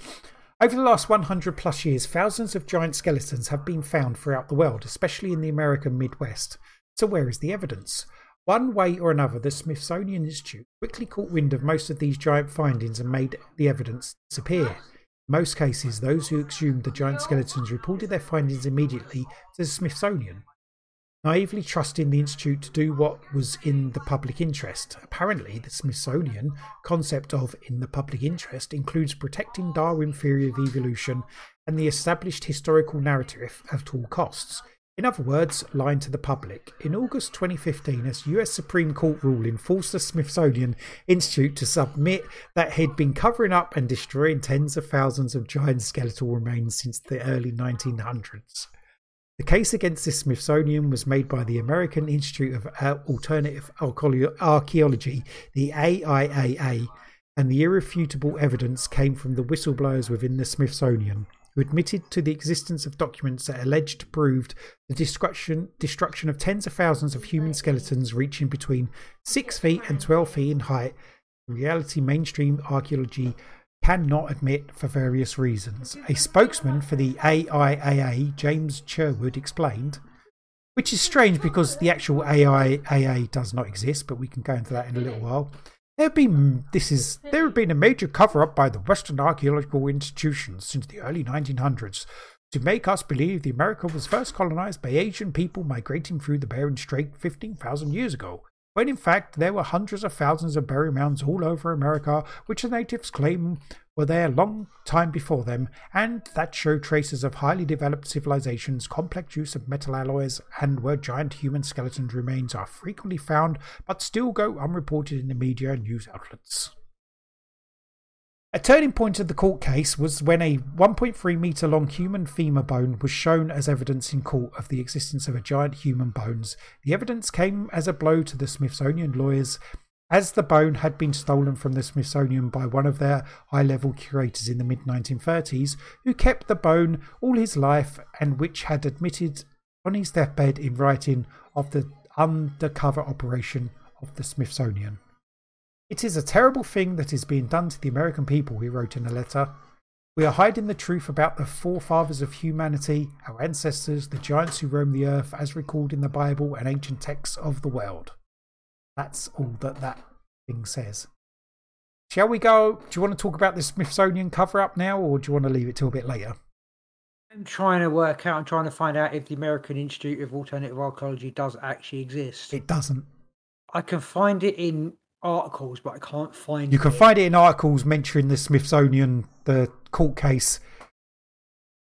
Over the last 100 plus years, thousands of giant skeletons have been found throughout the world, especially in the American Midwest. So, where is the evidence? One way or another, the Smithsonian Institute quickly caught wind of most of these giant findings and made the evidence disappear. In most cases, those who exhumed the giant skeletons reported their findings immediately to the Smithsonian naively trusting the Institute to do what was in the public interest. Apparently, the Smithsonian concept of in the public interest includes protecting Darwin theory of evolution and the established historical narrative at all costs. In other words, lying to the public. In August 2015, a US Supreme Court ruling forced the Smithsonian Institute to submit that he'd been covering up and destroying tens of thousands of giant skeletal remains since the early 1900s. The case against the Smithsonian was made by the American Institute of Al- Alternative Archaeo- Archaeology, the AIAA, and the irrefutable evidence came from the whistleblowers within the Smithsonian, who admitted to the existence of documents that alleged proved the destruction, destruction of tens of thousands of human skeletons reaching between 6 feet and 12 feet in height. In reality, mainstream archaeology cannot admit for various reasons. A spokesman for the AIAA, James Sherwood, explained, which is strange because the actual AIAA does not exist, but we can go into that in a little while. There have been this is there have been a major cover up by the Western archaeological institutions since the early 1900s to make us believe the America was first colonized by Asian people migrating through the Bering Strait 15,000 years ago when in fact there were hundreds of thousands of burial mounds all over America, which the natives claim were there long time before them, and that show traces of highly developed civilizations, complex use of metal alloys, and where giant human skeleton remains are frequently found but still go unreported in the media and news outlets. A turning point of the court case was when a 1.3 metre long human femur bone was shown as evidence in court of the existence of a giant human bones. The evidence came as a blow to the Smithsonian lawyers as the bone had been stolen from the Smithsonian by one of their high level curators in the mid 1930s, who kept the bone all his life and which had admitted on his deathbed in writing of the undercover operation of the Smithsonian. It is a terrible thing that is being done to the American people, he wrote in a letter. We are hiding the truth about the forefathers of humanity, our ancestors, the giants who roamed the earth, as recalled in the Bible and ancient texts of the world. That's all that that thing says. Shall we go? Do you want to talk about the Smithsonian cover up now, or do you want to leave it till a bit later? I'm trying to work out, I'm trying to find out if the American Institute of Alternative Archaeology does actually exist. It doesn't. I can find it in articles, but I can't find You can it. find it in articles mentioning the Smithsonian, the court case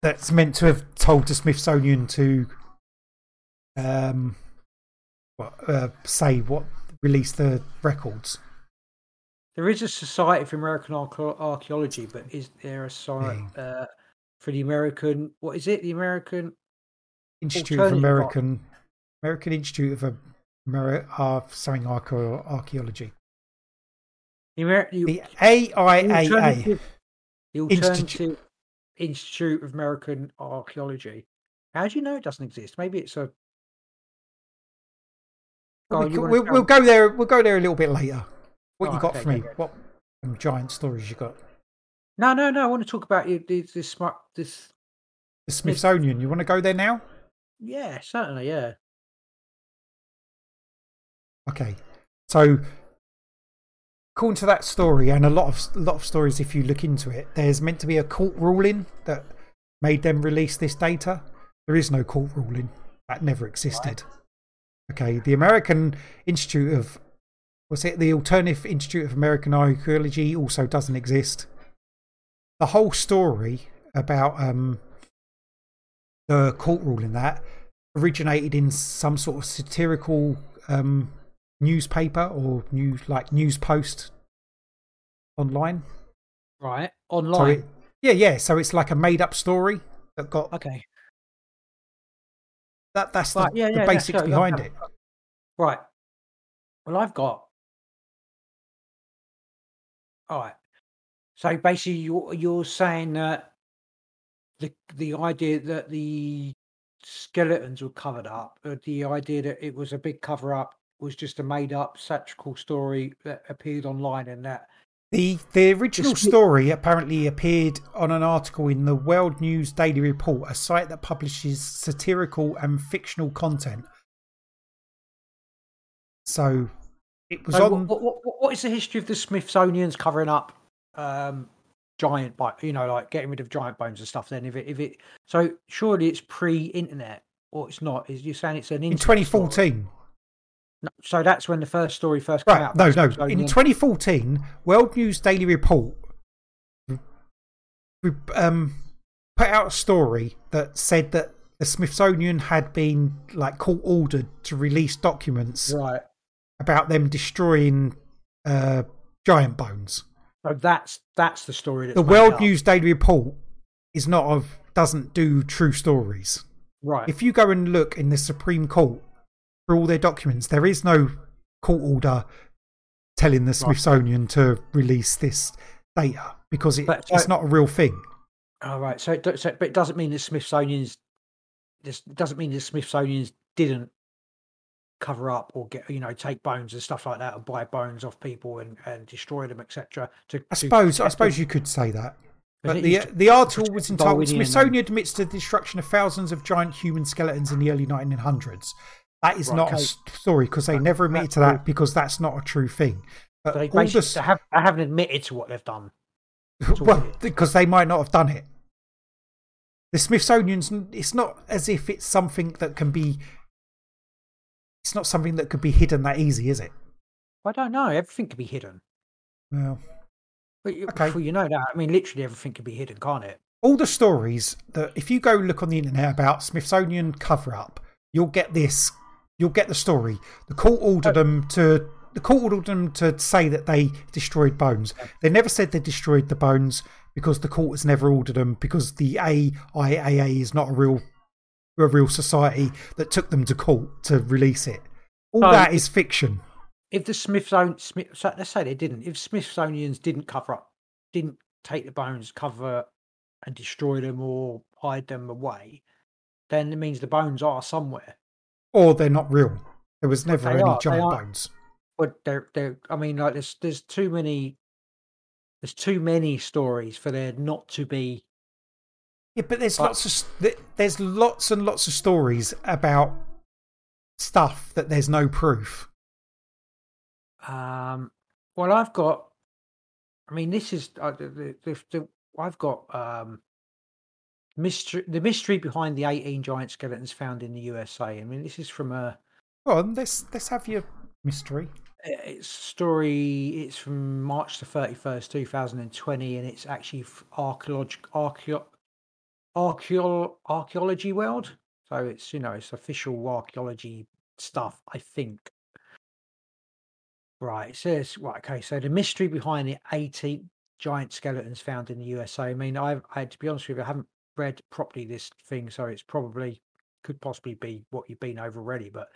that's meant to have told the Smithsonian to um, what, uh, say what release the records. There is a Society for American Archaeology, but is there a society uh, for the American? What is it? The American? Institute of American American Institute of Ameri- uh, something archaeology. The, Amer- the, The AIAA. Alternative, the Institute. Alternative Institute of American Archaeology. How do you know it doesn't exist? Maybe it's a. Go We'll, on, you wanna we'll, we'll go there. We'll go there a little bit later. What you oh, got okay, for me? ahead. What giant stories you got? No, no, no. I want to talk about you- this. This. smart- This. The Smithsonian. You want to go there now? Yeah, certainly. Yeah. Okay, so according to that story, and a lot of a lot of stories, if you look into it, there's meant to be a court ruling that made them release this data. There is no court ruling that never existed. Okay, the American Institute of was it the Alternative Institute of American Archaeology also doesn't exist. The whole story about um, the court ruling that originated in some sort of satirical um, newspaper or news like news post online. Right. So Online. it, yeah, yeah. So it's like a made up story that got okay. that. That's the, Yeah. the Yeah. yeah, basics so, behind it. Right. Well, I've got. All right. So basically, you're you're saying that the the idea that the skeletons were covered up, the idea that it was a big cover up, was just a made up satirical story that appeared online, and that The the original story apparently appeared on an article in the World News Daily Report, a site that publishes satirical and fictional content. So it was So on. what, what, what, what is the history of the Smithsonian's covering up um, giant, you know, like getting rid of giant bones and stuff? Then, if it, if it, so surely it's pre-internet, or it's not? Is you're saying it's an in internet story? 2014. No, so that's when the first story first came Right, out. no, no. In Smithsonian. 2014, World News Daily Report um, put out a story that said that the Smithsonian had been like court ordered to release documents right. about them destroying uh, giant bones. So that's that's the story. That's The World up. News Daily Report is not of doesn't do true stories. right? If you go and look in the Supreme Court for all their documents, there is no court order telling the Smithsonian to release this data because it, But- it's not a real thing. All right. So, it, so but it doesn't mean the Smithsonian's. This doesn't mean the Smithsonian's didn't cover up or get you know take bones and stuff like that and buy bones off people and, and destroy them etc. To I to suppose I suppose them. you could say that. But the used uh, the article was entitled Smithsonian admits to the destruction of thousands of giant human skeletons in the early 1900s. That is Right, not a okay. s- story because they That- never admitted to that because that's not a true thing. But They all they, have, they haven't admitted to what they've done. well, because they might not have done it. The Smithsonian's it's not as if it's something that can be it's not something that could be hidden that easy, is it? I don't know. Everything can be hidden. Well, But you, Okay. you know that. I mean, literally everything can be hidden, can't it? all the stories that if you go look on the internet about Smithsonian cover up, you'll get this. You'll get the story. The court ordered them to. The court ordered them to say that they destroyed bones. They never said they destroyed the bones because the court has never ordered them because the AIAA is not a real, a real society that took them to court to release it. All that is fiction. If the Smithsonian, Smith, so let's say they didn't. If Smithsonian's didn't cover up, didn't take the bones, cover and destroy them or hide them away, then it means the bones are somewhere. Or they're not real. There was never any are, giant bones. But they're they're. I mean, like there's there's too many. There's too many stories for there not to be. Yeah, but there's lots of there's lots and lots of stories about stuff that there's no proof. Um, well, I've got. I mean, this is uh, the, the, the I've got um, mystery. The mystery behind the 18 giant skeletons found in the USA. I mean, this is from a. On, let's let's have your mystery. Uh, it's a story. It's from March the 31st, 2020, and it's actually archaeology archeo- archeo- archaeology world. So it's you know it's official archaeology stuff. I think. Right. It says right. Okay. So the mystery behind the 18 giant skeletons found in the USA. I mean, I've I, to be honest with you, I haven't read properly this thing, so it's probably could possibly be what you've been over already, but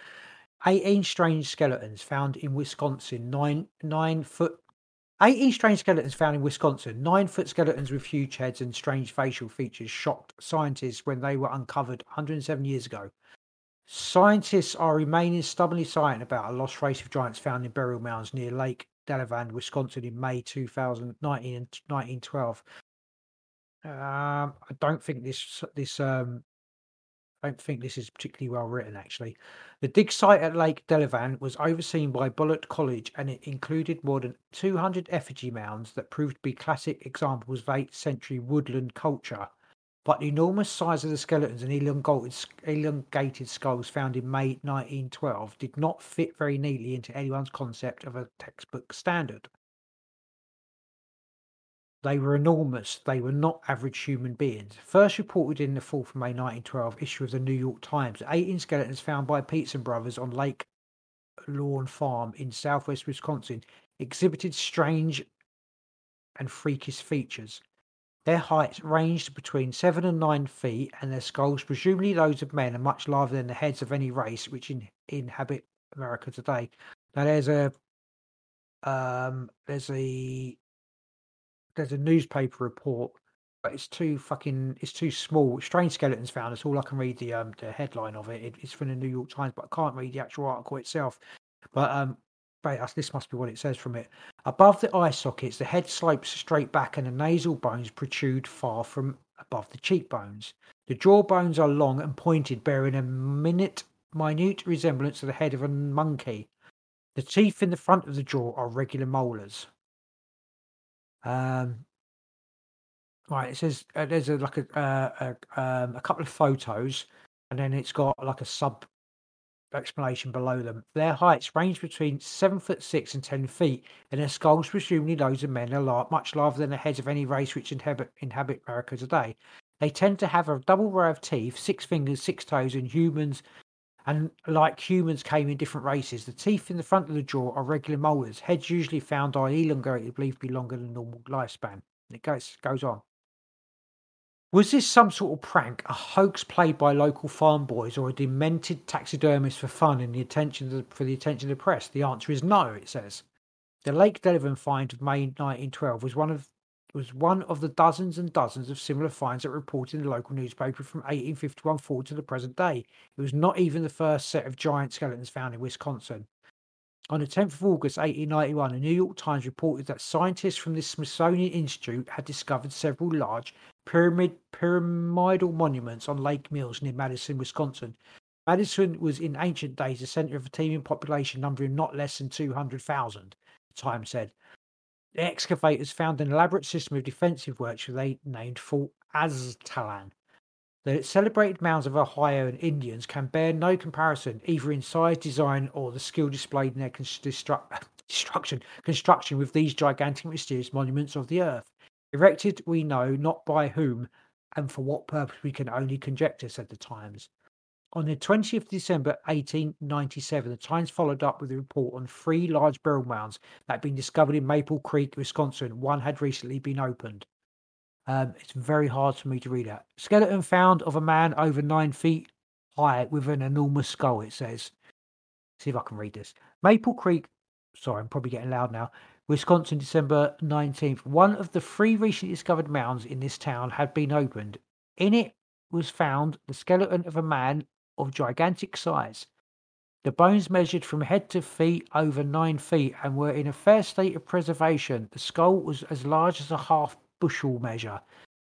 18 strange skeletons found in Wisconsin, nine nine foot 18 strange skeletons found in Wisconsin, nine foot skeletons with huge heads and strange facial features shocked scientists when they were uncovered 107 years ago. Scientists are remaining stubbornly silent about a lost race of giants found in burial mounds near Lake Delavan, Wisconsin in May 2019 and 1912. Um, I don't think this this um I don't think this is particularly well written, actually. The dig site at Lake Delavan was overseen by Beloit College and it included more than 200 effigy mounds that proved to be classic examples of 8th century woodland culture. But the enormous size of the skeletons and elongated, elongated skulls found in May 1912 did not fit very neatly into anyone's concept of a textbook standard. They were enormous. They were not average human beings. First reported in the 4th of May 1912 issue of the New York Times, 18 skeletons found by Peterson brothers on Lake Lawn Farm in southwest Wisconsin exhibited strange and freakish features. Their heights ranged between 7 and 9 feet, and their skulls, presumably those of men, are much larger than the heads of any race which in, inhabit America today. Now, there's a um, there's a there's a newspaper report, but it's too fucking it's too small. Strange skeletons found. That's all I can read the um the headline of it. it it's from the New York Times, but I can't read the actual article itself. But um, this must be what it says from it. Above the eye sockets, the head slopes straight back, and the nasal bones protrude far from above the cheekbones. The jaw bones are long and pointed, bearing a minute minute resemblance to the head of a monkey. The teeth in the front of the jaw are regular molars. Um, right, it says uh, there's a like a uh, a, um, a couple of photos, and then it's got like a sub explanation below them. Their heights range between seven foot six and ten feet, and their skulls, presumably those of men, are lar- much larger than the heads of any race which inhabit inhabit America today. They tend to have a double row of teeth, six fingers, six toes, and humans. And like humans came in different races, the teeth in the front of the jaw are regular molars. Heads usually found are elongated, believed to be longer than normal lifespan. And it goes goes on. Was this some sort of prank, a hoax played by local farm boys, or a demented taxidermist for fun and the attention the, for the attention of the press? The answer is no. It says the Lake Delavan find of May 1912 was one of was one of the dozens and dozens of similar finds that were reported in the local newspaper from 1851 forward to the present day. It was not even the first set of giant skeletons found in Wisconsin. On the 10th of August 1891, the New York Times reported that scientists from the Smithsonian Institute had discovered several large pyramid pyramidal monuments on Lake Mills near Madison, Wisconsin. Madison was in ancient days the center of a teeming population numbering not less than 200,000, the Times said. The excavators found an elaborate system of defensive works they named Fort Aztalan. The celebrated mounds of Ohio and Indians can bear no comparison, either in size, design, or the skill displayed in their constru- destruction construction with these gigantic mysterious monuments of the earth. Erected, we know not by whom and for what purpose we can only conjecture, said the Times. On the 20th of December 1897, the Times followed up with a report on three large burial mounds that had been discovered in Maple Creek, Wisconsin. One had recently been opened. Um, it's very hard for me to read out. Skeleton found of a man over nine feet high with an enormous skull, it says. See if I can read this. Maple Creek, sorry, I'm probably getting loud now. Wisconsin, December 19th. One of the three recently discovered mounds in this town had been opened. In it was found the skeleton of a man of gigantic size. The bones measured from head to feet over nine feet and were in a fair state of preservation. The skull was as large as a half bushel measure.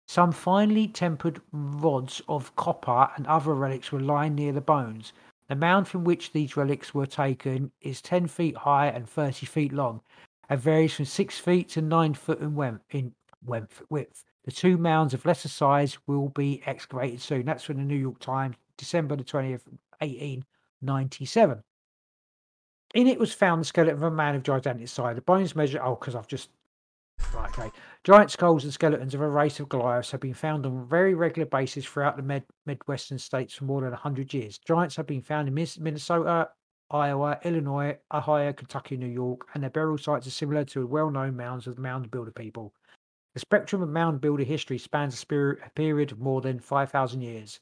Some finely tempered rods of copper and other relics were lying near the bones. The mound from which these relics were taken is 10 feet high and 30 feet long and varies from 6 feet to 9 foot in, in width. The two mounds of lesser size will be excavated soon. That's from the New York Times, December the 20th, 1897. In it was found the skeleton of a man of gigantic size. The bones measure, oh, because I've just Right, okay. Giant skulls and skeletons of a race of Goliaths have been found on a very regular basis throughout the Med- Midwestern states for more than 100 years. Giants have been found in Minnesota, Iowa, Illinois, Ohio, Kentucky, New York, and their burial sites are similar to well known mounds of the mound builder people. The spectrum of mound builder history spans a, a period of more than 5,000 years,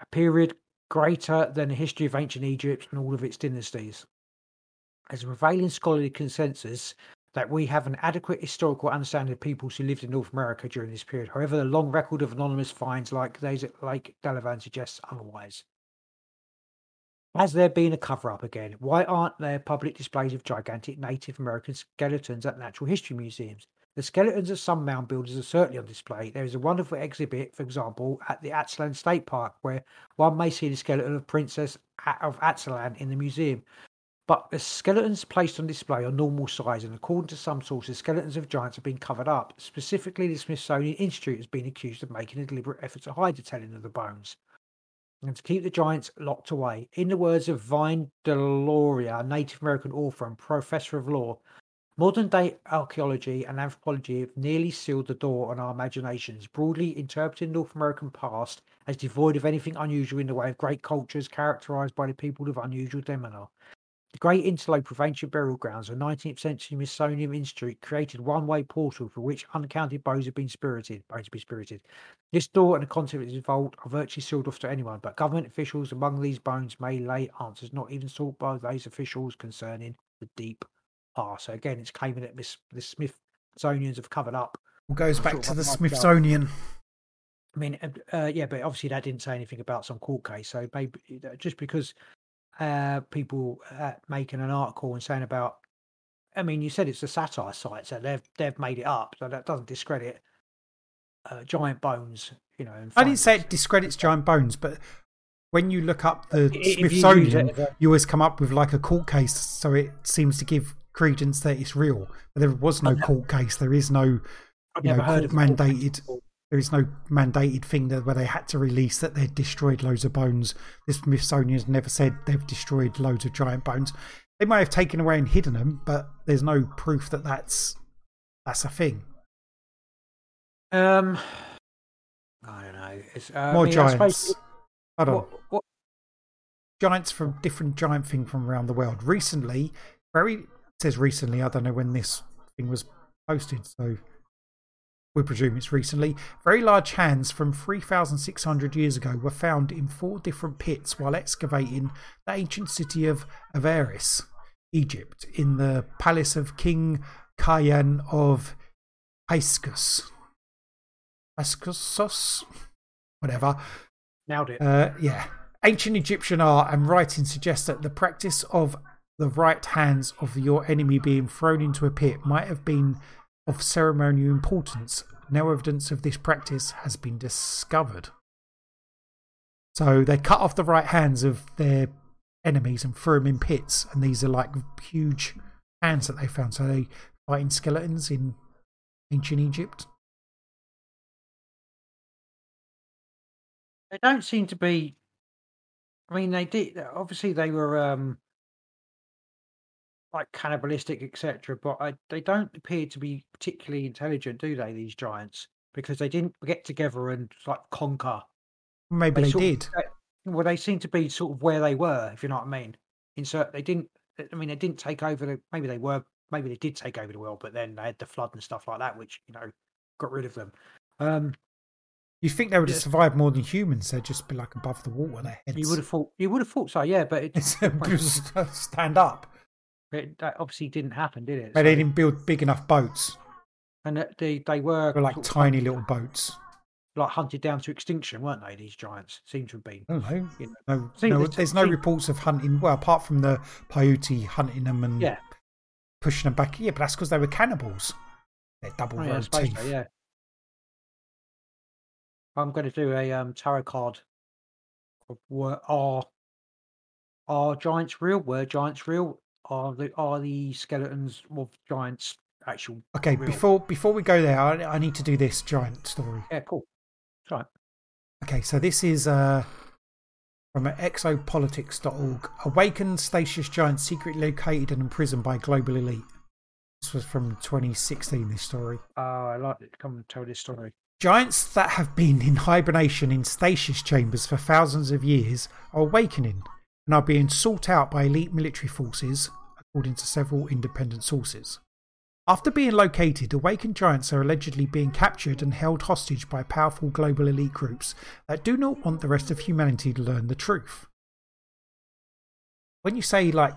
a period greater than the history of ancient Egypt and all of its dynasties. As a prevailing scholarly consensus, that we have an adequate historical understanding of peoples who lived in North America during this period. However, the long record of anonymous finds like those at Lake Delavan suggests otherwise. Has there been a cover up again? Why aren't there public displays of gigantic Native American skeletons at natural history museums? The skeletons of some mound builders are certainly on display. There is a wonderful exhibit, for example, at the Aztalan State Park, where one may see the skeleton of Princess of Aztalan in the museum. But the skeletons placed on display are normal size, and according to some sources, skeletons of giants have been covered up. Specifically, the Smithsonian Institute has been accused of making a deliberate effort to hide the telling of the bones and to keep the giants locked away. In the words of Vine Deloria, a Native American author and professor of law, modern day archaeology and anthropology have nearly sealed the door on our imaginations, broadly interpreting North American past as devoid of anything unusual in the way of great cultures characterized by the people of unusual demeanor. The Great Interlope of Ancient Burial Grounds, a 19th century Smithsonian Institute, created one-way portal for which uncounted bones have been spirited, bones be spirited. This door and the content of its vault are virtually sealed off to anyone, but government officials among these bones may lay answers not even sought by those officials concerning the deep So again, it's claiming that Miss, the Smithsonians have covered up. It goes back to the Smithsonian. I mean, uh, yeah, but obviously that didn't say anything about some court case. So maybe just because uh, people uh, making an article and saying about. I mean, you said it's a satire site, so they've they've made it up, so that doesn't discredit uh, Giant Bones. You know, I didn't say it discredits Giant Bones, but when you look up the if Smithsonian, you, it, you always come up with like a court case, so it seems to give credence that it's real. But there was no court case. There is no you know, court mandated there is no mandated thing that where they had to release that they'd destroyed loads of bones. The Smithsonian's never said they've destroyed loads of giant bones. They may have taken away and hidden them, but there's no proof that that's that's a thing. Um, I don't know. Uh, More I mean, giants. I Hold on. What, what? Giants from different giant thing from around the world. Recently, very says recently. I don't know when this thing was posted, so we presume it's recently, very large hands from 3,600 years ago were found in four different pits while excavating the ancient city of Avaris, Egypt, in the palace of King Kayan of Paiscus. Paiscus, whatever. Nailed it. Uh, yeah. Ancient Egyptian art and writing suggest that the practice of the right hands of your enemy being thrown into a pit might have been of ceremonial importance. No evidence of this practice has been discovered. So they cut off the right hands of their enemies and threw them in pits, and these are like huge hands that they found. So they fighting skeletons in ancient Egypt. They don't seem to be. I mean, they did. Obviously, they were um like cannibalistic, etc. But I, they don't appear to be particularly intelligent, do they? These giants, because they didn't get together and like conquer. Maybe they, of- did. they- well, they seem to be sort of where they were, if you know what I mean. Insert. They didn't. I mean, they didn't take over the. Maybe they were. Maybe they did take over the world, but then they had the flood and stuff like that, which you know got rid of them. Um, You think they would have Yeah. survived more than humans? They'd just be like above the water. Their heads. you would have thought. You would have thought so, yeah. But it, It's stand up. It that obviously didn't happen, did it? But they didn't build big enough boats. and they they were They were like of tiny little boats. like hunted down to extinction, weren't they? These giants seem to have been. I know. You know. No, no, there's- no reports of hunting. Well, apart from the Paiute hunting them and Yeah, pushing them back. Yeah, but that's because they were cannibals. They're double oh, yeah, teeth. So, yeah. I'm going to do a um, tarot card. Were are are giants real? Were giants real? Are the are the skeletons of giants actual? Okay, real? before before we go there, I, I need to do this giant story. Yeah, cool. Right. Okay, so this is uh, from exopolitics.org. Awakened Stasis giant secretly located and imprisoned by global elite. This was from 2016, this story. Uh, I like it. Come and tell this story. Giants that have been in hibernation in stasis chambers for thousands of years are awakening and are being sought out by elite military forces, according to several independent sources. After being located, awakened giants are allegedly being captured and held hostage by powerful global elite groups that do not want the rest of humanity to learn the truth. When you say like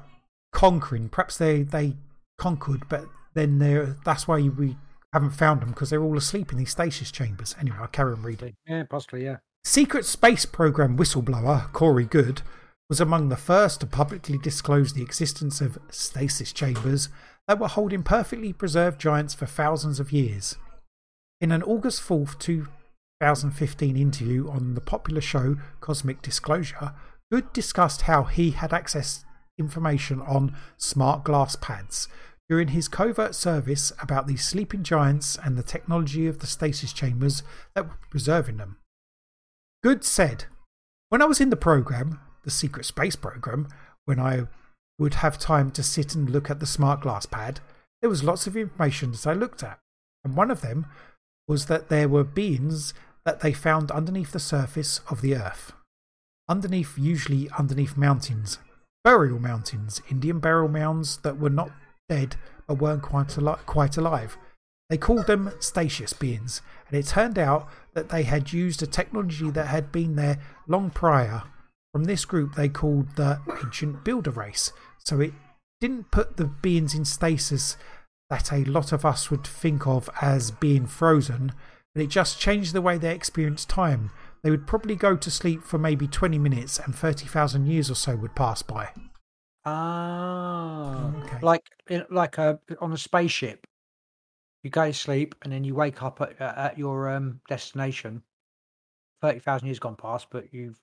conquering, perhaps they, they conquered, but then they're, that's why we haven't found them because they're all asleep in these stasis chambers. Anyway, I'll carry on reading. Yeah, possibly. Yeah. Secret Space Program whistleblower Corey Goode was among the first to publicly disclose the existence of stasis chambers that were holding perfectly preserved giants for thousands of years. In an August 4th, 2015 interview on the popular show Cosmic Disclosure, Goode discussed how he had accessed information on smart glass pads during his covert service about these sleeping giants and the technology of the stasis chambers that were preserving them. Goode said, When I was in the program, the secret space program, when I would have time to sit and look at the smart glass pad, there was lots of information that I looked at. And one of them was that there were beings that they found underneath the surface of the earth. Underneath, usually underneath mountains, burial mountains, Indian burial mounds that were not dead but weren't quite, al- quite alive. They called them stasis beings, and it turned out that they had used a technology that had been there long prior. From this group, they called the ancient builder race. So it didn't put the beings in stasis that a lot of us would think of as being frozen, but it just changed the way they experienced time. They would probably go to sleep for maybe 20 minutes, and 30,000 years or so would pass by. Ah, Okay. like like a on a spaceship. You go to sleep and then you wake up at, at at your um, destination. Thirty thousand years gone past, but you've,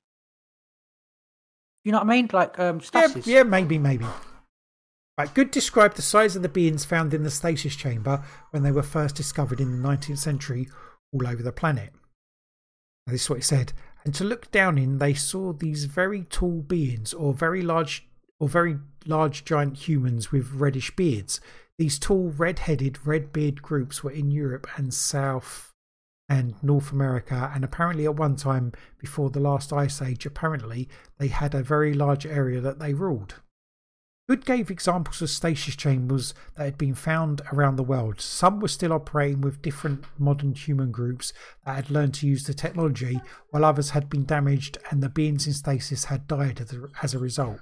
you know what I mean? Like um, Yeah, yeah, maybe, maybe. Right, Goode described the size of the beings found in the stasis chamber when they were first discovered in the 19th century all over the planet. Now, this is what he said. And to look down in, they saw these very tall beings, or very large, or very large giant humans with reddish beards. These tall, red-headed, red-beard groups were in Europe and South and North America, and apparently at one time before the last ice age, apparently they had a very large area that they ruled. Goode gave examples of stasis chambers that had been found around the world. Some were still operating with different modern human groups that had learned to use the technology, while others had been damaged and the beings in stasis had died as a, result.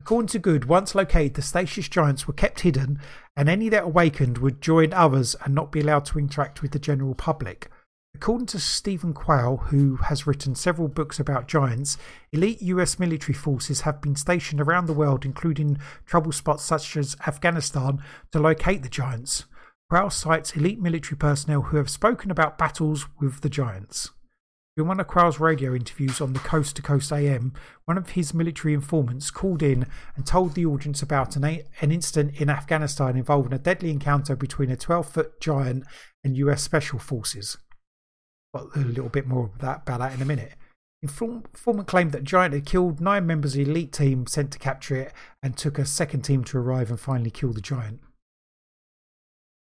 According to Goode, once located, the Stasis giants were kept hidden, and any that awakened would join others and not be allowed to interact with the general public. According to Stephen Quayle, who has written several books about giants, elite US military forces have been stationed around the world, including trouble spots such as Afghanistan, to locate the giants. Quayle cites elite military personnel who have spoken about battles with the giants. In one of Quayle's radio interviews on the Coast to Coast AM, one of his military informants called in and told the audience about an, an incident in Afghanistan involving a deadly encounter between a 12 foot giant and US Special Forces. Got a little bit more of that, about that in a minute. Informant claimed that Giant had killed nine members of the elite team sent to capture it and took a second team to arrive and finally kill the Giant.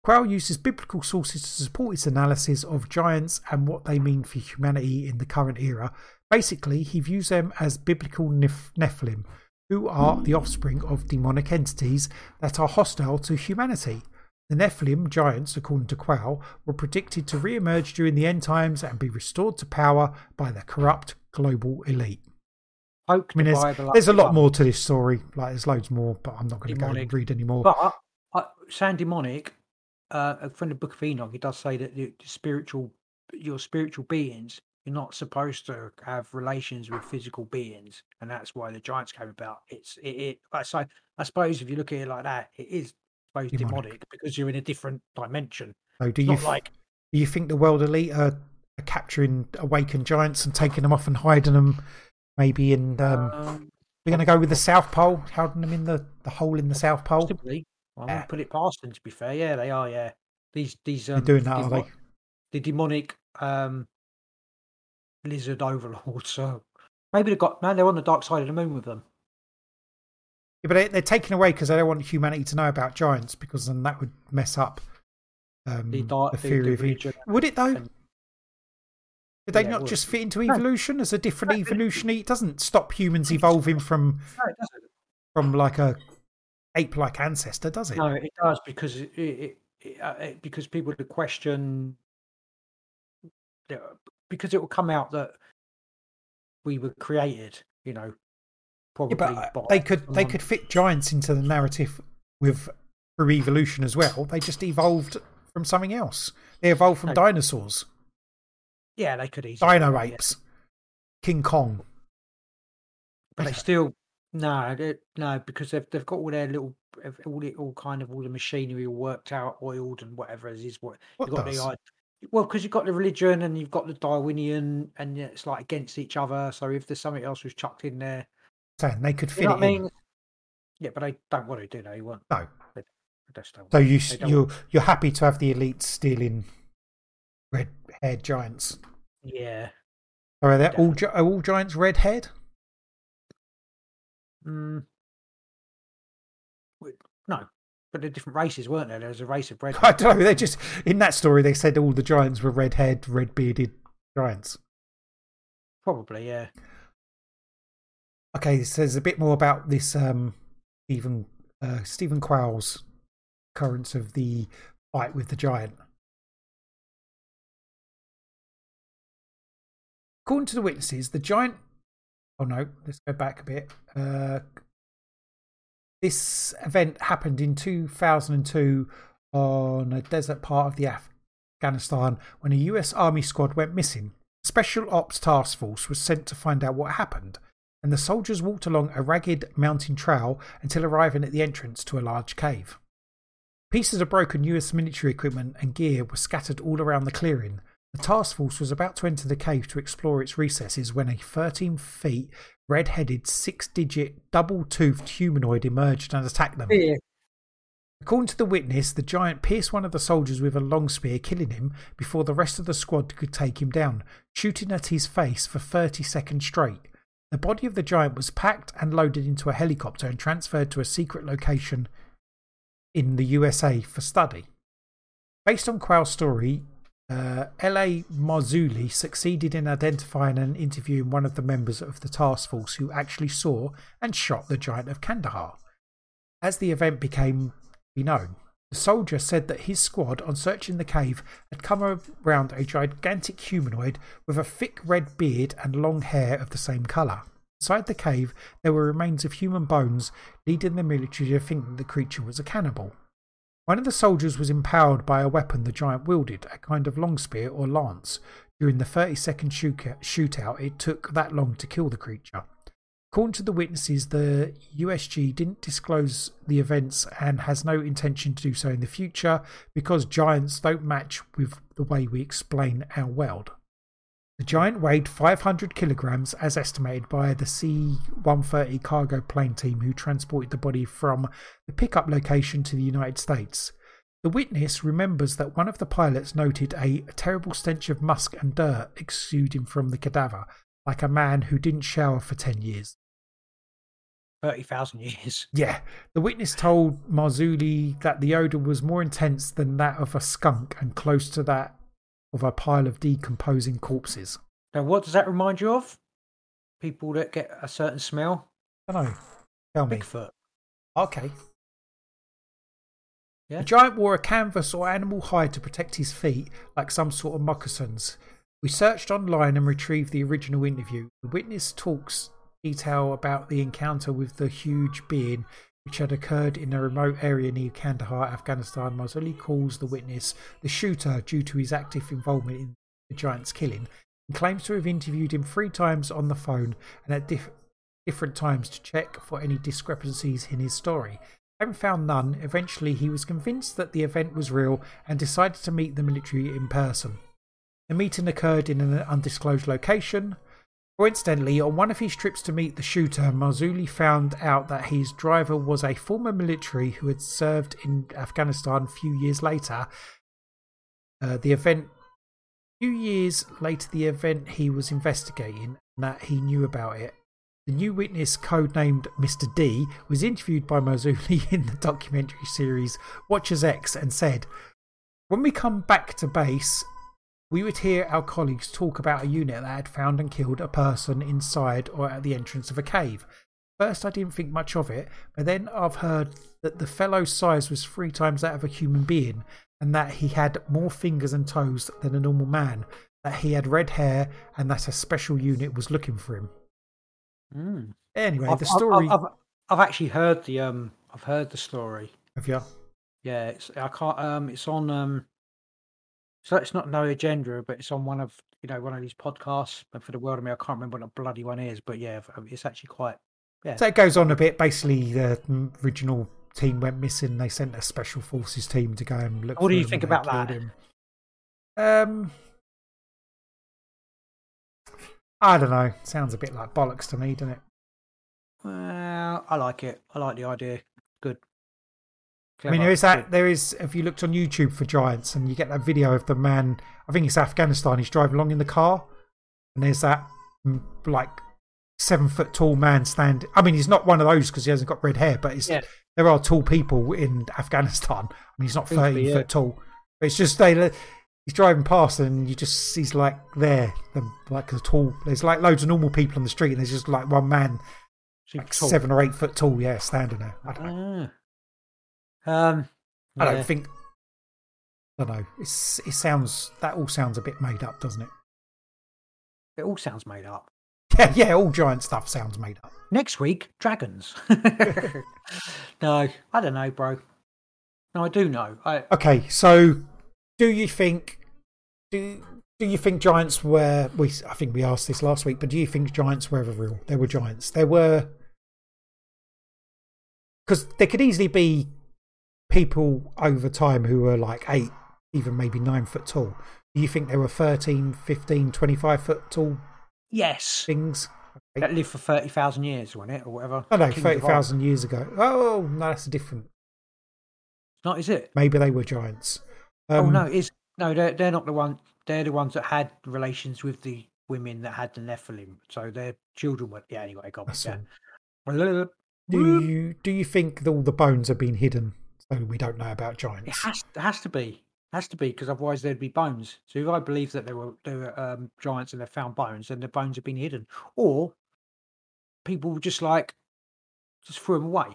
Quayle uses biblical sources to support his analysis of giants and what they mean for humanity in the current era. Basically, he views them as biblical Nephilim, who are the offspring of demonic entities that are hostile to humanity. The Nephilim giants, according to Quayle, were predicted to re emerge during the end times and be restored to power by the corrupt global elite. I mean, there's, there's a lot more to this story. Like, there's loads more, but I'm not going to go and read any more. But uh, sound demonic. Uh, from the Book of Enoch, it does say that the spiritual, your spiritual beings, you're not supposed to have relations with physical beings, and that's why the giants came about. It's it. it so I suppose if you look at it like that, it is suppose demonic. demonic because you're in a different dimension. So do you th- like? Do you think the world elite are, are, capturing awakened giants and taking them off and hiding them? Maybe in um, um we're going to go with the South Pole, hiding them in the, the hole in the South Pole. Possibly. I'm yeah. going to put it past them. To be fair, yeah, they are. Yeah, these these um, They're doing that, demo- are they? The demonic um, lizard overlords. So maybe they've got man. They're on the dark side of the moon with them. Yeah, but they, are taken away because they don't want humanity to know about giants because then that would mess up um, the, dark, the theory the, of Would it though? And, Did they yeah, not just fit into evolution as a different no, evolution? It doesn't stop humans evolving from no, from like a ape-like ancestor, does it? No, it does because it, it, it, uh, because people would question because it will come out that we were created, you know, Probably, yeah, but they could they could fit giants into the narrative with through evolution as well. They just evolved from something else. They evolved from no. dinosaurs. Yeah, they could easily. Dino apes, yeah. King Kong. But they still no, no, because they've they've got all their little all it all kind of all the machinery all worked out, oiled and whatever it is. What, what you've got does? the well, because you've got the religion and you've got the Darwinian, and it's like against each other. So if there's something else was chucked in there, saying they could fit you know it I mean? Yeah, but they don't want to, do they? Want no. They, they so you you're you're happy to have the elites stealing red-haired giants? Yeah. Or are they all are all giants red-haired? Mm. No, but they're different races, weren't there? There was a race of red. I don't know. They just in that story they said all the giants were red-haired, red-bearded giants. Probably, yeah. Okay, so there's a bit more about this um, Stephen uh, Stephen Quayle's occurrence of the fight with the giant. According to the witnesses, the giant. Oh no, let's go back a bit. Uh, this event happened in 2002 on a desert part of the Afghanistan when a US Army squad went missing. Special Ops Task Force was sent to find out what happened and the soldiers walked along a ragged mountain trail until arriving at the entrance to a large cave. Pieces of broken US military equipment and gear were scattered all around the clearing. The task force was about to enter the cave to explore its recesses when a 13 feet, red headed, six digit, double toothed humanoid emerged and attacked them. Yeah. According to the witness, the giant pierced one of the soldiers with a long spear, killing him before the rest of the squad could take him down, shooting at his face for 30 seconds straight. The body of the giant was packed and loaded into a helicopter and transferred to a secret location in the USA for study. Based on Quayle's story, uh, L.A. Marzulli succeeded in identifying and interviewing one of the members of the task force who actually saw and shot the giant of Kandahar. As the event became known, the soldier said that his squad, on searching the cave, had come around a gigantic humanoid with a thick red beard and long hair of the same colour. Inside the cave, there were remains of human bones, leading the military to think that the creature was a cannibal. One of the soldiers was empowered by a weapon the giant wielded, a kind of long spear or lance. During the 30 second shootout, it took that long to kill the creature. According to the witnesses, the USG didn't disclose the events and has no intention to do so in the future because giants don't match with the way we explain our world. The giant weighed 500 kilograms as estimated by the C 130 cargo plane team who transported the body from the pickup location to the United States. The witness remembers that one of the pilots noted a terrible stench of musk and dirt exuding from the cadaver, like a man who didn't shower for 10 years. 30,000 years. Yeah. The witness told Marzulli that the odour was more intense than that of a skunk and close to that of a pile of decomposing corpses. Now, what does that remind you of? People that get a certain smell? I don't know. Tell me. Bigfoot. Okay. Yeah. The giant wore a canvas or animal hide to protect his feet, like some sort of moccasins. We searched online and retrieved the original interview. The witness talks detail about the encounter with the huge being which had occurred in a remote area near Kandahar, Afghanistan. Marzulli calls the witness the shooter due to his active involvement in the giant's killing and claims to have interviewed him three times on the phone and at diff- different times to check for any discrepancies in his story. Having found none, eventually he was convinced that the event was real and decided to meet the military in person. The meeting occurred in an undisclosed location. Coincidentally, on one of his trips to meet the shooter, Marzulli found out that his driver was a former military who had served in Afghanistan a few years later. Uh, the event, a few years later, the event he was investigating, and that he knew about it. The new witness, codenamed Mr. D, was interviewed by Marzulli in the documentary series Watchers X and said, When we come back to base, we would hear our colleagues talk about a unit that had found and killed a person inside or at the entrance of a cave. First, I didn't think much of it, but then I've heard that the fellow's size was three times that of a human being, and that he had more fingers and toes than a normal man, that he had red hair, and that a special unit was looking for him. Mm. Anyway, I've, the story. I've, I've, I've, actually heard the um. I've heard the story. Have you? Yeah, it's I can't um. It's on um. So it's not no agenda, but it's on one of you know one of these podcasts. But for the world of me, I can't remember what the bloody one is. But yeah, it's actually quite. Yeah. So it goes on a bit. Basically, the original team went missing. They sent a special forces team to go and look. What do you think about that? Him. Um, I don't know. Sounds a bit like bollocks to me, doesn't it? Well, I like it. I like the idea. Good. Clever. I mean, there is that. There is. If you looked on YouTube for giants, and you get that video of the man, I think it's Afghanistan. He's driving along in the car, and there's that mm, like seven foot tall man stand. I mean, he's not one of those because he hasn't got red hair, but it's yeah. there are tall people in Afghanistan. I mean, he's not thirty yeah. foot tall, but it's just they. He's driving past, and you just he's like there, the, like a tall. There's like loads of normal people on the street, and there's just like one man, like seven or eight foot tall, yeah, standing there. I don't know. Ah. Um. I don't think. I don't know. It's, it sounds that all sounds a bit made up, doesn't it? It all sounds made up. Yeah, yeah. All giant stuff sounds made up. Next week, dragons. no, I don't know, bro. No, I do know. I... Okay, so do you think do do you think giants were? We I think we asked this last week, but do you think giants were ever real? There were giants. There were because there could easily be people over time who were like eight, even maybe nine foot tall. Do you think they were 13, 15, 25 foot tall? Yes. Things? Okay. That lived for 30,000 years, wasn't it? Or whatever. Oh, no, 30,000 years ago. Oh, no, that's different. It's not, is it? Maybe they were giants. Um, oh, no, it's, no, they're, they're not the one. They're the ones that had relations with the women that had the Nephilim. So their children were, yeah, anyway, God, yeah. Do you, do you think all the bones have been hidden so we don't know about giants. It has, it has to be. It has to be because otherwise there'd be bones. So if I believe that there were there were um, giants and they found bones, then the bones have been hidden, or people just like just threw them away.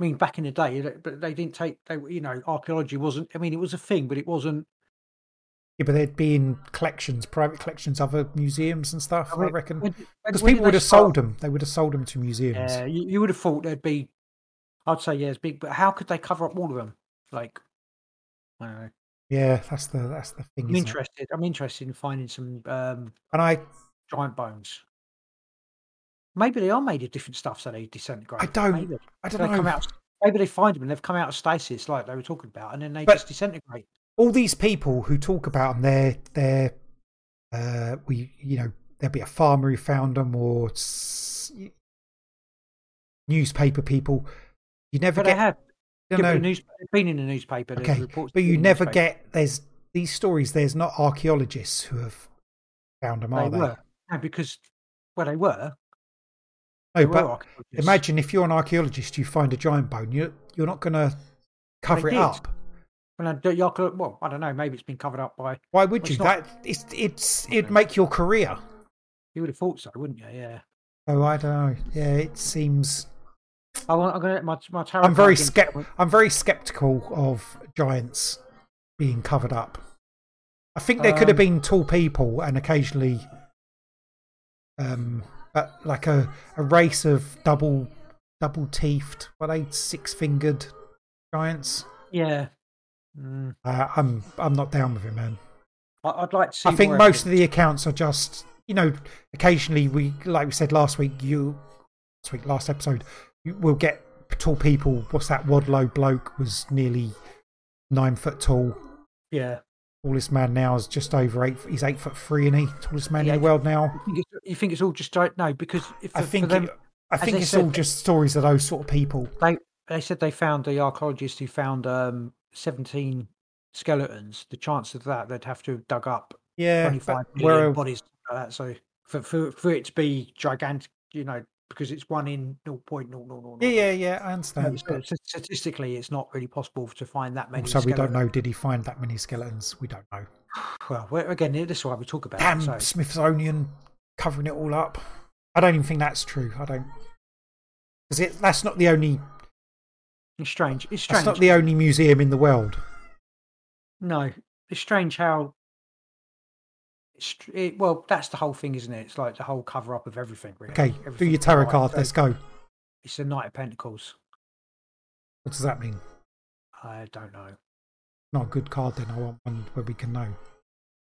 I mean, back in the day, but they didn't take. They, you know, archaeology wasn't. I mean, it was a thing, but it wasn't. Yeah, but they'd be in collections, private collections, other museums and stuff. I mean, reckon when- when- because people would have sold them. They would have sold them to museums. Yeah, you, you would have thought there'd be. I'd say yeah, it's big, but how could they cover up all of them? Like, I don't know. Yeah, that's the that's the thing. I'm isn't it? interested. I'm interested in finding some um, And I giant bones. Maybe they are made of different stuff, so they disintegrate. I don't- Maybe. I don't come know. out. Maybe they find them and they've come out of stasis, like they were talking about, and then they But- just disintegrate. all these people who talk about them, they're they're uh, we you know there'll be a farmer who found them or s- newspaper people. You never But they get have. you know, news, been in the newspaper. okay, reports but you never newspaper. get there's these stories. There's not archaeologists who have found them, They are they? were. No, because well, they were. No, They but archaeologists. imagine if you're an archaeologist, you find a giant bone. You you're not going to cover it did. up. Well, I don't- well, I don't know. Maybe it's been covered up by. Why would Well, you? not- That it's it's it'd make your career. You would have thought so, wouldn't you? Yeah. Oh, I don't know. Yeah, it seems. I want, I'm gonna my my tarot I'm very skept. I'm very skeptical of giants being covered up. I think there could have Um, been tall people and occasionally, um, but like a a race of double double teethed, what are they six fingered giants. Yeah. Mm, Uh, I'm I'm not down with it, man. I, I'd like to see. I think most of the accounts are just, you know, occasionally we, like we said last week, you, last week, last episode, will get tall people. What's that? Wadlow bloke was nearly nine foot tall. Yeah. Tallest man now is just over eight. He's eight foot three, and he tallest man Yeah, in the world now. You think it's, you think it's all just? No, because if I think. them, it- I think it's said, all just stories of those sort of people. they they said they found the archaeologist who found um 17 skeletons. The chance of that they'd have to have dug up Yeah, 25 where bodies. Like that. So for, for for it to be gigantic, you know, because it's one in 0.0000. yeah, yeah, yeah, I understand. so st- statistically, it's not really possible to find that many. So we don't know. Did he find that many skeletons? We don't know. Well, again, this is why we talk about Damn it. So. Smithsonian covering it all up. I don't even think that's true. I don't because it that's not the only It's strange. It's strange. that's not the only museum in the world. No, it's strange how. It, well, that's the whole thing, isn't it? It's like the whole cover up of everything. Really. Okay, do your tarot card. Let's go. It's the Knight of Pentacles. What does that mean? I don't know. Not a good card. Then I want one where we can know.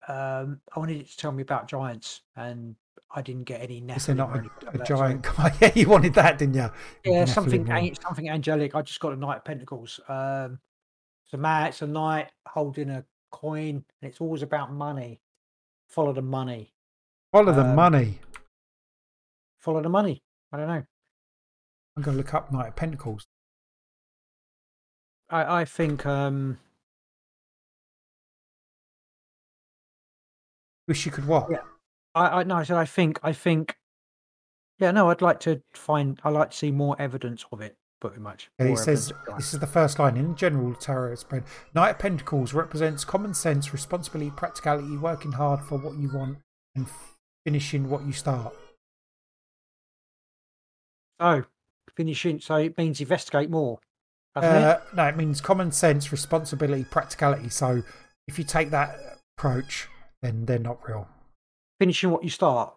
Um, I wanted it to tell me about giants, and I didn't get any. Is there not a, a giant? yeah, you wanted that, didn't you? Yeah, Nephilim something something angelic. I just got a Knight of Pentacles. Um, it's a man. It's a knight holding a coin, and it's always about money. Follow the money. Follow the um, money. Follow the money. I don't know. I'm going to look up Knight of Pentacles. I I think um Wish you could what? Yeah. I I no. I said I think I think. Yeah, no. I'd like to find. I like to see more evidence of it. Pretty much. It says evidence of giants. this is the first line. In general, tarot spread. Knight of Pentacles represents common sense, responsibility, practicality, working hard for what you want, and finishing what you start. Oh, finishing. So it means investigate more. doesn't it? Uh, no, it means common sense, responsibility, practicality. So if you take that approach, then they're not real. Finishing what you start.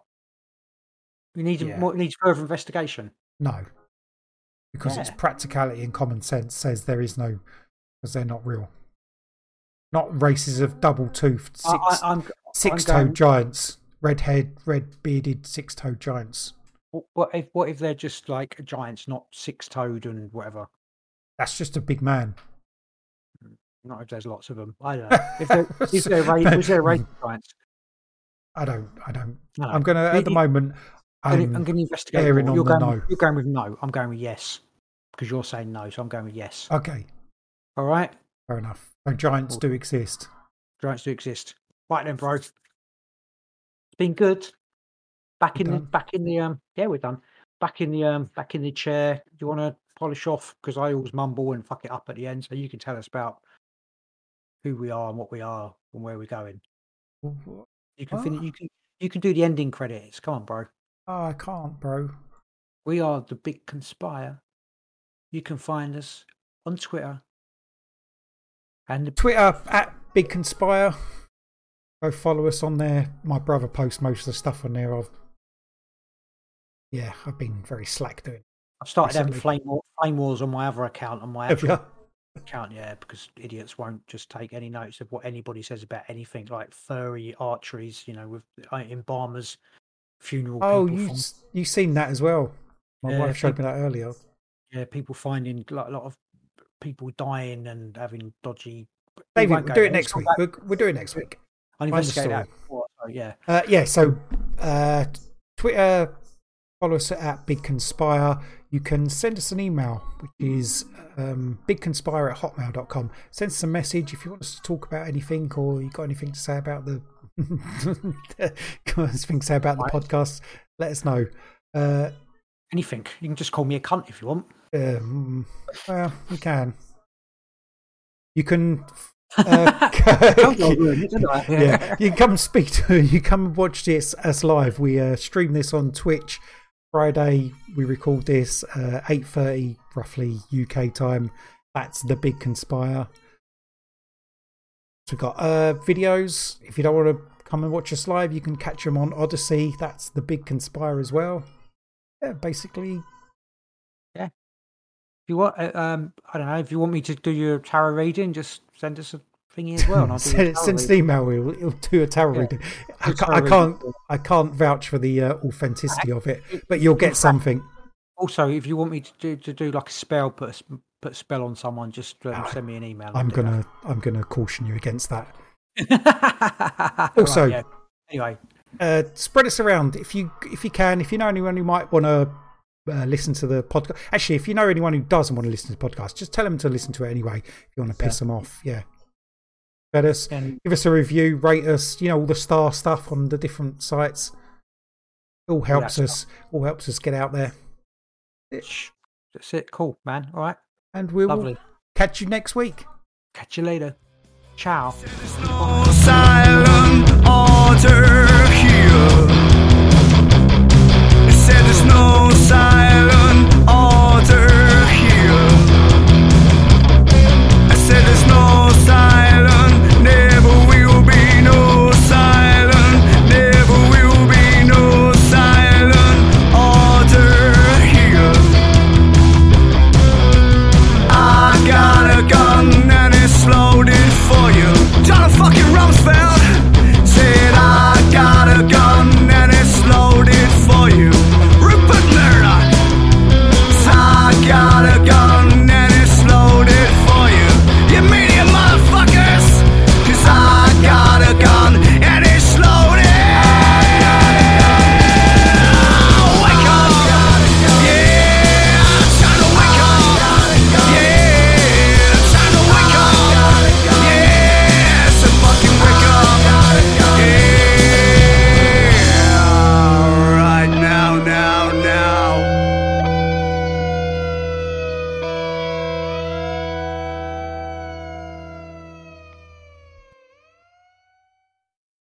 You need Yeah. more. Needs further investigation. No, because it's practicality and common sense says there is no, because they're not real. Not races of double-toothed, I, I, six, I'm. six-toed going- giants, red-haired, red-bearded, six-toed giants. What if? What if they're just like giants, not six-toed and whatever? That's just a big man. Hmm, not if there's lots of them. I don't know. If there, is there a race? Was there race of giants? I don't. I don't. No. I'm gonna at the moment. I'm, I'm, I'm going to investigate. erring more. on You're going, no. You're going with no. I'm going with yes because you're saying no, so I'm going with yes. okay. All right, Fair enough. So giants do exist. giants do exist. Right then, bro. It's been good. Back in the back in the um. Yeah, we're done. Back in the um. Back in the chair. Do you want to polish off? Because I always mumble and fuck it up at the end, so you can tell us about who we are and what we are and where we're going. You can finish. You can. You can do the ending credits. Come on, bro. Oh, I can't, bro. We are the Big Conspire. You can find us on Twitter and the Twitter at Big Conspire. go follow us on there. My brother posts most of the stuff on there. I've yeah, I've been very slack doing. I've started having flame, war, flame wars on my other account, on my actual account, yeah, because idiots won't just take any notes of what anybody says about anything like furry archeries, you know, with uh, embalmers, funeral Oh, you find- s- you seen that as well? My Yeah, wife showed me that earlier. Yeah, people finding like, a lot of people dying and having dodgy. David, we'll do it next week. We'll, we'll do it next week. I find the investigated that before, so yeah. Uh, yeah, so uh, Twitter, follow us at Big Conspire. You can send us an email, which is um, bigconspire at hotmail.com. Send us a message if you want us to talk about anything or you've got anything to say about the anything to say about the podcast. Let us know. Uh, Anything. You can just call me a cunt if you want. um, well, you can. You can. Uh, yeah. yeah, you can come speak to you come and watch this us live. We uh, stream this on Twitch Friday. We record this uh, eight thirty roughly UK time. That's the big conspire. So we've got uh, videos. If you don't want to come and watch us live, you can catch them on Odysee. That's the big conspire as well. Yeah, basically. Yeah. If you want, uh, um, I don't know. If you want me to do your tarot reading, just send us a thingy as well. And I'll do send, send us an email. We'll, we'll do a tarot Yeah. reading. I, tarot I can't. I can't vouch for the uh, authenticity of it, but you'll get something. Also, if you want me to do to do like a spell, put a, put a spell on someone, just um, Ah, send me an email. I'm gonna. I'm gonna caution you against that. Right, Also- yeah. anyway, Uh, spread us around if you if you can. If you know anyone who might want to uh, listen to the podcast. Actually, if you know anyone who doesn't want to listen to the podcast, just tell them to listen to it anyway. If you want to piss them off, yeah. Spread us. and Give us a review. Rate us. You know all the star stuff on the different sites. All helps that us. All helps us get out there. shh, that's it. Cool, man. All right, And we'll lovely. catch you next week. Catch you later. Ciao feel. It said there's no silence.